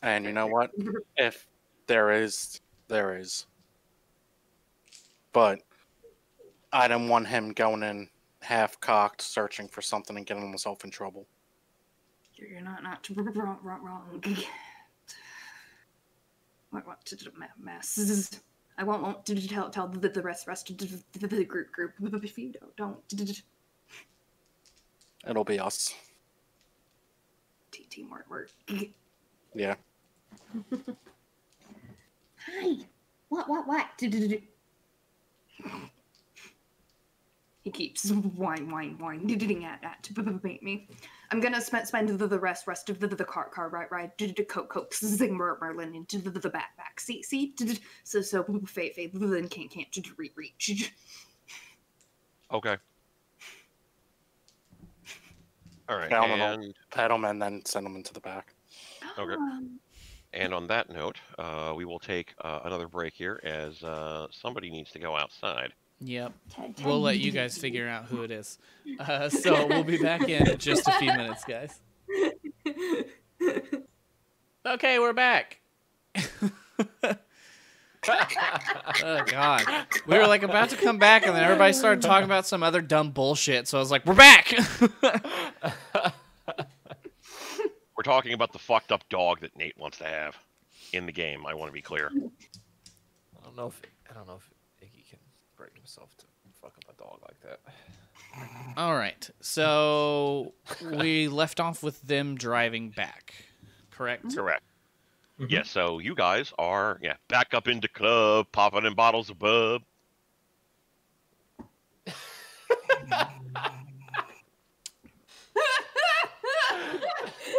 And you know what? If there is, there is. But I don't want him going in half cocked, searching for something and getting himself in trouble. You're not not wrong wrong wrong. What what to do mass? I won't won't tell tell the, the rest rest of the, the group group if you don't don't It'll be us. T- teamwork work. Yeah. Hi. What what what? He keeps whine whine whine at at to bait me. I'm gonna spend spend the, the rest rest of the the car car ride ride to coke coaxing Mer- Merlin into the, the back back seat seat so so Faye Faye then can't can't to re- reach. Okay. All right, Down and and and then send them into the back. Okay. Um, and on that note, uh, we will take uh, another break here as uh, somebody needs to go outside. Yep. We'll let you guys figure out who it is. Uh, so we'll be back in just a few minutes, guys. Okay, we're back. oh god. We were like about to come back and then everybody started talking about some other dumb bullshit. So I was like, "We're back." We're talking about the fucked up dog that Nate wants to have in the game. I want to be clear. I don't know if I don't know if Iggy can bring himself to fuck up a dog like that. All right. So we left off with them driving back. Correct? Correct. Yeah, so you guys are yeah back up into club, popping in bottles of bub.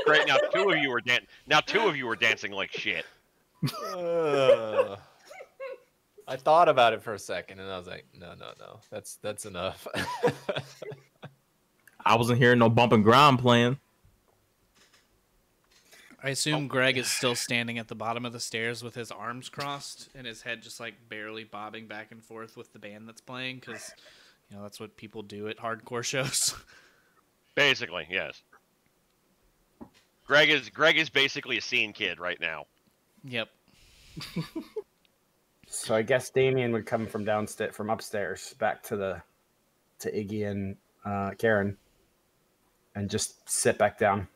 Great. Now two of you are dan- now two of you are dancing like shit. Uh, I thought about it for a second, and I was like, no, no, no, that's that's enough. I wasn't hearing no bump and grind playing. I assume Greg is still standing at the bottom of the stairs with his arms crossed and his head just like barely bobbing back and forth with the band that's playing because you know that's what people do at hardcore shows. Basically, yes. Greg is Greg is basically a scene kid right now. yep. So I guess Damien would come from downstairs, from upstairs, back to the to Iggy and uh, Karen, and just sit back down.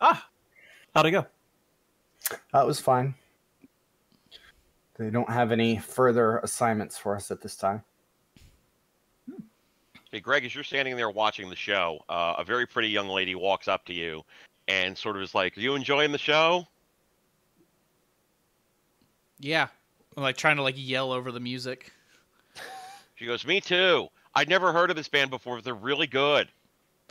Ah, how'd it go? That was fine. They don't have any further assignments for us at this time. Hey, Greg, as you're standing there watching the show, uh, a very pretty young lady walks up to you and sort of is like, "Are you enjoying the show?" Yeah. I'm like trying to like yell over the music. She goes, "Me too. I'd never heard of this band before, but they're really good."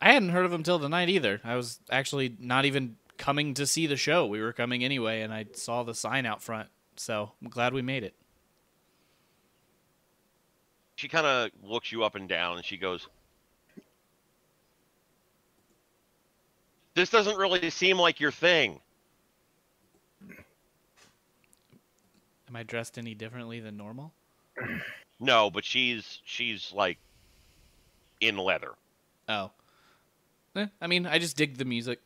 I hadn't heard of them till tonight either. I was actually not even coming to see the show. We were coming anyway, and I saw the sign out front. So I'm glad we made it. She kind of looks you up and down, and she goes, "This doesn't really seem like your thing." Am I dressed any differently than normal? No, but she's she's like in leather. Oh. Eh, I mean, I just dig the music.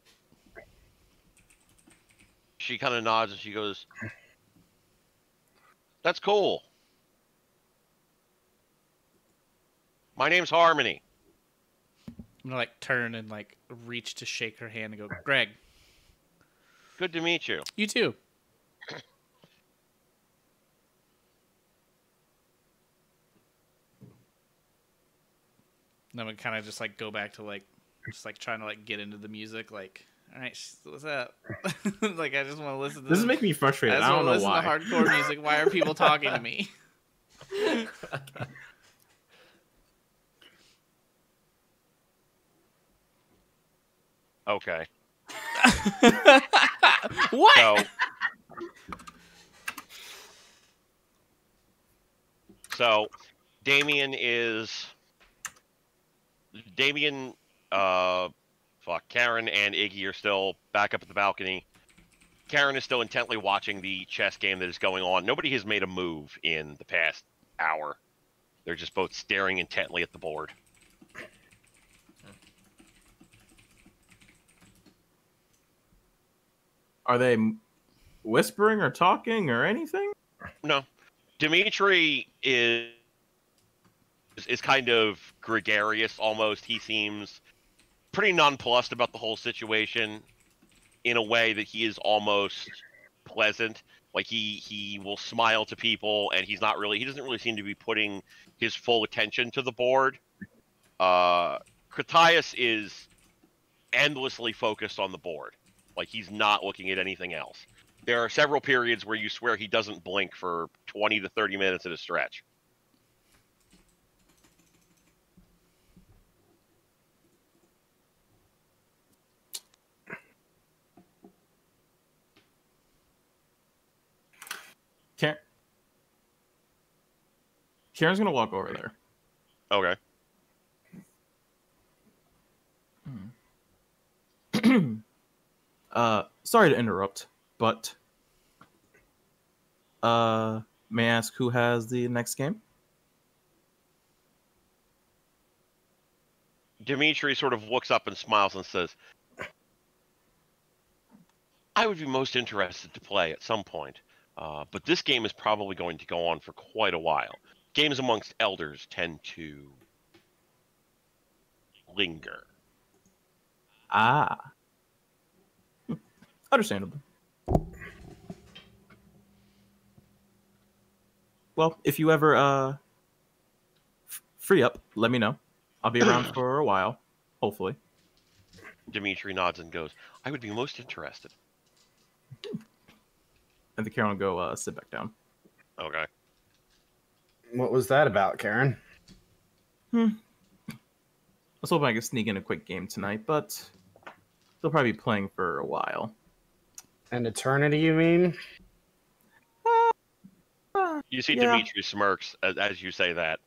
She kind of nods and she goes, "That's cool." My name's Harmony. I'm gonna like turn and like reach to shake her hand and go, Greg, Good to meet you. you too. And I'm kind of just like go back to like, just like trying to like get into the music. Like, all right, what's up? like, I just want to listen to This is making me frustrated. I, I, don't know listen why. to hardcore music. Why are people talking to me? Okay. what? So, so Damien is Damien. Uh, fuck. Karen and Iggy are still back up at the balcony. Karen is still intently watching the chess game that is going on. Nobody has made a move in the past hour. They're just both staring intently at the board. Are they whispering or talking or anything? No, Dimitri is is kind of gregarious almost. He seems pretty nonplussed about the whole situation in a way that he is almost pleasant. Like he he will smile to people, and he's not really he doesn't really seem to be putting his full attention to the board. Uh, Cratias is endlessly focused on the board. Like he's not looking at anything else. There are several periods where you swear he doesn't blink for 20 to 30 minutes at a stretch. Karen. Karen's gonna walk over there. Okay. Uh, sorry to interrupt, but uh, may I ask who has the next game? Dimitri sort of looks up and smiles and says, I would be most interested to play at some point, uh, but this game is probably going to go on for quite a while. Games amongst elders tend to linger. Ah, understandable. Well, if you ever uh f- free up, let me know. I'll be around for a while, hopefully. Dimitri nods and goes, I would be most interested. And the Karen will go uh, sit back down. Okay. What was that about, Karen? Hmm. I was hoping I could sneak in a quick game tonight, but they'll probably be playing for a while. An eternity, you mean? You see Yeah. Dimitri smirks as, as you say that.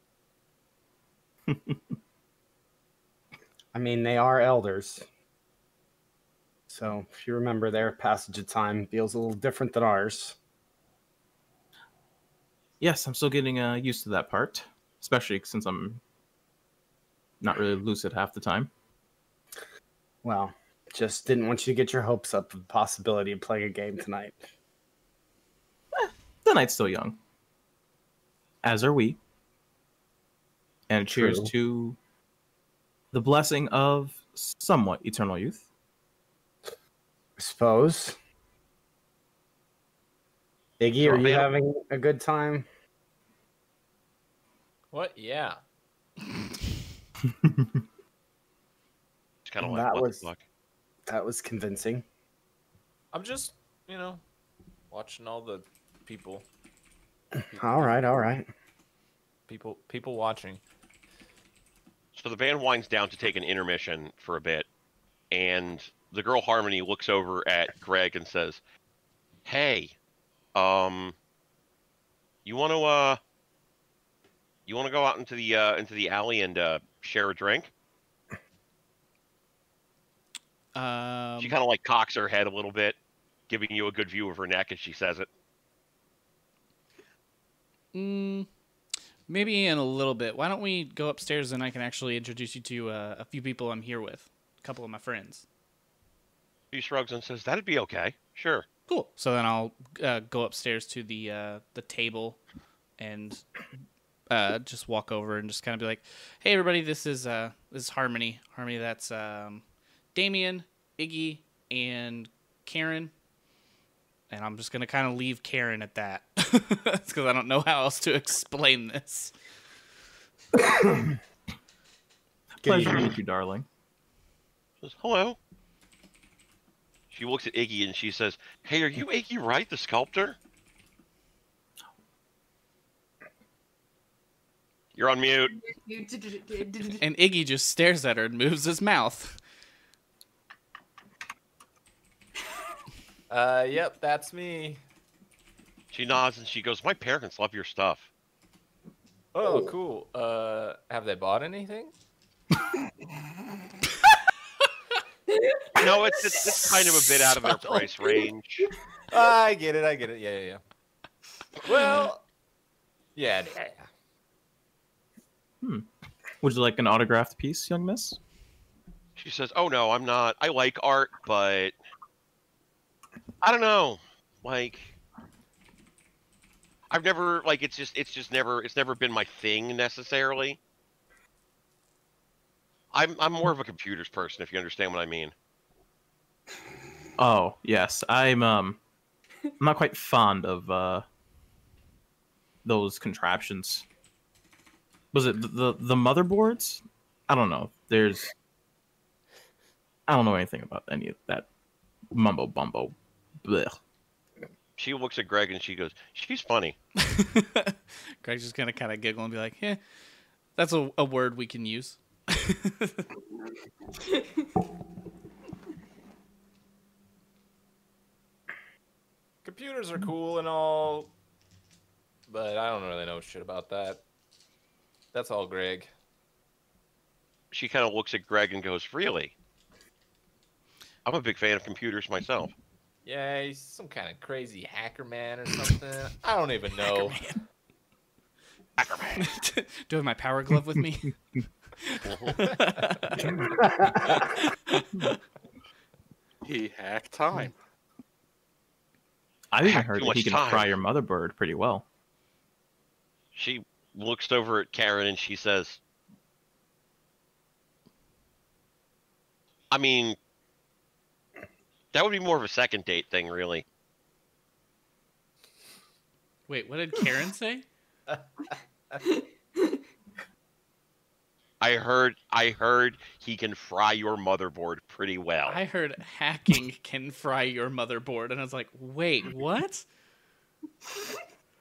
I mean, they are elders. So if you remember, their passage of time feels a little different than ours. Yes, I'm still getting uh, used to that part, especially since I'm not really lucid half the time. Well, just didn't want you to get your hopes up of the possibility of playing a game tonight. The night's still young, as are we. And cheers True. to the blessing of somewhat eternal youth. I suppose. Iggy, are you having a good time? What? Yeah. It's kind of like That what was- the fuck. That was convincing. I'm just, you know, watching all the people. All right, all right. People, people watching. So the band winds down to take an intermission for a bit, and the girl Harmony looks over at Greg and says, "Hey, um, you want to uh, you want to go out into the uh, into the alley and uh, share a drink?" Um, she kind of like cocks her head a little bit, giving you a good view of her neck as she says it. Mm, maybe in a little bit. Why don't we go upstairs and I can actually introduce you to uh, a few people I'm here with, a couple of my friends. She shrugs and says, "That'd be okay. Sure." Cool. So then I'll uh, go upstairs to the uh, the table and uh, just walk over and just kind of be like, "Hey, everybody, this is uh, this is Harmony. Harmony. That's um, Damien, Iggy, and Karen." And I'm just gonna kind of leave Karen at that because I don't know how else to explain this. Good Pleasure to meet you, darling. Says, "Hello." She looks at Iggy and she says, "Hey, are you Iggy Wright, the sculptor?" You're on mute. And Iggy just stares at her and moves his mouth. Uh, yep, that's me. She nods and she goes, "My parents love your stuff." Oh, cool. Uh, have they bought anything? No, it's, it's it's kind of a bit out of their price range. I get it. I get it. Yeah, yeah, yeah. Well, yeah, yeah, yeah. Hmm. Would you like an autographed piece, young miss? She says, "Oh no, I'm not. I like art, but I don't know. Like I've never like it's just it's just never it's never been my thing necessarily. I'm I'm more of a computers person if you understand what I mean. Oh, yes. I'm um I'm not quite fond of uh those contraptions. Was it the the, the motherboards? I don't know. There's I don't know anything about any of that mumbo bumbo. Blech. She looks at Greg and she goes, "She's funny." Greg's just gonna kind of giggle and be like, "Yeah, that's a, a word we can use." Computers are cool and all, but I don't really know shit about that. That's all Greg. She kind of looks at Greg and goes, "Really? I'm a big fan of computers myself." Yeah, he's some kind of crazy hacker man or something. I don't even know. Hacker man. Do I have my power glove with me? He hacked time. I've even Hack heard too that he can time. fry your motherboard pretty well. She looks over at Karen and she says, I mean, that would be more of a second date thing, really. Wait, what did Karen say? I heard I heard he can fry your motherboard pretty well. I heard hacking can fry your motherboard, and I was like, wait, what?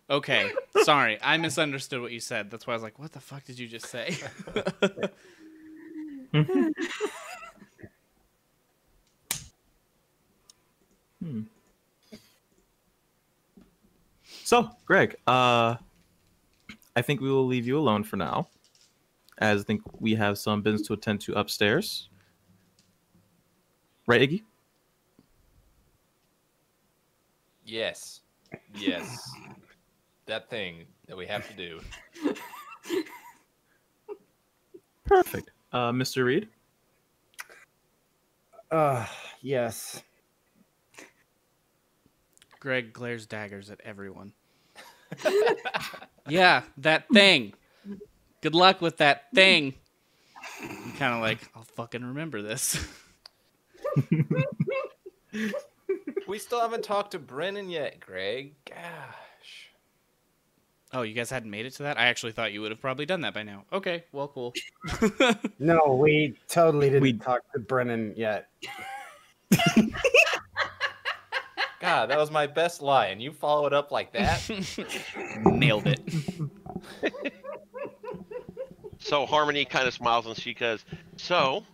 Okay, sorry, I misunderstood what you said. That's why I was like, what the fuck did you just say? So, Greg, uh, I think we will leave you alone for now, as I think we have some business to attend to upstairs. Right, Iggy? Yes. Yes. that thing that we have to do. Perfect. Uh, Mr. Reed? Uh, yes. Greg glares daggers at everyone. yeah, that thing. Good luck with that thing. I'm kind of like, I'll fucking remember this. We still haven't talked to Brennan yet, Greg. Gosh. Oh, you guys hadn't made it to that? I actually thought you would have probably done that by now. Okay, well, cool. No, we totally didn't We- talk to Brennan yet. God, that was my best lie, and you follow it up like that? Nailed it. So Harmony kind of smiles and she goes, "So,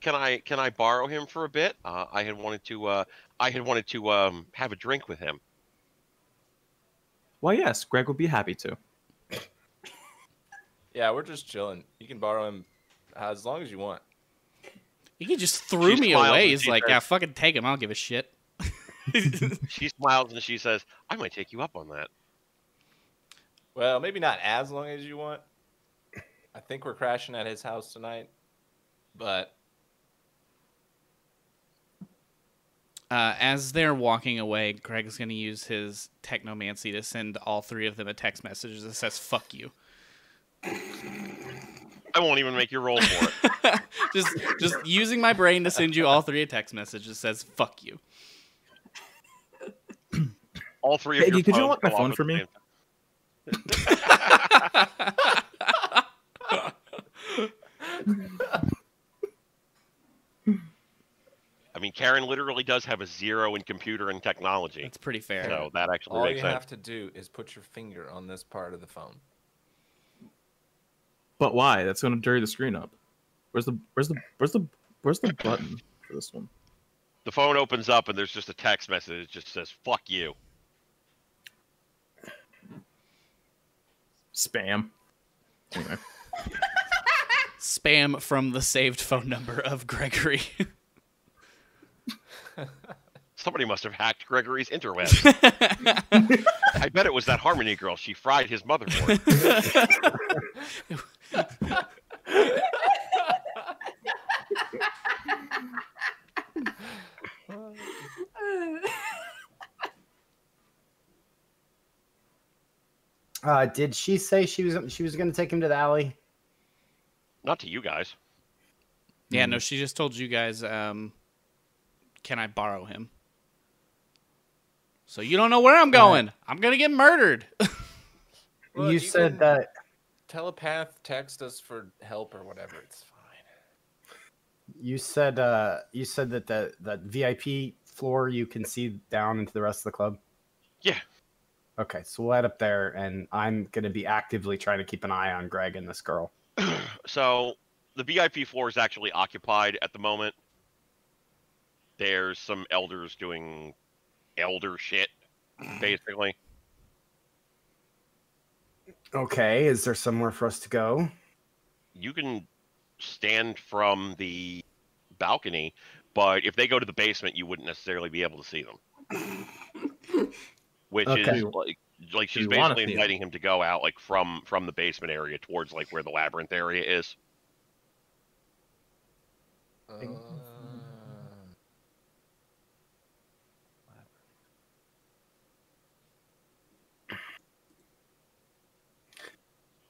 can I can I borrow him for a bit? Uh, I had wanted to uh, I had wanted to um, have a drink with him." Why, yes, Greg would be happy to. yeah, we're just chilling. You can borrow him as long as you want. He just threw She me away. He's like, says- yeah, fucking take him. I don't give a shit. She smiles and she says, "I might take you up on that." Well, maybe not as long as you want. I think we're crashing at his house tonight, but Uh, as they're walking away, Greg's going to use his technomancy to send all three of them a text message that says "fuck you." I won't even make you roll for it. just, just using my brain to send you all three a text message that says "fuck you." All three of Hey, your could you phones unlock my phone for me? same I mean, Karen literally does have a zero in computer and technology, That's pretty fair. so that actually all makes you sense. have to do is put your finger on this part of the phone. But why? That's going to dirty the screen up. Where's the where's the where's the where's the button for this one? The phone opens up and there's just a text message that just says "fuck you." Spam. Anyway, Spam from the saved phone number of Gregory. Somebody must have hacked Gregory's interweb. I bet it was that Harmony girl. She fried his motherboard. Uh, did she say she was she was going to take him to the alley? Not to you guys. yeah, no, she just told you guys, um, "Can I borrow him?" So you don't know where I'm going. I'm gonna get murdered. Well, you, you said that Telepath, text us for help or whatever. It's fine. you said uh you said that the that VIP floor you can see down into the rest of the club. Yeah. Okay, so we'll head up there, and I'm going to be actively trying to keep an eye on Greg and this girl. So the VIP floor is actually occupied at the moment. There's some elders doing elder shit, basically. Okay, is there somewhere for us to go? You can stand from the balcony, but if they go to the basement, you wouldn't necessarily be able to see them. Which Okay. is like, like she's basically inviting him to go out like from from the basement area towards like where the labyrinth area is. Uh,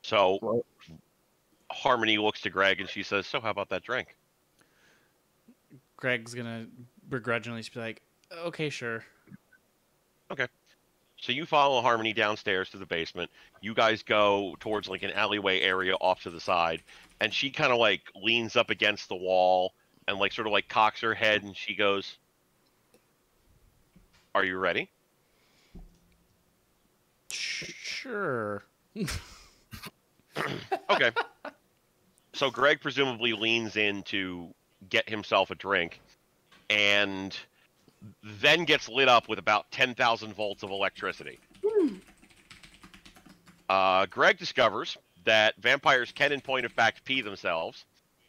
So Well- Harmony looks to Greg and she says, "So how about that drink?" Greg's gonna begrudgingly be like, "Okay, sure." So you follow Harmony downstairs to the basement. You guys go towards like an alleyway area off to the side, and she kind of like leans up against the wall and like sort of like cocks her head, and she goes, "Are you ready?" Sure. Okay. so Greg presumably leans in to get himself a drink, and then gets lit up with about ten thousand volts of electricity. uh, Greg discovers that vampires can, in point of fact, pee themselves.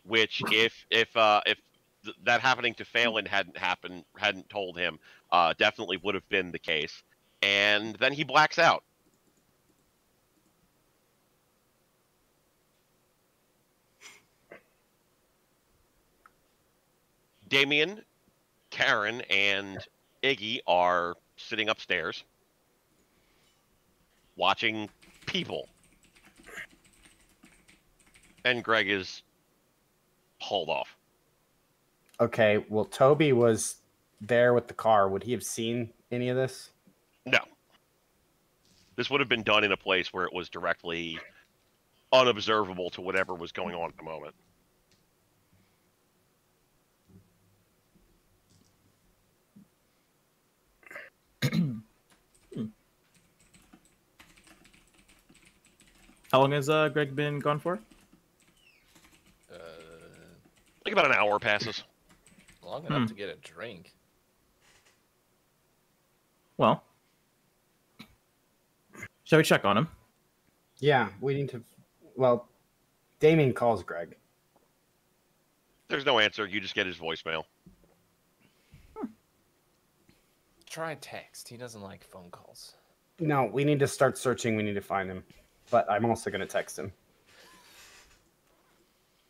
Which, if if uh, if th- that happening to Phelan hadn't happened, hadn't told him, uh, definitely would have been the case. And then he blacks out. Damien, Karen, and Iggy are sitting upstairs watching people. And Greg is hauled off. Okay, well, Toby was there with the car. Would he have seen any of this? No. This would have been done in a place where it was directly unobservable to whatever was going on at the moment. How long has uh, Greg been gone for? Uh, Like about an hour passes. long enough Hmm. to get a drink. Well, shall we check on him? Yeah, we need to. Well, Damien calls Greg. There's no answer. You just get his voicemail. Try text. He doesn't like phone calls. No, we need to start searching. We need to find him. But I'm also going to text him.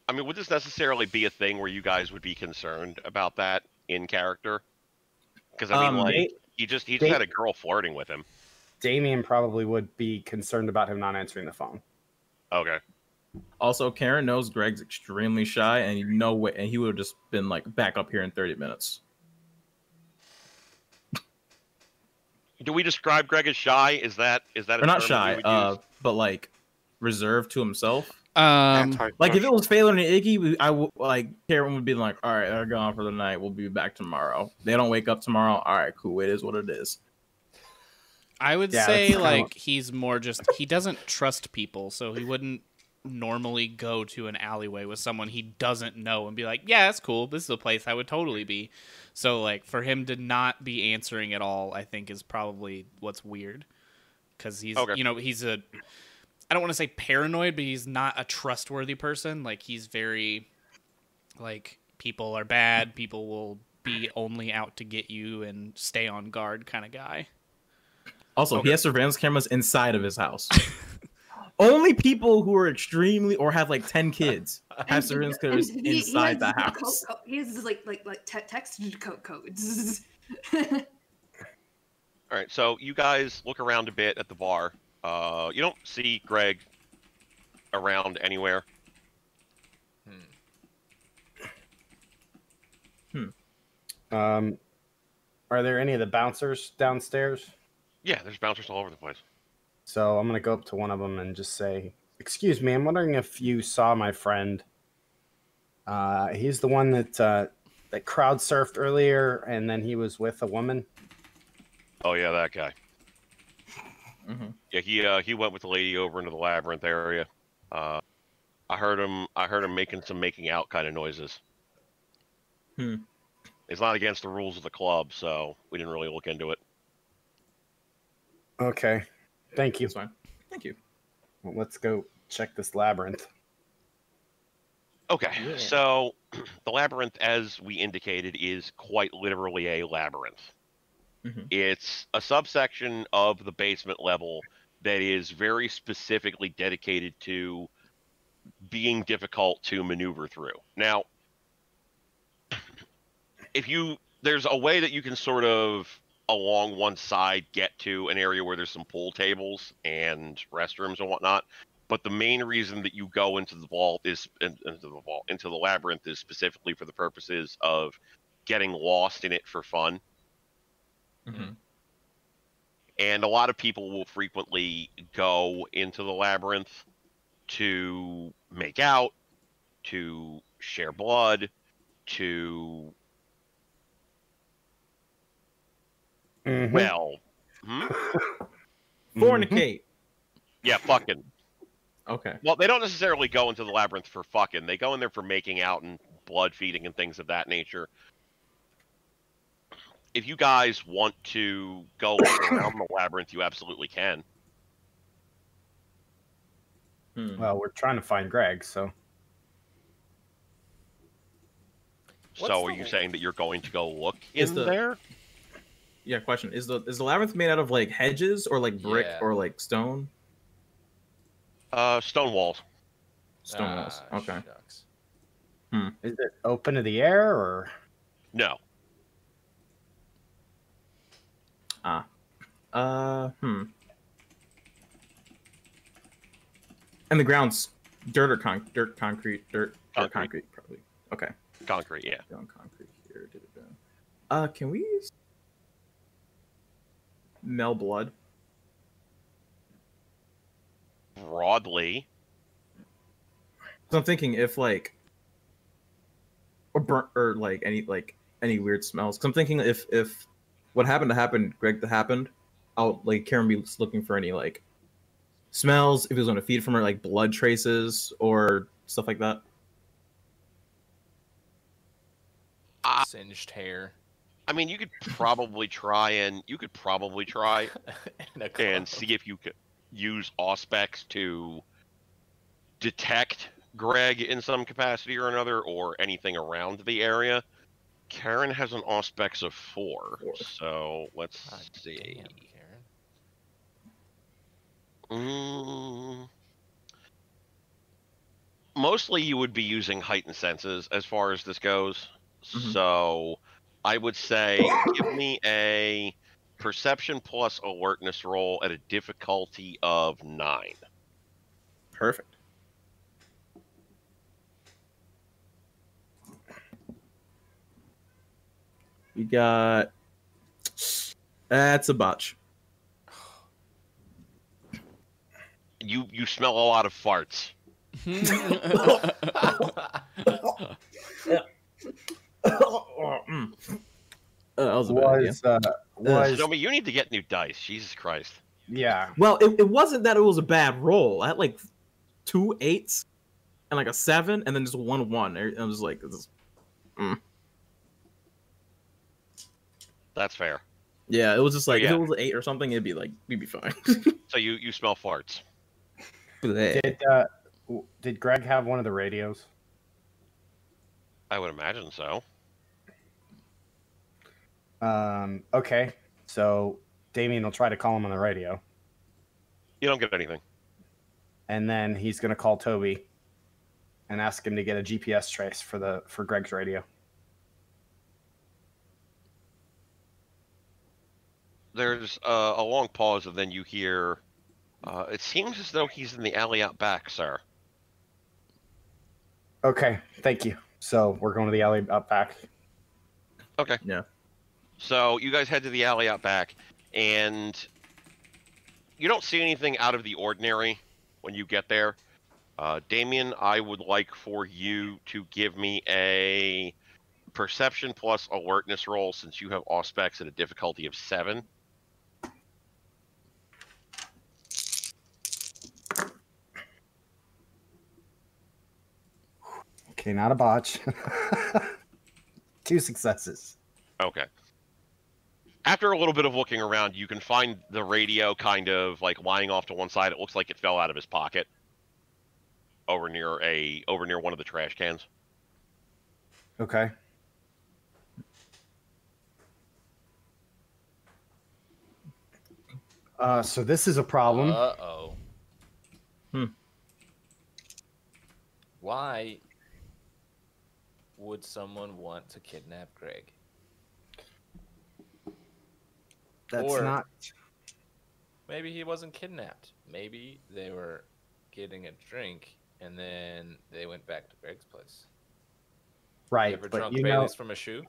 I mean, would this necessarily be a thing where you guys would be concerned about that in character? Because I mean, Um, like, Da- he just he Da- just had a girl flirting with him. Damien probably would be concerned about him not answering the phone. Okay. Also, Karen knows Greg's extremely shy, and you know what, and he would have just been like back up here in thirty minutes. Do we describe Greg as shy? Is that is that a Or not term we shy, would uh, use? But like reserved to himself. Um, Like if it was Phelan and Iggy, we, I would like Karen would be like, "All right, they're gone for the night. We'll be back tomorrow." They don't wake up tomorrow. All right, cool. It is what it is. I would Yeah, say that's kinda like he's more just he doesn't trust people, so he wouldn't normally go to an alleyway with someone he doesn't know and be like, "Yeah, that's cool. This is a place I would totally be." So like for him to not be answering at all, I think is probably what's weird cuz he's Okay. you know, he's a I don't want to say paranoid, but he's not a trustworthy person. Like he's very like people are bad, people will be only out to get you and stay on guard kind of guy. Also, Okay. he has surveillance cameras inside of his house. Only people who are extremely or have like ten kids have surveillance cameras And he- he inside the house. co- co- he has like like like te- text code codes. All right, so you guys look around a bit at the bar. Uh, you don't see Greg around anywhere. Hmm. Hmm. Um, are there any of the bouncers downstairs? Yeah, there's bouncers all over the place. So I'm going to go up to one of them and just say, Excuse me, I'm wondering if you saw my friend. Uh, he's the one that uh, that crowd surfed earlier, and then he was with a woman. Oh yeah, that guy. Mhm. Yeah, he uh, he went with the lady over into the labyrinth area. Uh, I heard him. I heard him making some making out kind of noises. Hmm. It's not against the rules of the club, so we didn't really look into it. Okay, thank you. That's fine. Thank you. Well, let's go check this labyrinth. Okay, Yeah. so the labyrinth, as we indicated, is quite literally a labyrinth. Mhm. It's a subsection of the basement level that is very specifically dedicated to being difficult to maneuver through. Now, if you there's a way that you can sort of along one side get to an area where there's some pool tables and restrooms and whatnot but the main reason that you go into the vault is into the vault into the labyrinth is specifically for the purposes of getting lost in it for fun Mhm. and a lot of people will frequently go into the labyrinth to make out to share blood to Mhm. well hmm? Fornicate. yeah fucking Okay. Well, they don't necessarily go into the labyrinth for fucking. They go in there for making out and blood feeding and things of that nature. If you guys want to go around the labyrinth, you absolutely can. Hmm. Well, we're trying to find Greg, so What's so are the- you saying that you're going to go look Is in the- there? Yeah, question is the is the labyrinth made out of like hedges or like brick Yeah. or like stone? Uh, stone walls. Stone walls. Ah, Okay. shucks. is it open to the air or? No. Ah. Uh. Hmm. And the ground's dirt or con- dirt, concrete, dirt, or Concrete. concrete, probably. Okay. Concrete, yeah. Down concrete here. Uh, can we use Mel blood? Broadly, 'Cause I'm thinking if like or burnt or like any like any weird smells. Cause I'm thinking if if what happened to happen, Greg, that happened, I'll like Karen be looking for any like smells if it was on a feed from her, like blood traces or stuff like that. Ah. Singed hair. I mean, you could probably try and you could probably try and, a and club. see if you could use auspex to detect Greg in some capacity or another, or anything around the area. Karen has an auspex of four, Four. so let's God see. damn, Karen. Mm, mostly, you would be using heightened senses as far as this goes. Mhm. So, I would say give me a perception plus alertness roll at a difficulty of nine. Perfect. We got that's a botch. You you smell a lot of farts. Mm. Uh, that was a bad idea. Was uh, was Zombie, you need to get new dice. Jesus Christ. yeah. Well, it, it wasn't that it was a bad roll. I had like two eights and like a seven, and then just one one. I was like, this is- That's fair. yeah, it was just like Yeah. if it was eight or something, it'd be like we'd be fine. So you you smell farts. Did uh, did Greg have one of the radios? I would imagine so. Um. Okay. So Damien will try to call him on the radio, You don't get anything. and then he's gonna call Toby and ask him to get a GPS trace for the for Greg's radio. There's uh, a long pause, and then you hear. Uh, it seems as though he's in the alley out back, sir. Okay. Thank you. So we're going to the alley up back. Okay. Yeah. So you guys head to the alley out back, and you don't see anything out of the ordinary when you get there. Uh, Damien, I would like for you to give me a perception plus alertness roll since you have auspex at a difficulty of seven. Okay, not a botch. Two successes. Okay. After a little bit of looking around, you can find the radio kind of like lying off to one side. It looks like it fell out of his pocket over near a over near one of the trash cans. Okay. Uh, so this is a problem. Uh oh. Hmm. Why would someone want to kidnap Greg? That's or- not. Maybe he wasn't kidnapped. Maybe they were getting a drink and then they went back to Greg's place. You Right, ever but drunk you know from a shoe?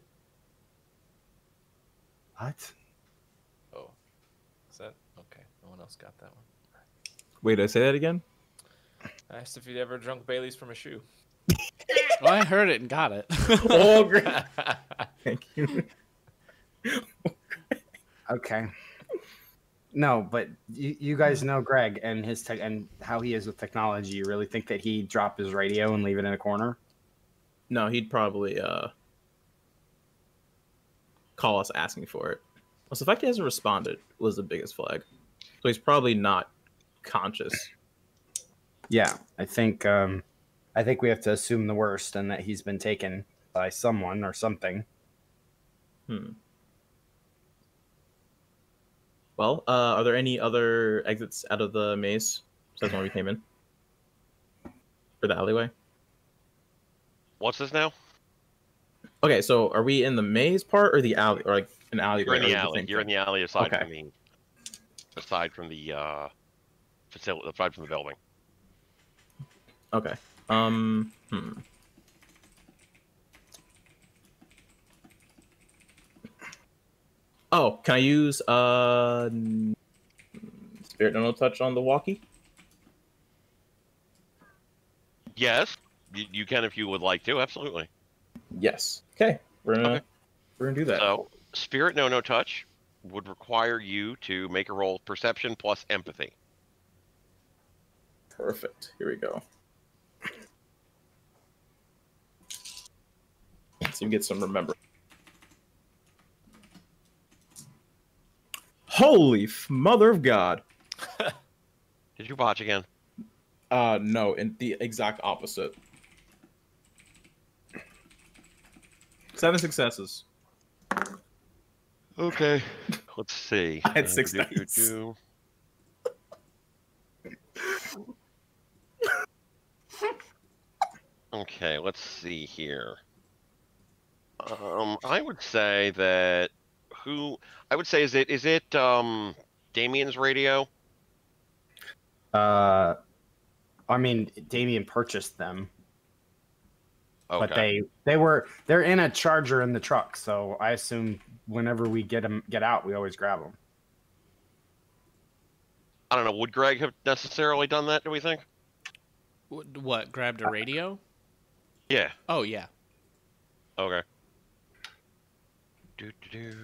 what? Oh. Is that okay? No one else got that one. Wait, did I say that again? I asked if you'd ever drunk Bailey's from a shoe. well, I heard it and got it. oh, great. Thank you. Okay. No, but you, you guys know Greg and his tech and how he is with technology. You really think that he'd drop his radio and leave it in a corner? No, he'd probably uh call us asking for it. Also, the fact he hasn't responded was the biggest flag. So he's probably not conscious. Yeah, I think um, I think we have to assume the worst and that he's been taken by someone or something. Hmm. Well, uh, are there any other exits out of the maze besides one we came in? For the alleyway? What's this now? Okay, so are we in the maze part or the alley, or like an alley? You're in the the alley. same You're in the alley aside Okay. from the aside from the uh facility aside from the building. Okay. Um. Hmm. Oh, can I use uh spirit no touch on the walkie? Yes, you, you can if you would like to. Absolutely. Yes. Okay. We're gonna Okay. we're gonna do that. So, spirit no no touch would require you to make a roll of perception plus empathy. Perfect. Here we go. Let's even get some remember. Holy f- mother of God! Did you watch again? Uh, no, in the exact opposite. Seven successes. Okay. Let's see. I had six do, do, dice. do. Okay, let's see here. Um, I would say that who I would say is it is it um Damien's radio? Uh, I mean, Damien purchased them, Okay. but they they were they're in a charger in the truck, so I assume whenever we get them get out, we always grab them. I don't know. Would Greg have necessarily done that? Do we think? What, what grabbed a radio? Yeah. Oh yeah. Okay. Do do do.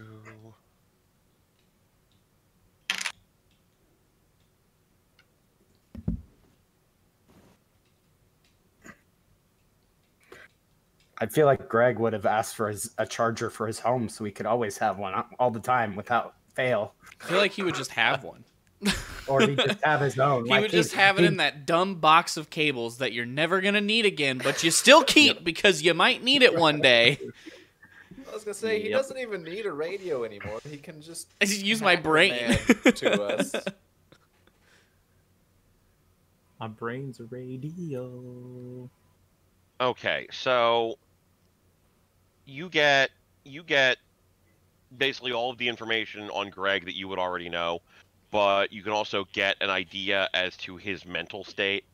I feel like Greg would have asked for his, a charger for his home, so he could always have one uh, all the time without fail, I feel like he would just have one. or he just have his own. He Like, would just have it in that dumb box of cables that you're never gonna need again, but you still keep because you might need it one day. I was gonna say he Yep. doesn't even need a radio anymore. He can just I just use my brain. to us. My brain's a radio. Okay, so you get you get basically all of the information on Greg that you would already know, but you can also get an idea as to his mental state,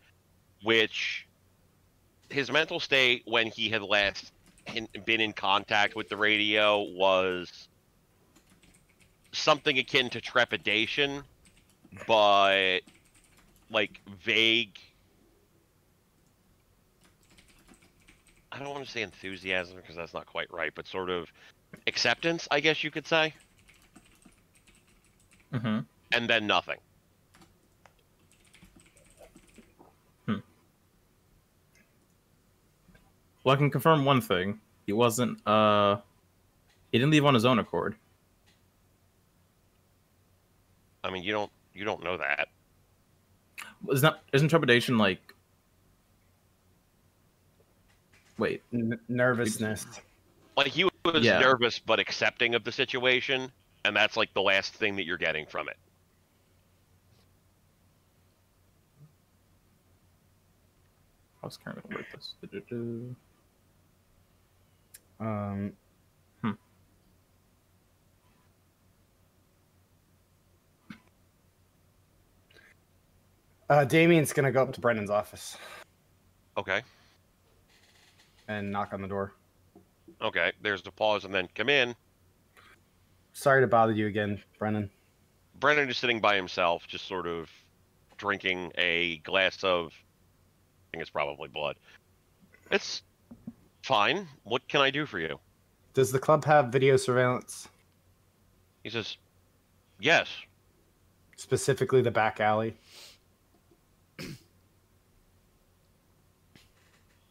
which his mental state when he had last in, been in contact with the radio was something akin to trepidation, but like vague I don't want to say enthusiasm because that's not quite right, but sort of acceptance, I guess you could say, Mm-hmm. and then nothing. Well, I can confirm one thing. He wasn't. Uh, he didn't leave on his own accord. I mean, you don't you don't know that. Isn't that isn't trepidation like? Wait. n- nervousness. Like he was Yeah. nervous but accepting of the situation, and that's like the last thing that you're getting from it. I was kind of gonna write this. Um, Hmm. uh, Damien's gonna go up to Brennan's office Okay, and knock on the door. okay. There's the pause, and then come in. Sorry to bother you again, Brendan. Brennan is sitting by himself, just sort of drinking a glass of. I think it's probably blood. It's fine. What can I do for you? Does the club have video surveillance, He says, "Yes." specifically the back alley?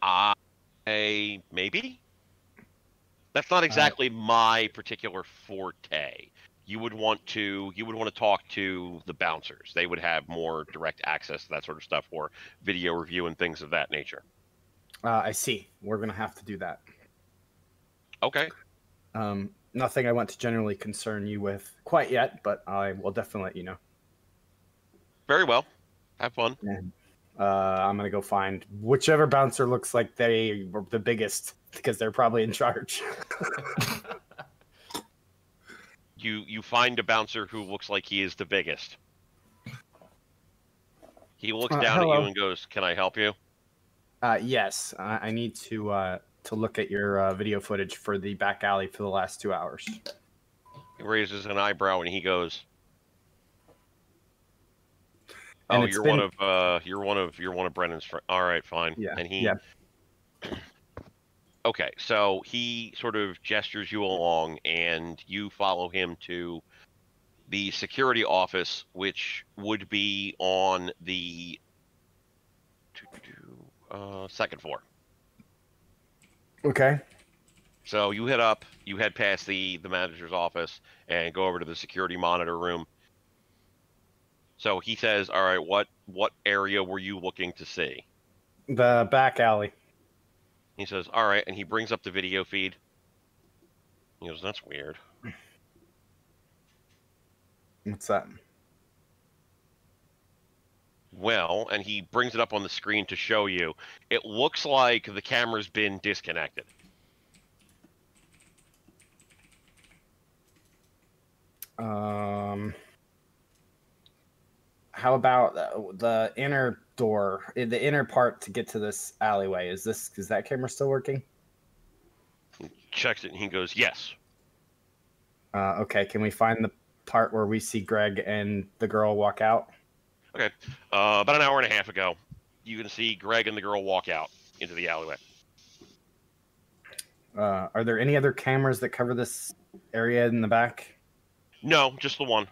I maybe. That's not uh, exactly my particular forte. you would want to you would want to talk to the bouncers. They would have more direct access to that sort of stuff or video review and things of that nature. Uh, I see. We're gonna have to do that. Okay. Um, nothing I want to generally concern you with quite yet, but I will definitely let you know. Very well. Have fun. Uh, I'm gonna go find whichever bouncer looks like they were the biggest because they're probably in charge. You you find a bouncer who looks like he is the biggest. He looks Uh, down at you and goes, "Can I help you?" Uh, yes, I, I need to uh, to look at your uh, video footage for the back alley for the last two hours. He raises an eyebrow and he goes, "Oh, you're been- one of uh, you're one of you're one of Brennan's friends. All right, fine." Yeah, And he, yeah. okay, so he sort of gestures you along, and you follow him to the security office, which would be on the uh, second floor. Okay. So you head up, you head past the the manager's office, and go over to the security monitor room. So he says, "All right, what what area were you looking to see?" The back alley. He says, "All right," and he brings up the video feed. He goes, "That's weird." What's that? Well, and he brings it up on the screen to show you. It looks like the camera's been disconnected. Um, how about the inner door, uh, the inner part to get to this alleyway? Is this is that camera still working? He Checks it, and he goes, "Yes." Uh, okay, can we find the part where we see Greg and the girl walk out? Uh, about an hour and a half ago, you can see Greg and the girl walk out into the alleyway. Uh, are there any other cameras that cover this area in the back? No, just the one.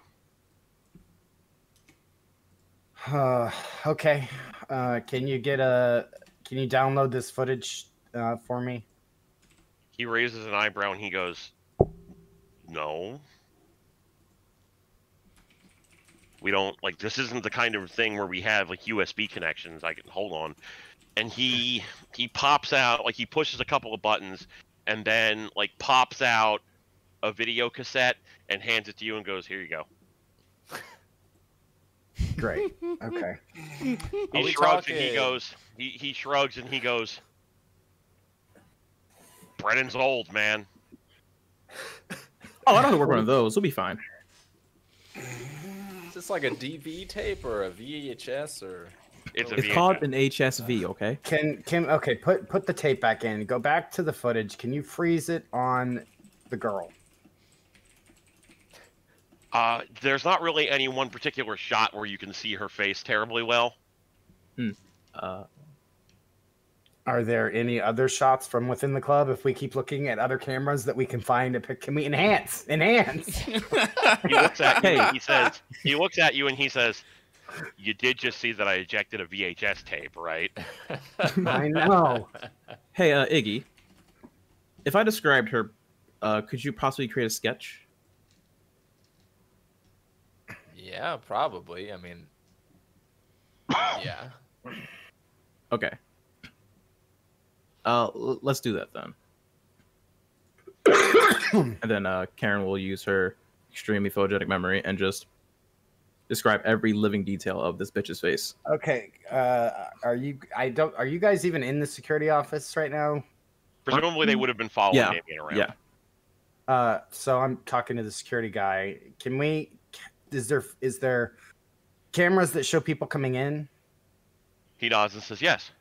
Uh, okay. Uh, can you get a? Can you download this footage uh, for me? He raises an eyebrow and he goes, "No. We don't like this isn't the kind of thing where we have like USB connections. I can hold on." And he he pops out like he pushes a couple of buttons and then like pops out a video cassette and hands it to you and goes, "Here you go." Great. Okay. He Are we shrugs and he goes, he, he shrugs and he goes, Brennan's old, man. Oh, I don't have to work one of those. We'll be fine. Is this like a DV tape or a VHS or? It's a It's called an HSV, okay? Can can okay? Put put the tape back in. Go back to the footage. Can you freeze it on the girl? Uh, there's not really any one particular shot where you can see her face terribly well. Hmm. Uh, Are there any other shots from within the club? If we keep looking at other cameras that we can find, to pick- can we enhance? Enhance. He looks at you Hey. and he says, he looks at you and he says, you did just see that I ejected a VHS tape, right? I know. hey, uh, Iggy. If I described her, uh, could you possibly create a sketch? Yeah, probably. I mean, yeah. Okay. Uh, l- let's do that then. and then uh, Karen will use her extremely photogenic memory and just describe every living detail of this bitch's face. Okay. Uh, are you? I don't. Are you guys even in the security office right now? Presumably they would have been following Yeah, Damien around. yeah. Uh, so I'm talking to the security guy. Can we? Is there? Is there cameras that show people coming in? He nods and says, yes.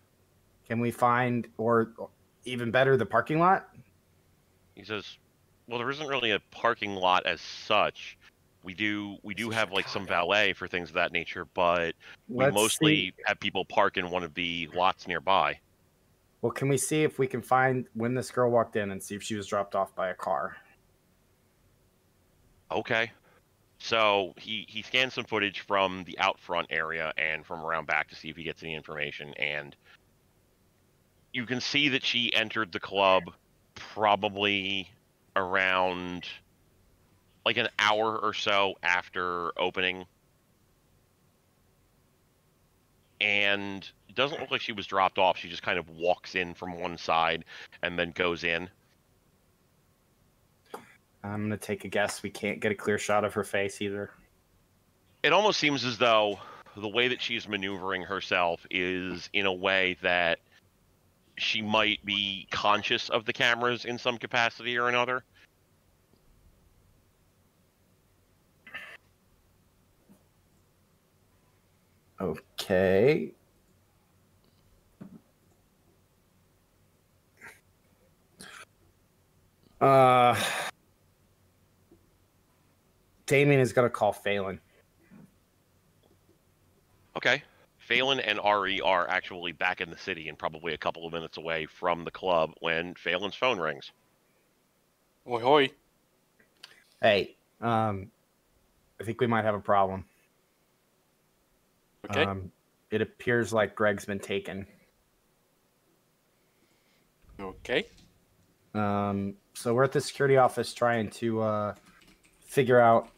Can we find, or even better, the parking lot? He says, "Well, there isn't really a parking lot as such. We do we do have like some valet for things of that nature, but we Let's mostly see- have people park in one of the lots nearby." Well, can we see if we can find when this girl walked in and see if she was dropped off by a car? Okay. So he he scans some footage from the out front area and from around back to see if he gets any information, and you can see that she entered the club probably around like an hour or so after opening. And it doesn't look like she was dropped off. She just kind of walks in from one side and then goes in. I'm gonna take a guess. We can't get a clear shot of her face either. It almost seems as though the way that she's maneuvering herself is in a way that she might be conscious of the cameras in some capacity or another. Okay. Uh, Damien is gonna call Phelan. Okay. Phelan and Ari are actually back in the city and probably a couple of minutes away from the club when Phelan's phone rings. Oi, hoi. Hey, um, I think we might have a problem. Okay. Um, it appears like Greg's been taken. okay. Um, so we're at the security office trying to uh, figure out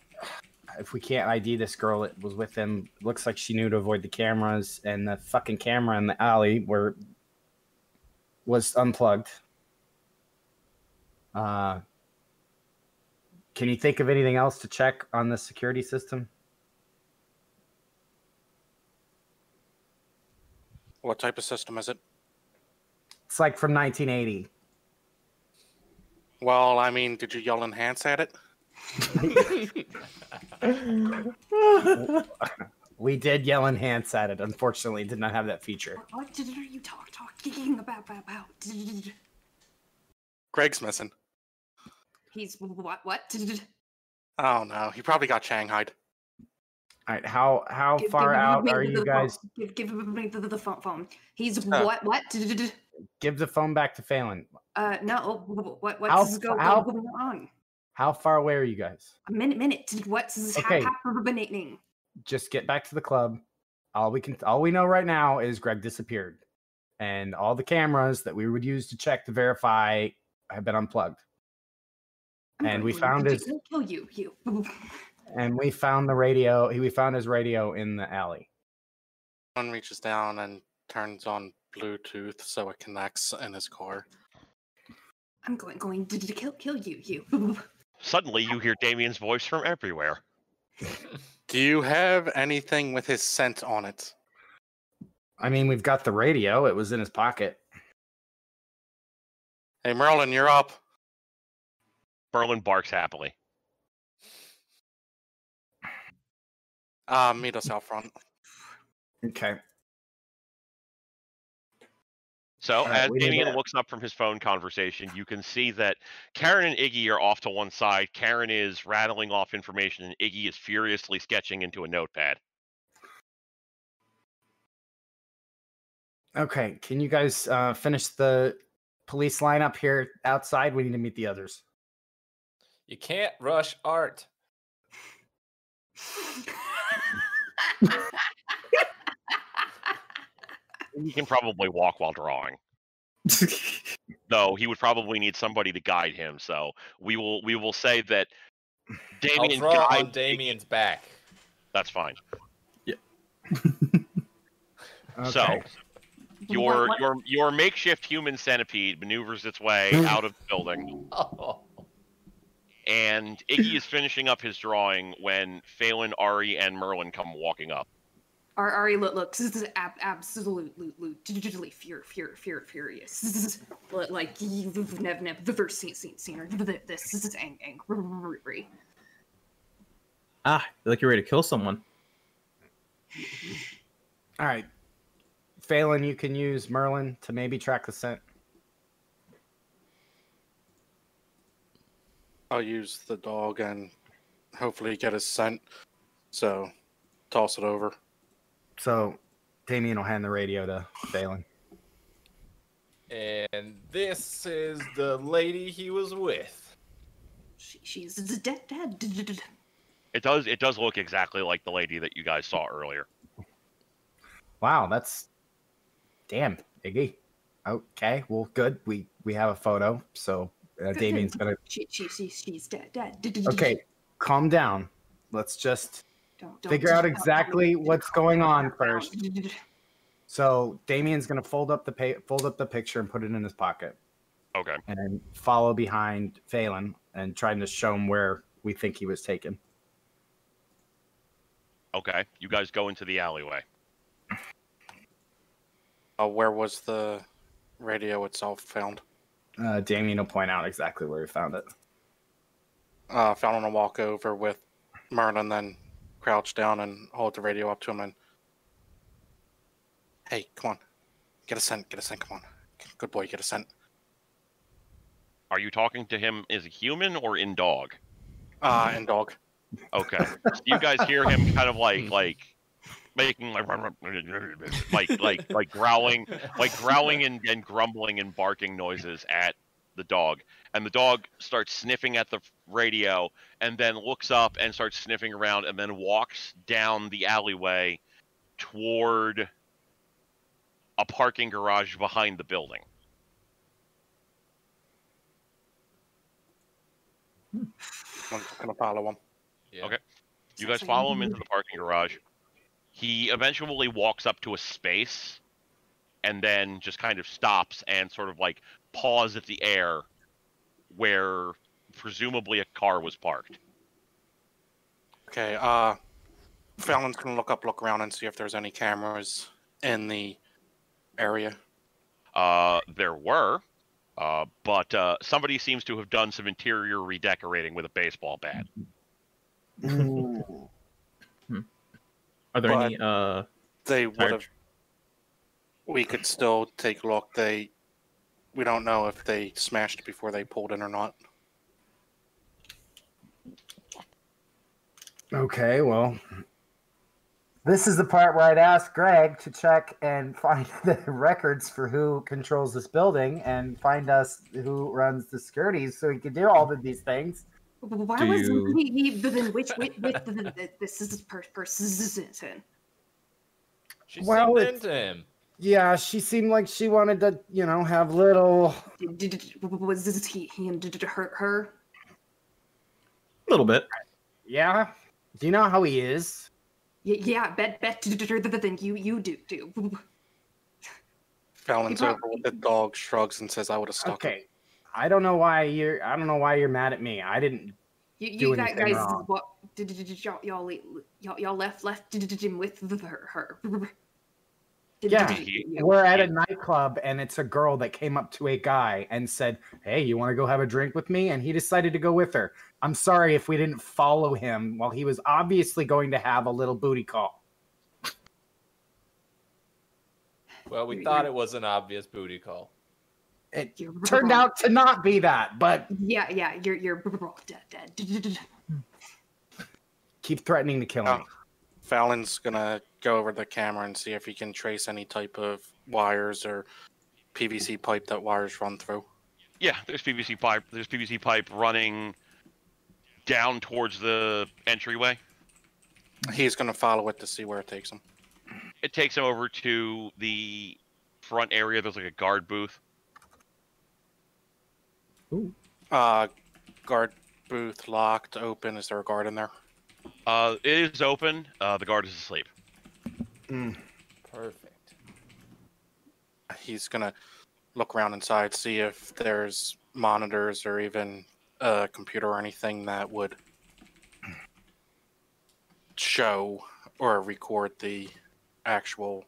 if we can't ID this girl that was with him. Looks like she knew to avoid the cameras, and the fucking camera in the alley where was unplugged. Uh, can you think of anything else to check on the security system? What type of system is it? It's like from 1980. Well, I mean, did you yell enhance at it? we did yell enhance at it. Unfortunately, it did not have that feature. What did are you talk talking about? about, about? Greg's missing. He's what? What? Oh no, he probably got shanghaied. All right, how how Give- far give out me are the you phone. guys? Give, give me the, the phone. phone. He's Oh. what? What? Give the phone back to Phelan. Uh, no. What? How What's how- going on? How far away are you guys? A minute. Minute. What's Okay. happening? Just get back to the club. All we can, all we know right now is Greg disappeared, and all the cameras that we would use to check to verify have been unplugged. I'm And we found to his- kill- kill you. You. And we found the radio. We found his radio in the alley. One reaches down and turns on Bluetooth so it connects in his car. I'm going going to, to kill kill you. You. Suddenly, you hear Damien's voice from everywhere. Do you have anything with his scent on it? I mean, we've got the radio. It was in his pocket. Hey, Merlin, you're up. Merlin barks happily. Uh, meet us out front. Okay. So, All right, as we Damien looks up from his phone conversation, you can see that Karen and Iggy are off to one side. Karen is rattling off information, and Iggy is furiously sketching into a notepad. Okay. Can you guys uh, finish the police lineup here outside? We need to meet the others. You can't rush art. He can probably walk while drawing. Though he would probably need somebody to guide him. So we will we will say that I'll Damien draw on. Damien's back. That's fine. Okay. So your what- your your makeshift human centipede maneuvers its way out of the building, Oh. and Iggy is finishing up his drawing when Phelan, Ari, and Merlin come walking up. Our Ari look looks this is ab- absolutely digitally fur fur fur furious. This is like you've never never seen seen seen her. This this is ang- angry. Ah, you're like you're ready to kill someone. All right. Phelan, you can use Merlin to maybe track the scent. I'll use the dog and hopefully get his scent. So, toss it over. So Damien will hand the radio to Phelan. And this is the lady he was with. She, she's dead dead. It does it does look exactly like the lady that you guys saw earlier. Wow, that's damn Iggy. Okay, well, good. We we have a photo, so uh, Damien's gonna. She, she, she she's dead dead. Okay, calm down. Let's just Don't, don't figure out exactly don't- what's going on first. So Damien's gonna fold up the pa- fold up the picture and put it in his pocket, Okay. and then follow behind Phelan and trying to show him where we think he was taken. Okay. You guys go into the alleyway. Uh, where was the radio itself found? Uh, Damien will point out exactly where he found it. Uh, on a walk over with Merlin, then crouch down and hold the radio up to him and. Hey, come on. Get a scent, get a scent, come on. Good boy, get a scent. Are you talking to him as a human or in dog? Uh, in dog. Okay. So you guys hear him kind of like like making like like like like growling like growling and, and grumbling and barking noises at the dog. And the dog starts sniffing at the radio and then looks up and starts sniffing around and then walks down the alleyway toward a parking garage behind the building. I'm gonna follow him. Yeah. Okay. You guys follow him into the parking garage. He eventually walks up to a space and then just kind of stops and sort of like paws at the air where presumably a car was parked. Okay, uh, Phelan's gonna look up, look around, and see if there's any cameras in the area. Uh, there were, uh, but uh, somebody seems to have done some interior redecorating with a baseball bat. Are there But- any uh They would have. We could still take a look. They. We don't know if they smashed before they pulled in or not. Okay, well, this is the part where I'd ask Greg to check and find the records for who controls this building and find us who runs the securities so he can do all of these things. Why Do was you- he, he then which with, with the, the, this is per, person? She Well, well, it's- into him. Yeah, she seemed like she wanted to, you know, have little. Did, did, was this he him did it hurt her? a little bit? Yeah. Do you know how he is? Yeah, yeah bet bet than you you do do. Phelan's over with the dog, shrugs, and says, "I would have stuck it." Okay. I don't know why you're. I don't know why you're mad at me. I didn't. You, you guys, anything guys wrong. what did, did, did y'all y'all y'all y'all left left did, did him with her her. Did- Yeah, We're at a nightclub and it's a girl that came up to a guy and said, "Hey, you want to go have a drink with me?" And he decided to go with her. I'm sorry if we didn't follow him while he was obviously going to have a little booty call. Well, we thought it was an obvious booty call. It you're turned wrong. out to not be that, but Yeah, yeah, you're you're dead dead. keep threatening to kill Oh. me. Phelan's gonna go over the camera and see if he can trace any type of wires or PVC pipe that wires run through. Yeah, there's PVC pipe. There's PVC pipe running down towards the entryway. He's gonna follow it to see where it takes him. It takes him over to the front area. There's like a guard booth. Ooh. Uh, guard booth locked, open. Is there a guard in there? Uh, it is open. Uh, the guard is asleep. Mm. Perfect. He's gonna look around inside, see if there's monitors or even a computer or anything that would show or record the actual.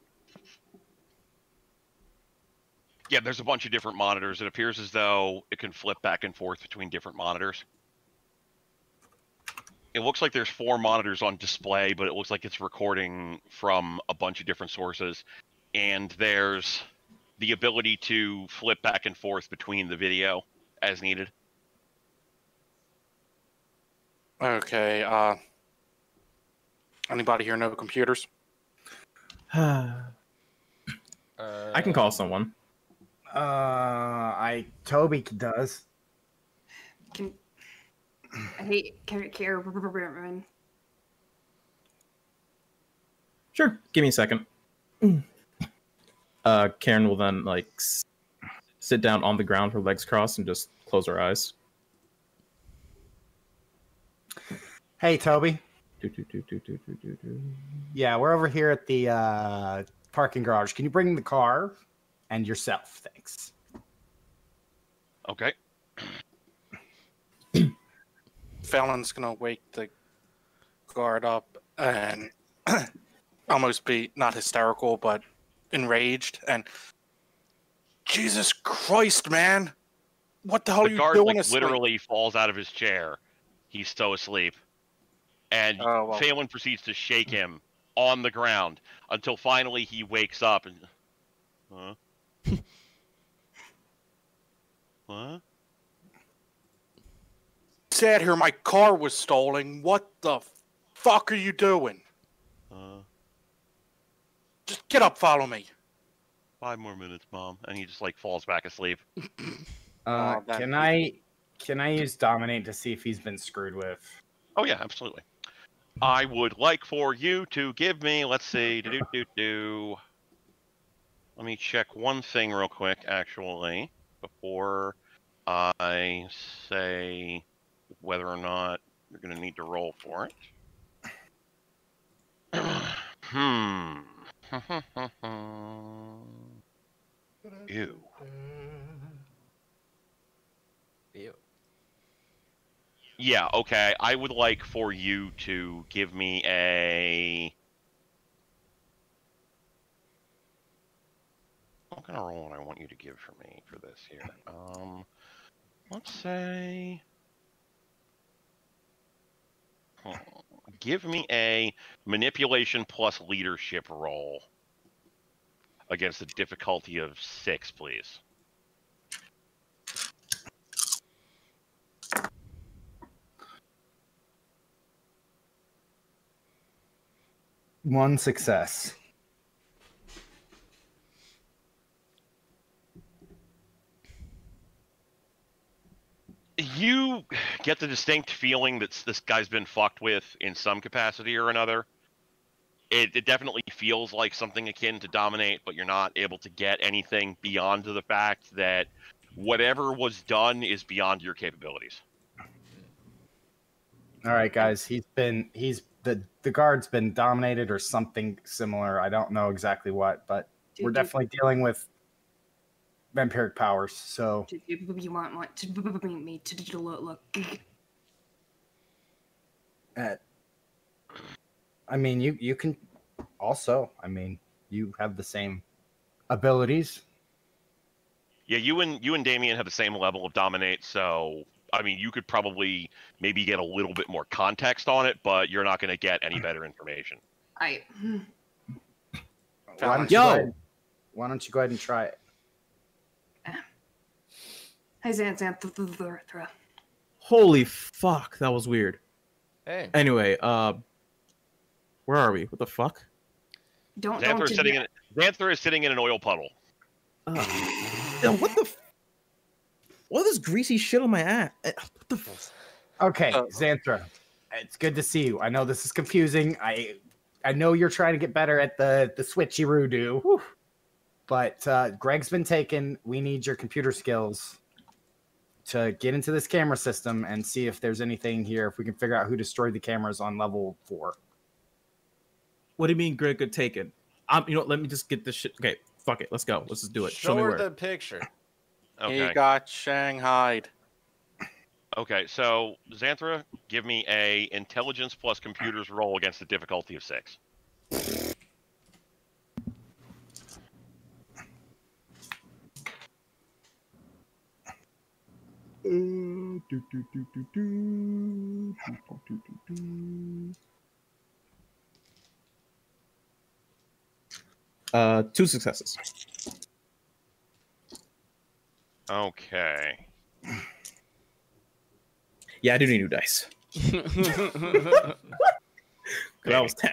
Yeah, there's a bunch of different monitors. It appears as though it can flip back and forth between different monitors. It looks like there's four monitors on display, but it looks like it's recording from a bunch of different sources. And there's the ability to flip back and forth between the video as needed. Okay. Uh, anybody here know computers? uh, I can call someone. Uh, I Toby does. Can I hate care care Sure. Give me a second. Uh, Karen will then like s- sit down on the ground, her legs crossed, and just close her eyes. Hey, Toby. Do, do, do, do, do, do, do, do. Yeah, we're over here at the uh, parking garage. Can you bring the car and yourself? Thanks. Okay. Phelan's gonna wake the guard up and almost be not hysterical, but enraged and Jesus Christ, man! What the hell are the you guard doing? like asleep? literally falls out of his chair. He's so asleep, and Oh, well. Phelan proceeds to shake him on the ground until finally he wakes up and. Huh? what? Sat here, my car was stolen. What the fuck are you doing? Uh, Just get up, follow me. five more minutes, mom, and he just like falls back asleep. Uh, Oh, can I can I use dominate to see if he's been screwed with? Oh yeah, absolutely. I would like for you to give me, let's see, Do do do do. Let me check one thing real quick, actually, before I say whether or not you're going to need to roll for it. hmm. Ew. Ew. Yeah, okay. I would like for you to give me a. What kind of roll would I want you to give for me for this here? Um, let's say. Give me a manipulation plus leadership roll against a difficulty of six, please. One success. You get the distinct feeling that this guy's been fucked with in some capacity or another. It, it definitely feels like something akin to dominate, but you're not able to get anything beyond the fact that whatever was done is beyond your capabilities. All right, guys. He's been he's the the guard's been dominated or something similar. I don't know exactly what, but Do- we're do- definitely dealing with vampiric powers. So you, you want, want to bring me to the look? look. uh, I mean, you you can also. I mean, you have the same abilities. Yeah, you and you and Damien have the same level of dominate, so I mean, you could probably maybe get a little bit more context on it, but you're not going to get any better information. I. Why don't Yo! go ahead, why don't you go ahead and try it? Hi, Xanthra. Holy fuck, that was weird. Hey. Anyway, uh, where are we? What the fuck? Don't Xanthar don't. is sitting in Xanthar is sitting in an oil puddle. Uh, yo, what the? F- what is this greasy shit on my ass? Eh, What the? F- Okay, Uh, Xanthra, it's good to see you. I know this is confusing. I I know you're trying to get better at the the switchy do, but uh, Greg's been taken. We need your computer skills to get into this camera system and see if there's anything here. If we can figure out who destroyed the cameras on level four. What do you mean, Greg? Good taken. Um, you know, let me just get this shit. Okay, fuck it. Let's go. Let's just do it. Show, Show me where. the picture. Okay. He got shanghaied. Okay, so Xanthra, give me a intelligence plus computers roll against a difficulty of six. Uh, two successes. Okay. Yeah, I do need new dice. 'Cause That was ten.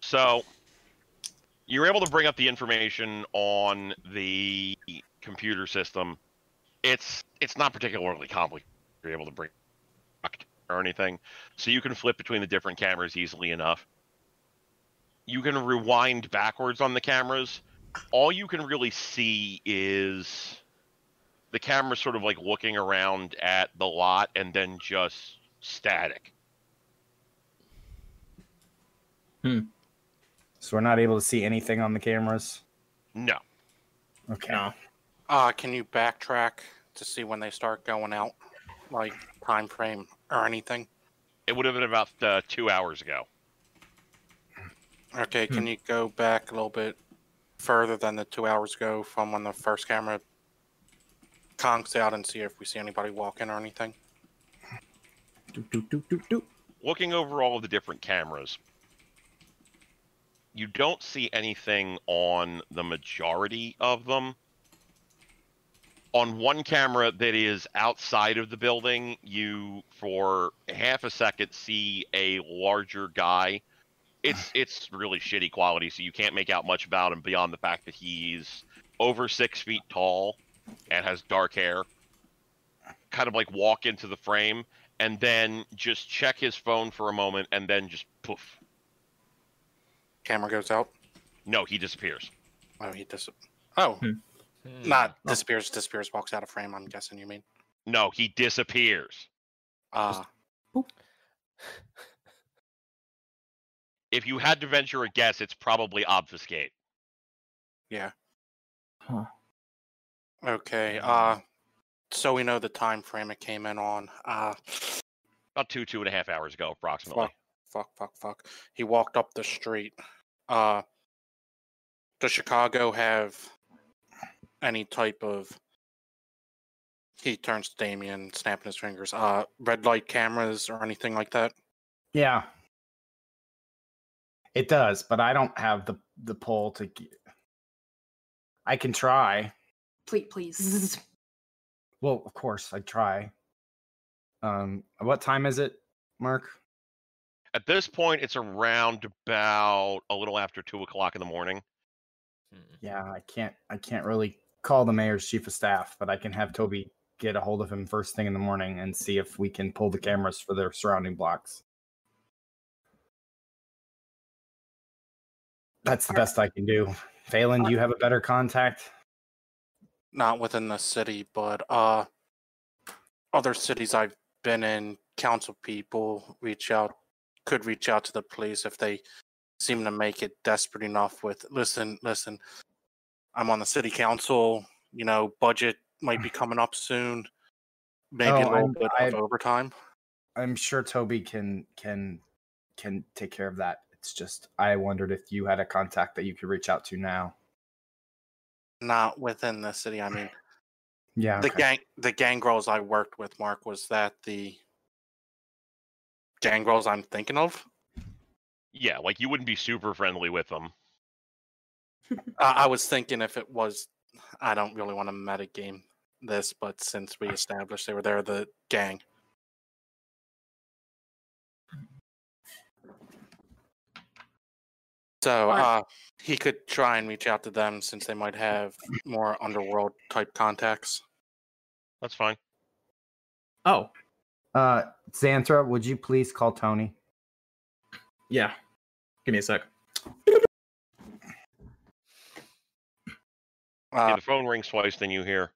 So you're able to bring up the information on the computer system. It's it's not particularly complicated. You're able to bring or anything, so you can flip between the different cameras easily enough. You can rewind backwards on the cameras. All you can really see is the camera sort of like looking around at the lot and then just static. Hmm. So we're not able to see anything on the cameras. No. Okay. No. Uh, can you backtrack to see when they start going out, like time frame or anything? It would have been about uh, two hours ago. Okay, can you go back a little bit further than the two hours ago from when the first camera conks out and see if we see anybody walking or anything? Do, do, do, do, do. Looking over all of the different cameras, you don't see anything on the majority of them. On one camera that is outside of the building, you for half a second see a larger guy. It's it's really shitty quality, so you can't make out much about him beyond the fact that he's over six feet tall and has dark hair. Kind of like walk into the frame and then just check his phone for a moment and then just poof. Camera goes out. No, he disappears. Oh, he dis. Oh, Hmm. Hmm. not disappears. Disappears. Walks out of frame. I'm guessing you mean. No, he disappears. Uh, If you had to venture a guess, it's probably obfuscate. yeah. Huh. Okay. Uh, so we know the time frame it came in on. Uh, About two, two and a half hours ago, approximately. fuck, fuck, fuck, fuck. He walked up the street. Uh, does Chicago have any type of? He turns to Damien, snapping his fingers. Uh, red light cameras or anything like that. Yeah. It does, but I don't have the the pull to. I can try. Please, please. Well, of course, I try. Um, what time is it, Mark? At this point, it's around about a little after two o'clock in the morning. Hmm. Yeah, I can't. I can't really call the mayor's chief of staff, but I can have Toby get a hold of him first thing in the morning and see if we can pull the cameras for their surrounding blocks. That's the best I can do. Phelan, do you have a better contact? not within the city, but uh, other cities I've been in, council people reach out, could reach out to the police if they seem to make it desperate enough. With listen, listen, I'm on the city council. You know, budget might be coming up soon. Maybe Oh, a little I'm- bit of overtime. I'm sure Toby can can can take care of that. It's just I wondered if you had a contact that you could reach out to now. Not within the city. I mean, Yeah. the okay. gang, the gang gangrels I worked with, Mark, was that the gang gangrels I'm thinking of? Yeah, like you wouldn't be super friendly with them. I, I was thinking if it was, I don't really want to metagame this, but since we established they were there, the gang. So uh, he could try and reach out to them since they might have more underworld type contacts. That's fine. Oh, Uh, Xanthra, would you please call Tony? yeah. Give me a sec. Uh, the phone rings twice, then you hear.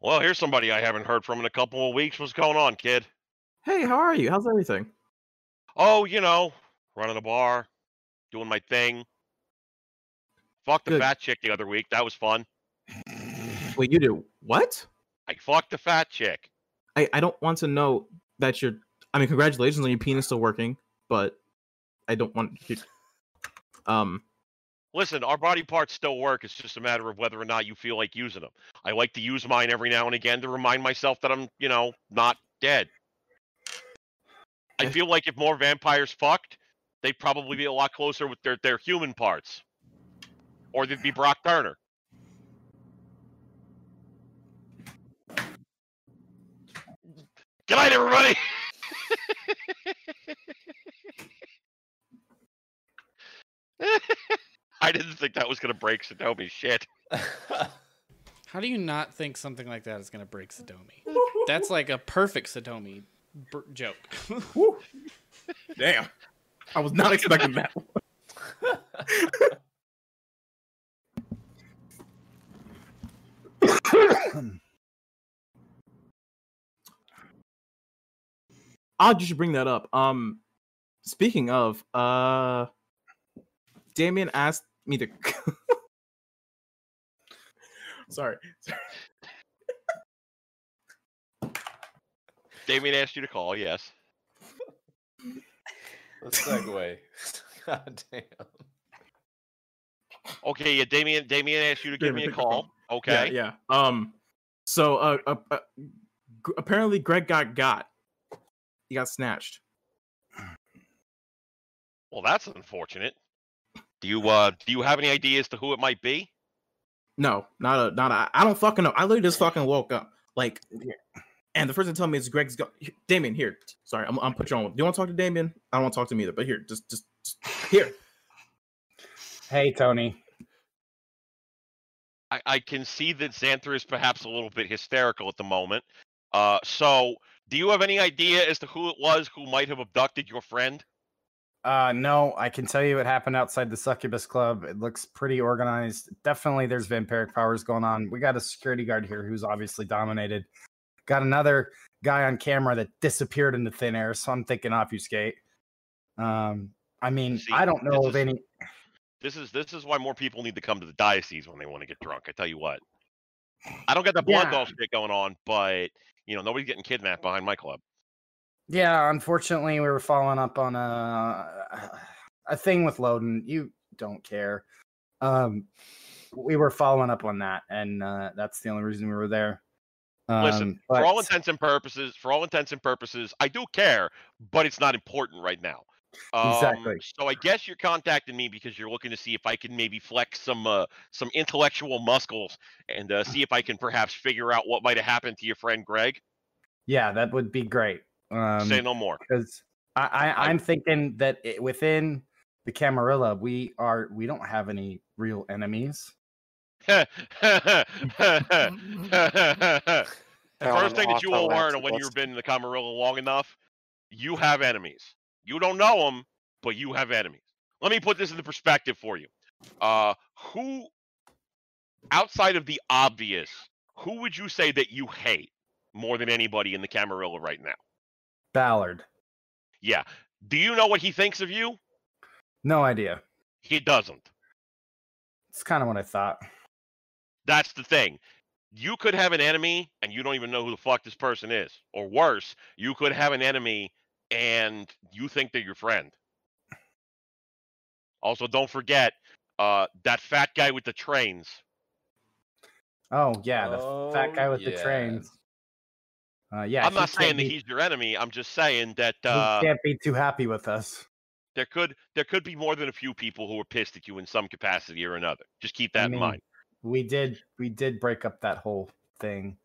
Well, here's somebody I haven't heard from in a couple of weeks. What's going on, kid? Hey, how are you? How's everything? Oh, you know, running a bar, doing my thing. Fucked the Good. fat chick the other week. That was fun. Wait, you do what? I fucked the fat chick. I, I don't want to know that you're. I mean, congratulations on your penis still working, but I don't want you. Um, Listen, our body parts still work. It's just a matter of whether or not you feel like using them. I like to use mine every now and again to remind myself that I'm, you know, not dead. I feel like if more vampires fucked, they'd probably be a lot closer with their, their human parts. Or they'd be Brock Turner. Good night, everybody! I didn't think that was going to break Sadomi. Shit. How do you not think something like that is going to break Sadomi? That's like a perfect Sadomi br- joke. damn. I was not expecting that. Odd you should bring that up. Um, Speaking of, uh, Damien asked me to. Sorry. Damien asked you to call. Yes. Let's segue. God damn. Okay. Yeah. Damien. Damien asked you to give me a call. Okay. Yeah, yeah. Um, so uh, uh, uh g- apparently Greg got got. He got snatched. Well, that's unfortunate. Do you uh do you have any idea as to who it might be? No, not a not a. I don't fucking know. I literally just fucking woke up. Like, and the first thing tell me is Greg's go. Damien, here. Sorry, I'm I'm put you on. Do you want to talk to Damien? I don't want to talk to him either. But here, just just, just here. Hey, Tony. I, I can see that Xanther is perhaps a little bit hysterical at the moment. Uh, so do you have any idea as to who it was who might have abducted your friend? Uh, no, I can tell you what happened outside the Succubus Club. It looks pretty organized. Definitely, there's vampiric powers going on. We got a security guard here who's obviously dominated. Got another guy on camera that disappeared into thin air. So I'm thinking obfuscate. Um, I mean, See, I don't know this of is- any. This is this is why more people need to come to the diocese when they want to get drunk. I tell you what. I don't get the blood Yeah. doll shit going on, but you know nobody's getting kidnapped behind my club. Yeah, unfortunately, we were following up on a a thing with Lodin. You don't care. Um, we were following up on that, and uh, that's the only reason we were there. Um, Listen, for all intents and purposes, for all intents and purposes, I do care, but it's not important right now. Um, Exactly. So I guess you're contacting me because you're looking to see if I can maybe flex some uh, some intellectual muscles and uh, see if I can perhaps figure out what might have happened to your friend Greg. yeah, that would be great. Um, Say no more. because I, I I'm thinking that it, within the Camarilla, we are we don't have any real enemies. the first thing that you will Alan learn when you've been in the Camarilla long enough, you have enemies. You don't know them, but you have enemies. Let me put this into perspective for you. Uh, who, outside of the obvious, who would you say that you hate more than anybody in the Camarilla right now? Ballard, Yeah. Do you know what he thinks of you? no idea. He doesn't. It's kind of what I thought. That's the thing. You could have an enemy and you don't even know who the fuck this person is. Or worse, you could have an enemy and you think they're your friend. Also, don't forget uh, that fat guy with the trains. Oh yeah, the fat guy Oh, with the trains. Uh, yeah, I'm not saying that be- he's your enemy. I'm just saying that he uh, can't be too happy with us. there could there could be more than a few people who are pissed at you in some capacity or another. Just keep that I in mind. We did we did break up that whole thing.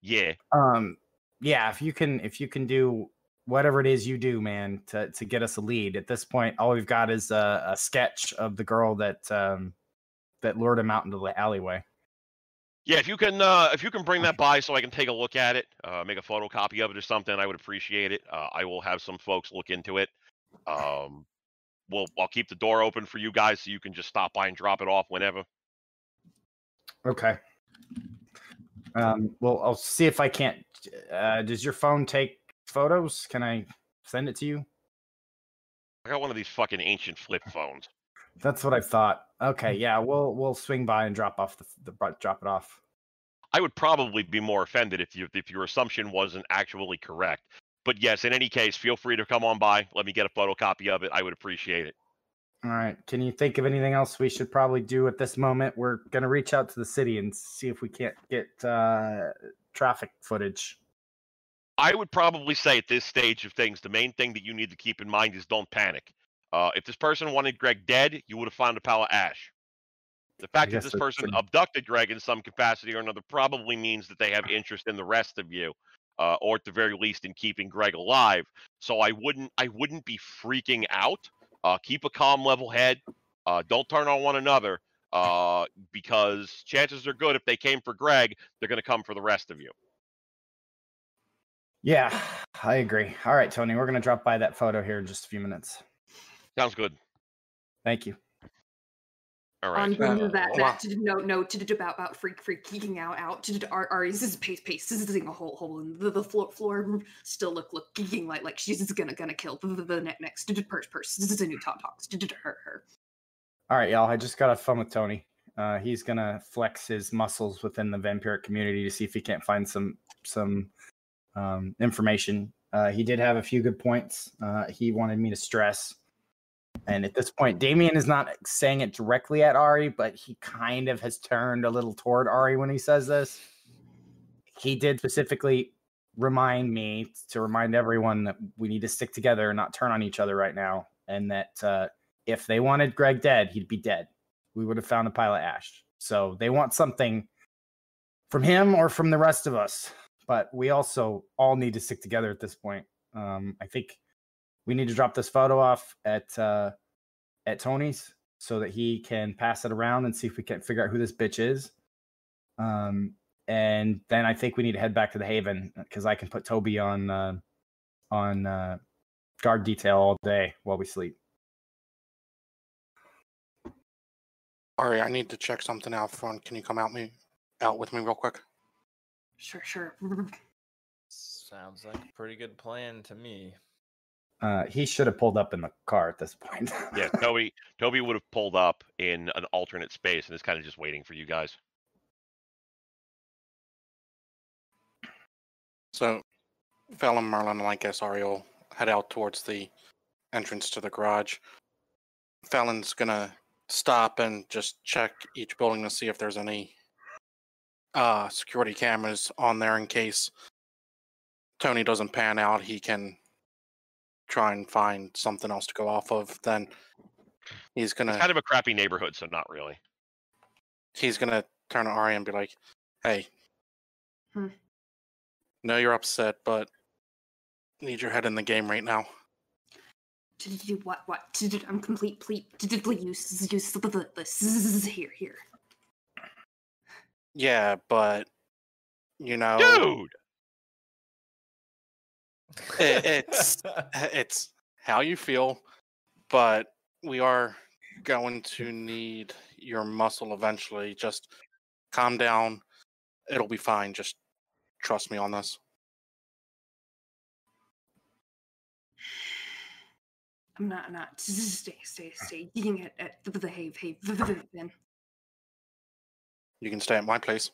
Yeah. Um, yeah, if you can if you can do whatever it is you do, man, to to get us a lead. At this point, all we've got is a, a sketch of the girl that um that lured him out into the alleyway. Yeah, if you can, uh, if you can bring that by so I can take a look at it, uh, make a photocopy of it or something, I would appreciate it. Uh, I will have some folks look into it. Um, we'll, I'll keep the door open for you guys so you can just stop by and drop it off whenever. Okay. Um, well, I'll see if I can't. Uh, does your phone take photos? Can I send it to you? I got one of these fucking ancient flip phones. That's what I thought. Okay, yeah, we'll we'll swing by and drop off the, the drop it off. I would probably be more offended if you if your assumption wasn't actually correct. But yes, in any case, feel free to come on by. Let me get a photocopy of it. I would appreciate it. All right. Can you think of anything else we should probably do at this moment? We're gonna reach out to the city and see if we can't get uh, traffic footage. I would probably say at this stage of things, the main thing that you need to keep in mind is don't panic. Uh, if this person wanted Greg dead, you would have found a pile of ash. The fact that this person a- abducted Greg in some capacity or another probably means that they have interest in the rest of you, uh, or at the very least in keeping Greg alive. So I wouldn't, I wouldn't be freaking out. Uh, keep a calm, level head. Uh, don't turn on one another, uh, because chances are good if they came for Greg, they're going to come for the rest of you. Yeah, I agree. All right, Tony, we're gonna drop by that photo here in just a few minutes. Sounds good. Thank you. All On right. Uh, that, wow. that no, no, to to about about freak freaking out out to Ar- Ari's is pace pace sissing a hole hole in the, the floor floor still look look geeking like like she's gonna gonna kill the, the, the ne- next purse purse this is a new talk talks to her her All right, y'all. I just got off phone with Tony. Uh, he's gonna flex his muscles within the vampiric community to see if he can't find some some um, information. Uh, he did have a few good points. Uh, he wanted me to stress, and at this point, Damien is not saying it directly at Ari, but he kind of has turned a little toward Ari when he says this. He did specifically remind me to remind everyone that we need to stick together and not turn on each other right now, and that. Uh, if they wanted Greg dead, he'd be dead. We would have found a pile of ash. So they want something from him or from the rest of us. But we also all need to stick together at this point. Um, I think we need to drop this photo off at uh, at Tony's so that he can pass it around and see if we can figure out who this bitch is. Um, and then I think we need to head back to the Haven because I can put Toby on uh, on uh, guard detail all day while we sleep. Ari, I need to check something out front. Can you come out me out with me real quick? sure sure Sounds like a pretty good plan to me. Uh, he should have pulled up in the car at this point. Yeah, Toby. Toby would have pulled up in an alternate space and is kind of just waiting for you guys. So, Phelan, Merlin, and I guess Ari will head out towards the entrance to the garage. Phelan's gonna stop and just check each building to see if there's any uh, security cameras on there in case Tony doesn't pan out. He can try and find something else to go off of. Then he's gonna It's kind of a crappy neighborhood, so not really. he's gonna turn to Ari and be like, "Hey, Hmm. know you're upset, but need your head in the game right now." what what i'm complete complete use use the, the, the here here Yeah, but you know, Dude, It- it's eh, it's how you feel, but we are going to need your muscle eventually. Just calm down. It'll be fine. Just trust me on this. i'm not not stay stay stay eating at, at the, the have have then You can stay at my place.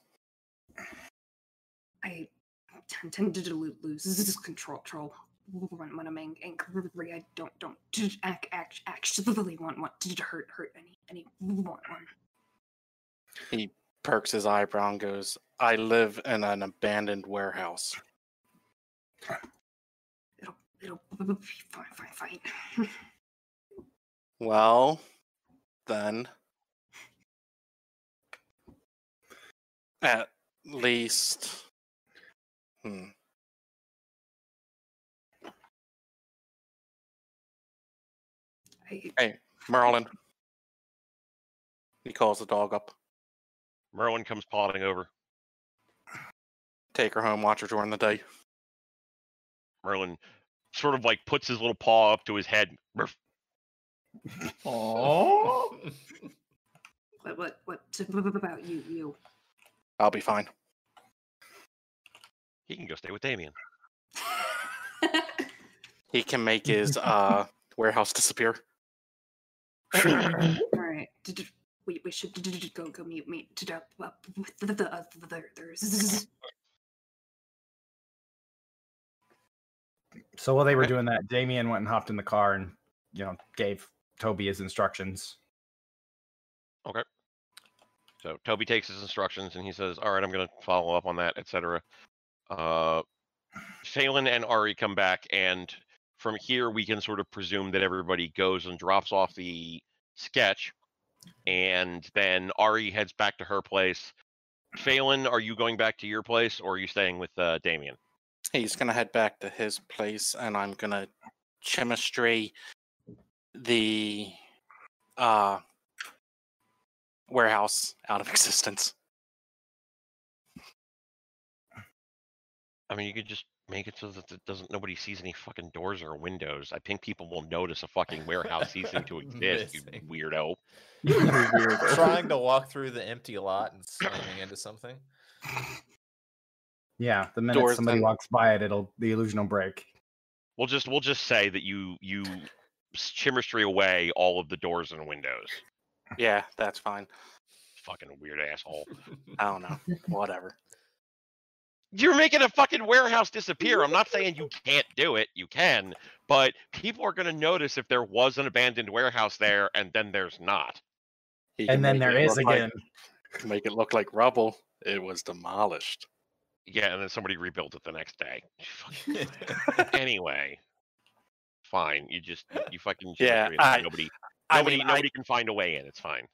i tend, tend to lo- lose this control control when, when i'm angry i don't don't act, act, actually want want to hurt hurt any any one one He perks his eyebrow and goes, "I live in an abandoned warehouse." it'll it'll be fine fine fine Well, then, at least, hmm. I, Hey, Merlin. He calls the dog up. Merlin comes plodding over. Take her home. Watch her during the day. Merlin sort of like puts his little paw up to his head. Ruff. Oh, what what what about you you I'll be fine. He can go stay with Damien. He can make his uh warehouse disappear. All right. d- d- We, we should go go meet meet to up up with the the other there's So while they were doing that, Damien went and hopped in the car and you know gave Toby his instructions. Okay. So Toby takes his instructions and he says, "All right, I'm going to follow up on that, etc." Uh, Phelan and Ari come back, and from here we can sort of presume that everybody goes and drops off the sketch, and then Ari heads back to her place. Phelan, are you going back to your place, or are you staying with uh, Damien? He's gonna head back to his place, and I'm gonna Chimerstry the uh warehouse out of existence. I mean, you could just make it so that it doesn't nobody sees any fucking doors or windows. I think people will notice a fucking warehouse ceasing to exist. You weirdo. Trying to walk through the empty lot and slamming into something. Yeah, the minute Doors somebody then- walks by it, it'll the illusion will break. We'll just we'll just say that you you Chimerstry away all of the doors and windows. Yeah, that's fine. Fucking weird asshole. I don't know. Whatever. You're making a fucking warehouse disappear. I'm not saying you can't do it. You can, but people are gonna notice if there was an abandoned warehouse there and then there's not. And then there is there it is look like- again. make it look like rubble. It was demolished. Yeah, and then somebody rebuilt it the next day. Anyway, fine. You just you fucking Yeah, Chimerstry. I- nobody I nobody mean, I- nobody can find a way in. It's fine.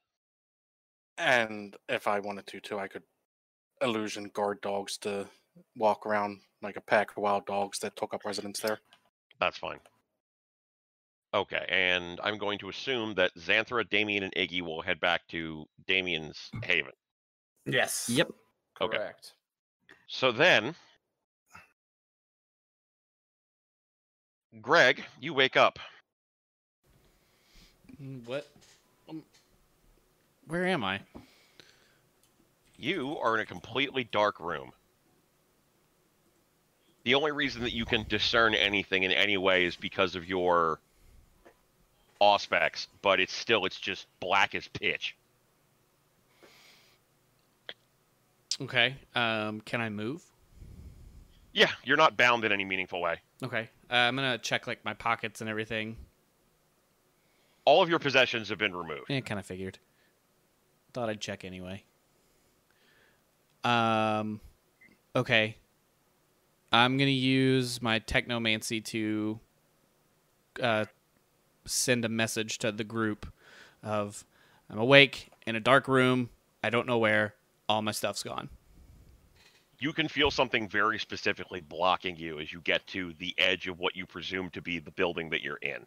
And if I wanted to, too, I could illusion guard dogs to walk around like a pack of wild dogs that took up residence there. That's fine. Okay, and I'm going to assume that Xanthra, Damien, and Iggy will head back to Damien's haven. Yes. Yep. Okay. Correct. So then, Greg, you wake up. Mm, What? Um, where am I? You are in a completely dark room. The only reason that you can discern anything in any way is because of your auspex, but it's still it's just black as pitch. Okay. Um, can I move? Yeah, you're not bound in any meaningful way. Okay. Uh, I'm gonna check like my pockets and everything. All of your possessions have been removed. Yeah, kind of figured. Thought I'd check anyway. Um, okay. I'm gonna use my technomancy to uh, send a message to the group of I'm awake in a dark room. I don't know where. All my stuff's gone. You can feel something very specifically blocking you as you get to the edge of what you presume to be the building that you're in.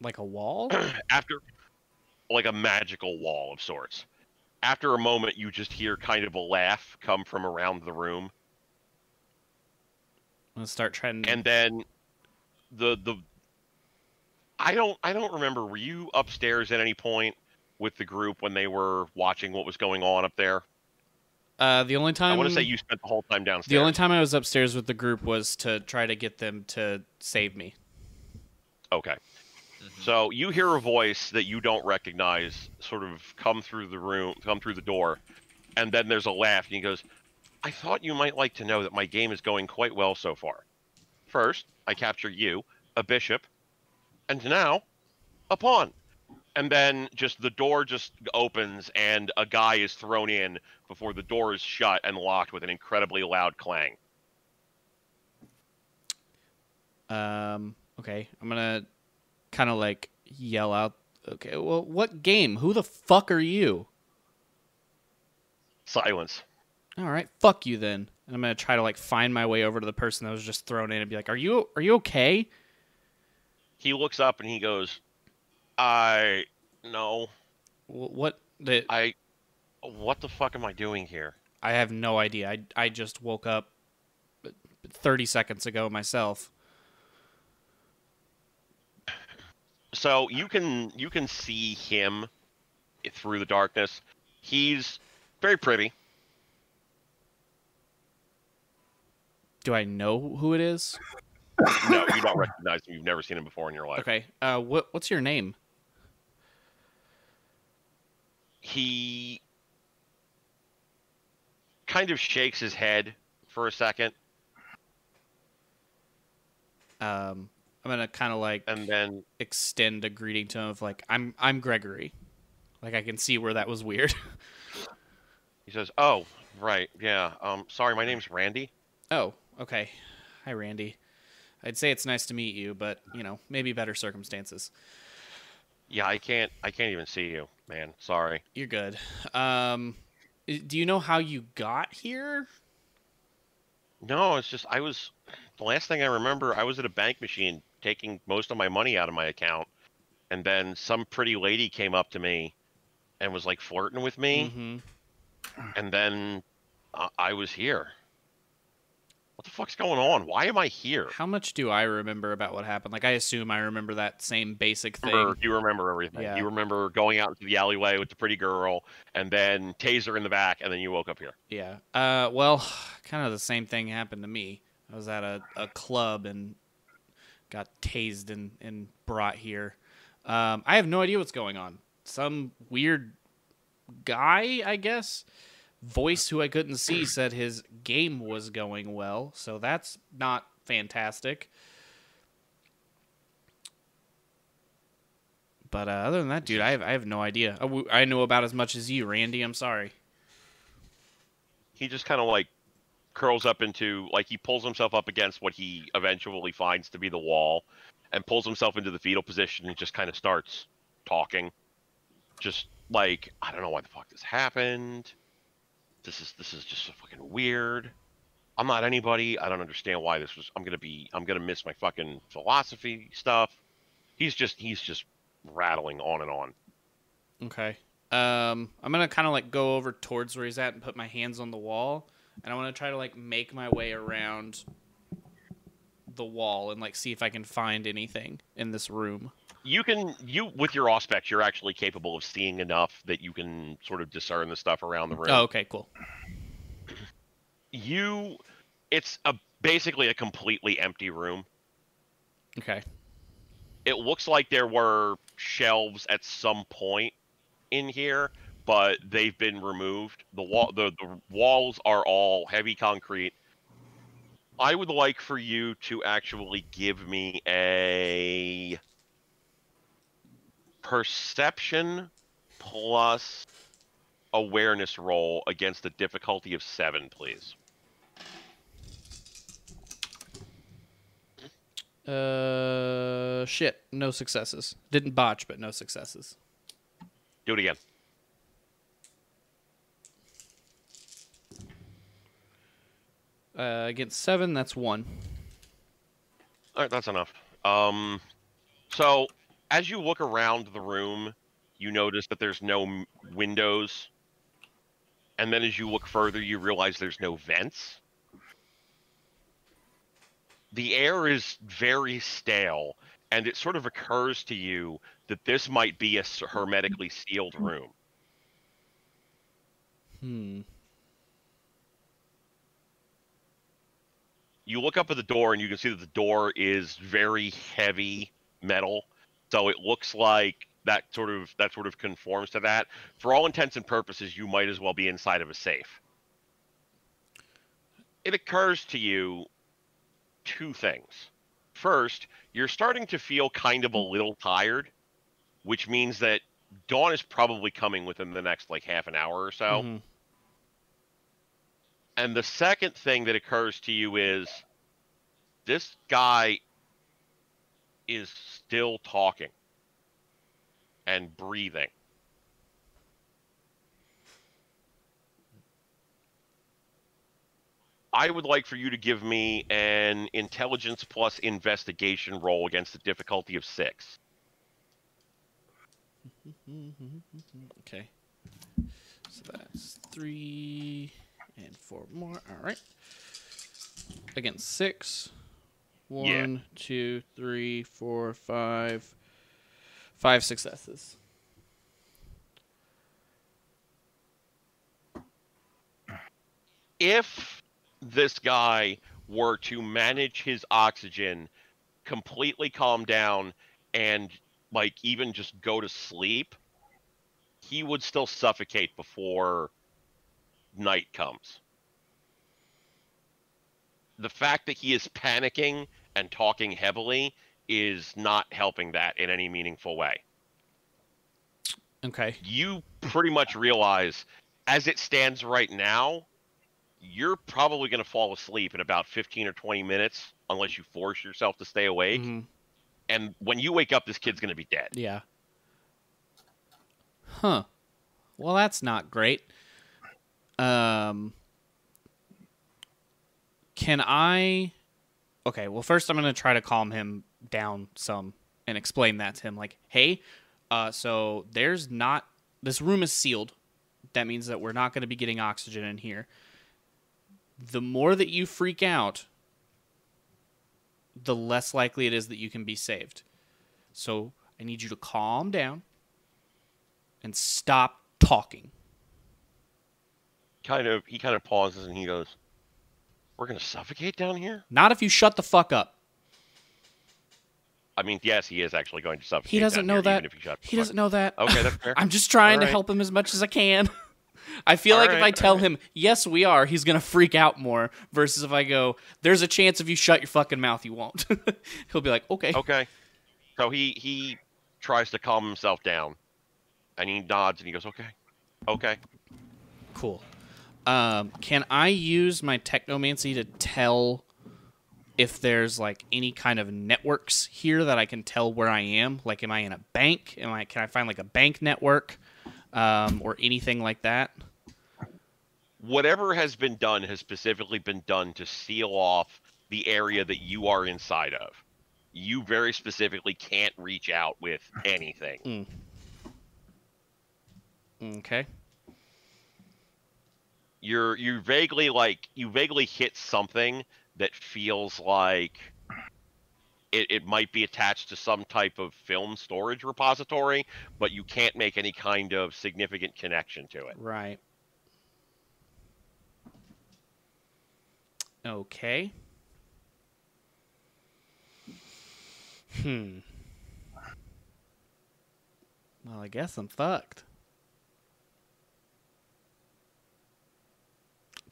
Like a wall. After, like a magical wall of sorts. After a moment, you just hear kind of a laugh come from around the room, I'm gonna start trying. to... and then the the. I don't I don't remember. Were you upstairs at any point with the group when they were watching what was going on up there? uh, the only time I want to say you spent the whole time downstairs. The only time I was upstairs with the group was to try to get them to save me. Okay. So you hear a voice that you don't recognize sort of come through the room, come through the door, and then there's a laugh, and he goes, I thought you might like to know that my game is going quite well so far. First, I capture you, a bishop, and now, a pawn. And then just the door just opens, and a guy is thrown in before the door is shut and locked with an incredibly loud clang. Um, okay, I'm gonna kind of like yell out. Okay, well, what game? Who the fuck are you? Silence. All right, fuck you then. And I'm gonna try to like find my way over to the person that was just thrown in and be like, "Are you are you okay?" He looks up and he goes, I. No. What? The, I what the fuck am I doing here? I have no idea. I I just woke up 30 seconds ago myself. So you can you can see him through the darkness. He's very pretty. Do I know who it is? No, you don't recognize him. You've never seen him before in your life. Okay. Uh, what what's your name? He kind of shakes his head for a second Um, I'm gonna kind of like and then extend a greeting to him of like, "I'm I'm Gregory." Like I can see where that was weird. he says, "Oh, right. Yeah. Um sorry, my name's Randy." oh, okay. Hi, Randy. I'd say it's nice to meet you, but you know, maybe better circumstances. Yeah, I can't I can't even see you, man. Sorry. You're good. Um, do you know how you got here? No, it's just I was the last thing I remember, I was at a bank machine taking most of my money out of my account, and then some pretty lady came up to me and was like flirting with me, Mm-hmm. and then uh, I was here. What the fuck's going on? Why am I here? How much do I remember about what happened? Like, I assume I remember that same basic thing. Remember, you remember everything. Yeah. You remember going out into the alleyway with the pretty girl, and then taser in the back, and then you woke up here. Yeah. Uh, well, kind of the same thing happened to me. I was at a, a club and got tased and, and brought here. Um, I have no idea what's going on. Some weird guy, I guess, voice who I couldn't see said his game was going well. So that's not fantastic. But uh, other than that, dude, I have, I have no idea. W- I know about as much as you, Randy. I'm sorry. He just kind of like curls up into like he pulls himself up against what he eventually finds to be the wall, and pulls himself into the fetal position and just kind of starts talking, just like I don't know why the fuck this happened. This is this is just so fucking weird. I'm not anybody. I don't understand why this was. I'm gonna be. I'm gonna miss my fucking philosophy stuff. He's just he's just rattling on and on. Okay. Um, I'm gonna kind of like go over towards where he's at and put my hands on the wall, and I want to try to like make my way around the wall and like see if I can find anything in this room. you can you with your auspex you're actually capable of seeing enough that you can sort of discern the stuff around the room Oh, okay, cool. you it's a basically a completely empty room Okay. it looks like there were shelves at some point in here but they've been removed the wall the, the walls are all heavy concrete i would like for you to actually give me a perception plus awareness roll against the difficulty of seven please Uh, shit. No successes. Didn't botch, but no successes. do it again Uh, against seven, that's one. All right, that's enough. Um, so as you look around the room, you notice that there's no m- windows, and then as you look further, you realize there's no vents. The air is very stale, and it sort of occurs to you that this might be a hermetically sealed room. Hmm. You look up at the door and you can see that the door is very heavy metal. So it looks like that sort of that sort of conforms to that. For all intents and purposes you might as well be inside of a safe. It occurs to you two things. First you're starting to feel kind of a little tired which means that dawn is probably coming within the next like half an hour or so. Mhm. And the second thing that occurs to you is this guy is still talking and breathing. I would like for you to give me an intelligence plus investigation roll against the difficulty of six. Okay. So that's three and four more. All right. Again, six. Yeah. One, two, three, four, five. Five successes. if this guy were to manage his oxygen, completely calm down, and like even just go to sleep, he would still suffocate before night comes. The fact that he is panicking and talking heavily is not helping that in any meaningful way Okay. you pretty much realize as it stands right now you're probably going to fall asleep in about 15 or 20 minutes unless you force yourself to stay awake Mhm. and when you wake up this kid's going to be dead Yeah. Huh. Well, that's not great. Um Can I Okay, well first I'm going to try to calm him down some and explain that to him like, "Hey, uh so there's not this room is sealed. That means that we're not going to be getting oxygen in here. The more that you freak out, the less likely it is that you can be saved. So I need you to calm down and stop talking. Kind of. He kind of pauses and he goes, "We're gonna suffocate down here." Not if you shut the fuck up. I mean, yes, he is actually going to suffocate. He doesn't know here, that. even if he, He doesn't know that. Okay, that's fair. I'm just trying to help him as much as I can. I feel All like if I tell right. him, yes, we are, he's going to freak out more versus if I go, there's a chance if you shut your fucking mouth, you won't. He'll be like, okay. Okay. So he he tries to calm himself down, and he nods and he goes, "Okay, okay." Cool. Um, can I use my technomancy to tell if there's like any kind of networks here that I can tell where I am? Like, am I in a bank? Am I? Can I find like a bank network, um, or anything like that? Whatever has been done has specifically been done to seal off the area that you are inside of. You very specifically can't reach out with anything. Okay. You're you vaguely like you vaguely hit something that feels like it, it might be attached to some type of film storage repository, but you can't make any kind of significant connection to it. Right. Okay. Hmm. Well, I guess I'm fucked.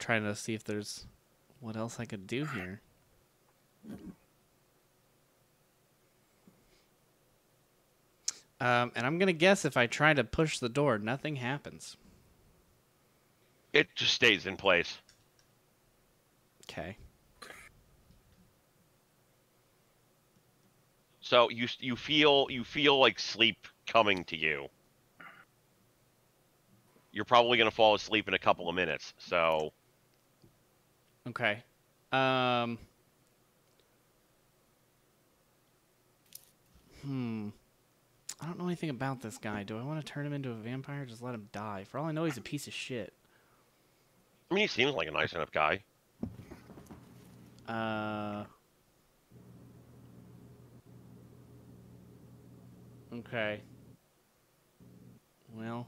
Trying to see if there's what else I could do here. Um, and I'm gonna guess if I try to push the door, nothing happens. It just stays in place. Okay. So you you feel you feel like sleep coming to you. You're probably gonna fall asleep in a couple of minutes. So Okay. Um. Hmm. I don't know anything about this guy. Do I want to turn him into a vampire? or Just let him die. For all I know, he's a piece of shit. I mean, he seems like a nice enough guy. Uh. Okay. Well,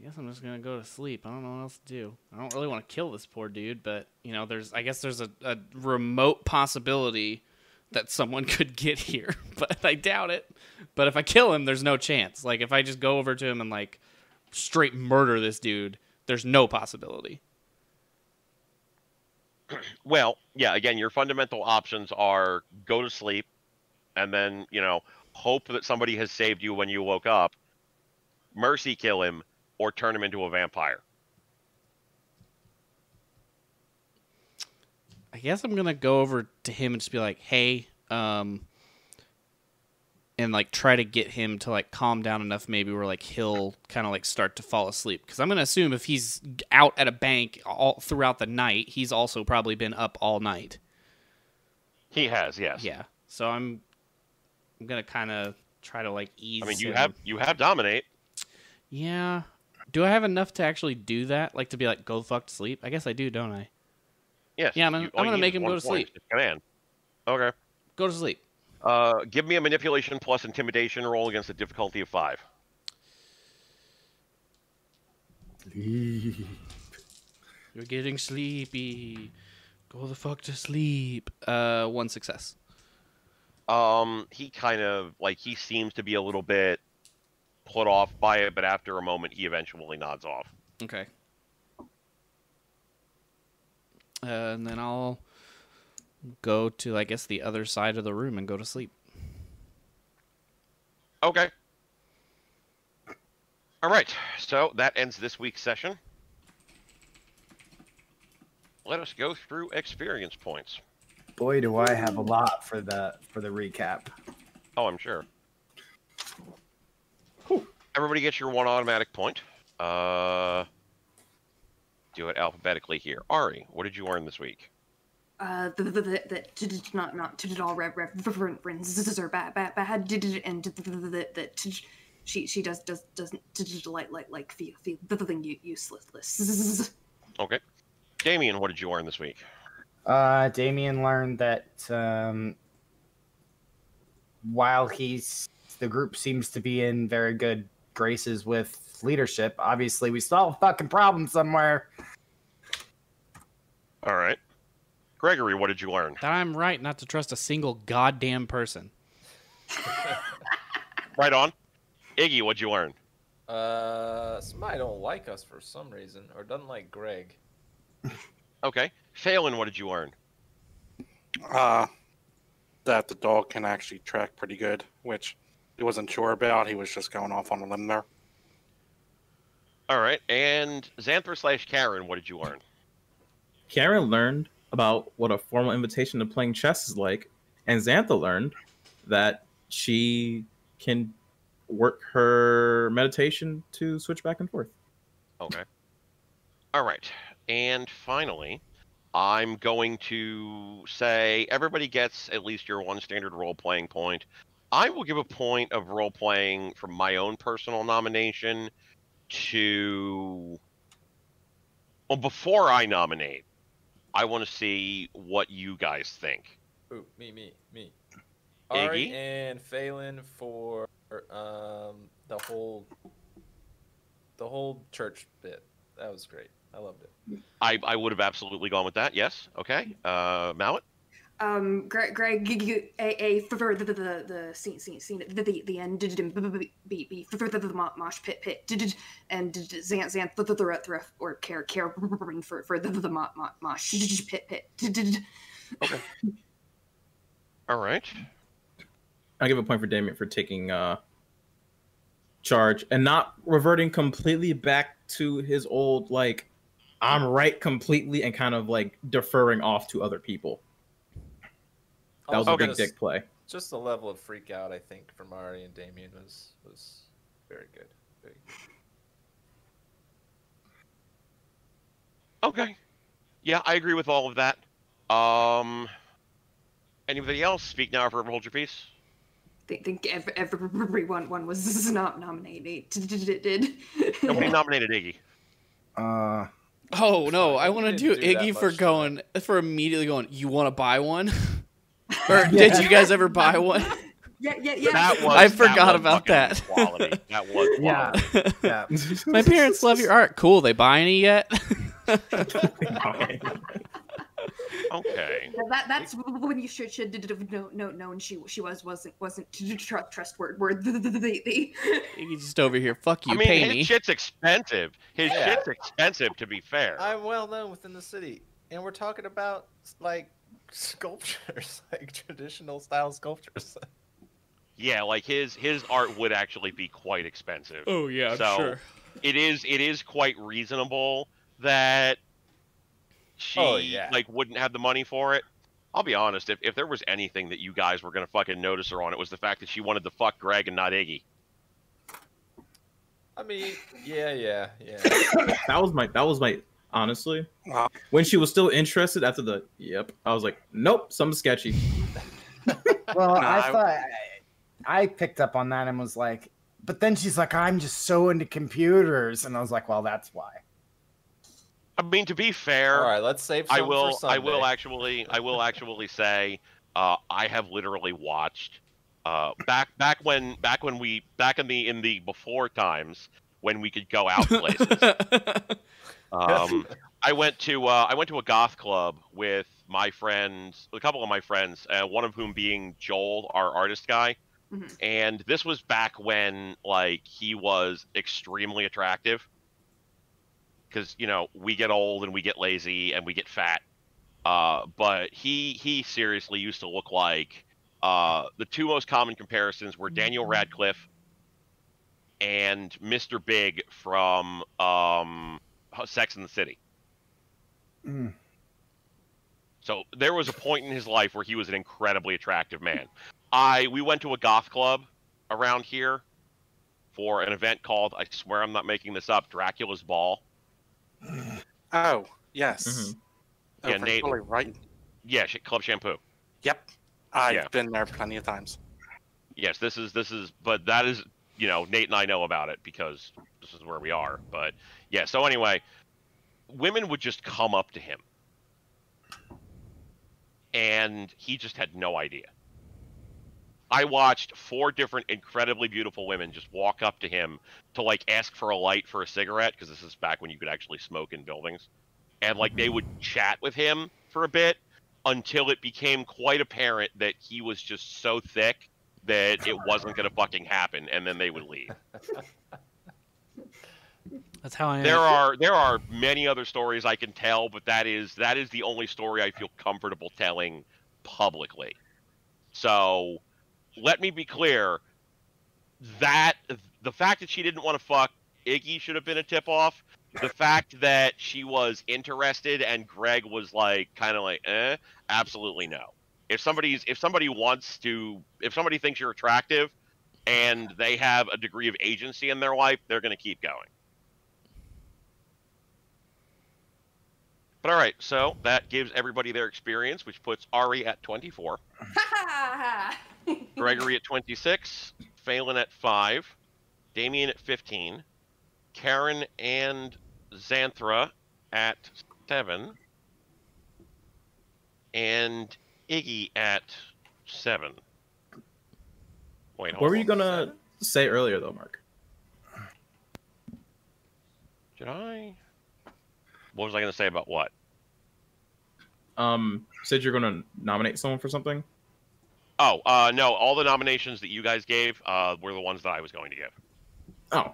I guess I'm just gonna go to sleep. I don't know what else to do. I don't really want to kill this poor dude, but you know, there's I guess there's a, a remote possibility that someone could get here, but I doubt it. But if I kill him, there's no chance. Like if I just go over to him and like straight murder this dude, there's no possibility. Well, yeah. Again, your fundamental options are go to sleep, and then you know hope that somebody has saved you when you woke up, mercy kill him, or turn him into a vampire. I guess I'm gonna go over to him and just be like, "Hey," um, and like try to get him to like calm down enough, maybe where like he'll kind of like start to fall asleep. Because I'm gonna assume if he's out at a bank all throughout the night, he's also probably been up all night. He has, yes. Yeah, so I'm, I'm gonna kind of try to like ease. I mean, you him. have you have dominate. Yeah. Do I have enough to actually do that? Like to be like, go fuck to sleep? I guess I do, don't I? Yes. Yeah, I'm gonna- you- I'm gonna make him go to sleep. Command. Okay. Go to sleep. Uh, give me a manipulation plus intimidation roll against a difficulty of five. Sleep. You're getting sleepy. Go the fuck to sleep. Uh, one success. Um, he kind of like he seems to be a little bit put off by it, but after a moment, he eventually nods off. Okay. Uh, and then I'll go to, I guess, the other side of the room and go to sleep. Okay. All right. So that ends this week's session. Let us go through experience points. Boy, do I have a lot for the for the recap. Oh, I'm sure. Everybody gets your one automatic point. Uh, do it alphabetically here. Ari, what did you earn this week? Uh, the the the, the t- t- not not to it all rev references are bad bad bad did it and the the the t- she she does does doesn't t- t- like like like feel feel the thing u- useless. Okay. Damien, what did you earn this week? Uh, Damien learned that um, while he's the group seems to be in very good graces with leadership, obviously we still have a fucking problem somewhere. All right. Gregory, what did you learn? That I'm right not to trust a single goddamn person. Right on. Iggy, what'd you learn? Uh, somebody don't like us for some reason, or doesn't like Greg. Okay. Phelan, what did you learn? Uh, that the dog can actually track pretty good, which he wasn't sure about. He was just going off on a limb there. All right. And Xanther slash Karen, what did you learn? Karen learned about what a formal invitation to playing chess is like, and Xantha learned that she can work her meditation to switch back and forth. Okay. All right. And finally, I'm going to say everybody gets at least your one standard role playing point. I will give a point of role playing from my own personal nomination to. Well, before I nominate, I want to see what you guys think. Ooh, me, me, me. Iggy? Ari and Phelan for um the whole the whole church bit. That was great. I loved it. I, I would have absolutely gone with that. Yes. Okay. Uh, Mallett? Um, Greg, Greg, g- g- a, a for the the the, the scene, scene, scene, the the, the end, did it, b b b for the the mosh pit pit, did and did it, Zan Zan the the the the or care care for for the the mo- mo- mosh pit pit, did it, All right. I give a point for Damien for taking uh, charge and not reverting completely back to his old like I'm right completely and kind of like deferring off to other people. That was a big dick play. Just the level of freak out I think from Ari and Damien was was very good. Very good. Okay. Yeah, I agree with all of that. Um, anybody else? Speak now or hold your peace. I think ev- everyone one was not nominated. Did did Nobody nominated Iggy. Uh, Oh no, I want to do do Iggy for going for immediately going. You want to buy one? or did you guys ever buy one? Yeah, yeah, yeah. That was, I that forgot was about that. Quality. That was yeah, quality. yeah. yeah. My parents love your art. Cool. They buy any yet? Okay. Well, that that's when you should should did have known no, known she she was wasn't wasn't tr- trustworthy. Word the, the, the, the, just over here. Fuck you. I mean, pay his me. shit's expensive. His Yeah. shit's expensive, to be fair. I'm well known within the city, and we're talking about like sculptures, like traditional style sculptures. Yeah, like his his art would actually be quite expensive. Oh yeah, So- sure. It is it is quite reasonable that she Oh, yeah. like wouldn't have the money for it. I'll be honest, if, if there was anything that you guys were gonna fucking notice her on, it was the fact that she wanted to fuck Greg and not Iggy. I mean, yeah, yeah, yeah. that was my that was my honestly Uh, when she was still interested after the yep I was like nope something sketchy. Well, No, I I- thought I picked up on that and was like, but then she's like, I'm just so into computers, and I was like, well, that's why. I mean, to be fair, All right, let's save. I some will. For I will actually. I will actually say. Uh, I have literally watched. Uh, back back when back when we back in the in the before times when we could go out places. um, I went to uh, I went to a goth club with my friends, a couple of my friends, uh, one of whom being Joel, our artist guy. Mhm. And this was back when like he was extremely attractive. Because you know we get old and we get lazy and we get fat. Uh, but he he seriously used to look like uh, the two most common comparisons were Daniel Radcliffe and Mr. Big from um, Sex in the City. Mm. So there was a point in his life where he was an incredibly attractive man. I we went to a goth club around here for an event called I swear I'm not making this up Dracula's Ball. oh, yes. Mhm. Yeah, Over Nate- Philly, right? Yeah, Club Shampoo. Yep. I've Yeah. been there plenty of times. Yes, this is this is but that is you know Nate and I know about it because this is where we are. But yeah, so anyway, women would just come up to him and he just had no idea. I watched four different incredibly beautiful women just walk up to him to like ask for a light for a cigarette because this is back when you could actually smoke in buildings. And like they would chat with him for a bit until it became quite apparent that he was just so thick that it wasn't going to fucking happen and then they would leave. That's how I am. There are there are many other stories I can tell, but that is that is the only story I feel comfortable telling publicly. So, let me be clear that the fact that she didn't want to fuck Iggy should have been a tip off. The fact that she was interested and Greg was like kind of like, "Eh," absolutely no. If somebody's if somebody wants to if somebody thinks you're attractive and they have a degree of agency in their life, they're going to keep going. But all right, so that gives everybody their experience, which puts Ari at 24, Gregory at 26, Phelan at 5, Damien at 15, Karen and Xanthra at 7, and Iggy at 7. Wait, What were you gonna say earlier though, Mark? Did I? What was I going to say about what? Um, said you're gonna nominate someone for something. Oh, uh, no, all the nominations that you guys gave uh, were the ones that I was going to give. Oh,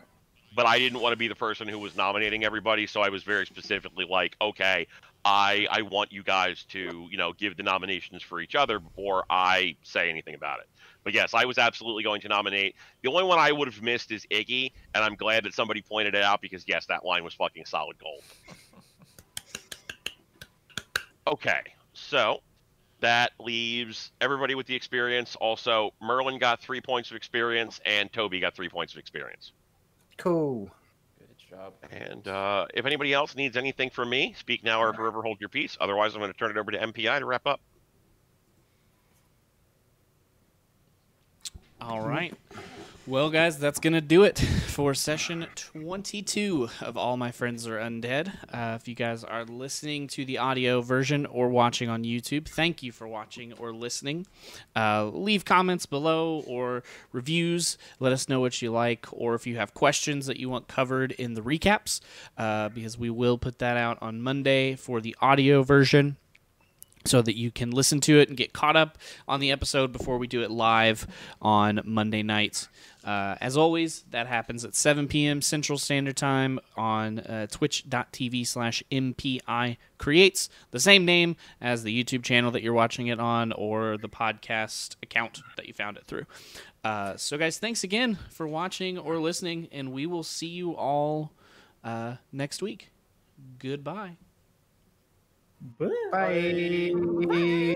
but I didn't want to be the person who was nominating everybody, so I was very specifically like, okay, I I want you guys to you know give the nominations for each other before I say anything about it. But yes, I was absolutely going to nominate. The only one I would have missed is Iggy, and I'm glad that somebody pointed it out because yes, that line was fucking solid gold. Okay, so that leaves everybody with the experience. Also, Merlin got three points of experience, and Toby got three points of experience. Cool. Good job. And uh, if anybody else needs anything from me, speak now or forever hold your peace. Otherwise, I'm going to turn it over to MPI to wrap up. All right. Well, guys, that's going to do it for session 22 of All My Friends Are Undead. Uh, if you guys are listening to the audio version or watching on YouTube, thank you for watching or listening. Uh, leave comments below or reviews. Let us know what you like or if you have questions that you want covered in the recaps, uh, because we will put that out on Monday for the audio version so that you can listen to it and get caught up on the episode before we do it live on Monday nights. Uh, as always, that happens at 7 p.m. Central Standard Time on uh, twitch.tv slash MPI Creates, the same name as the YouTube channel that you're watching it on or the podcast account that you found it through. Uh, so, guys, thanks again for watching or listening, and we will see you all uh, next week. Goodbye. Bye.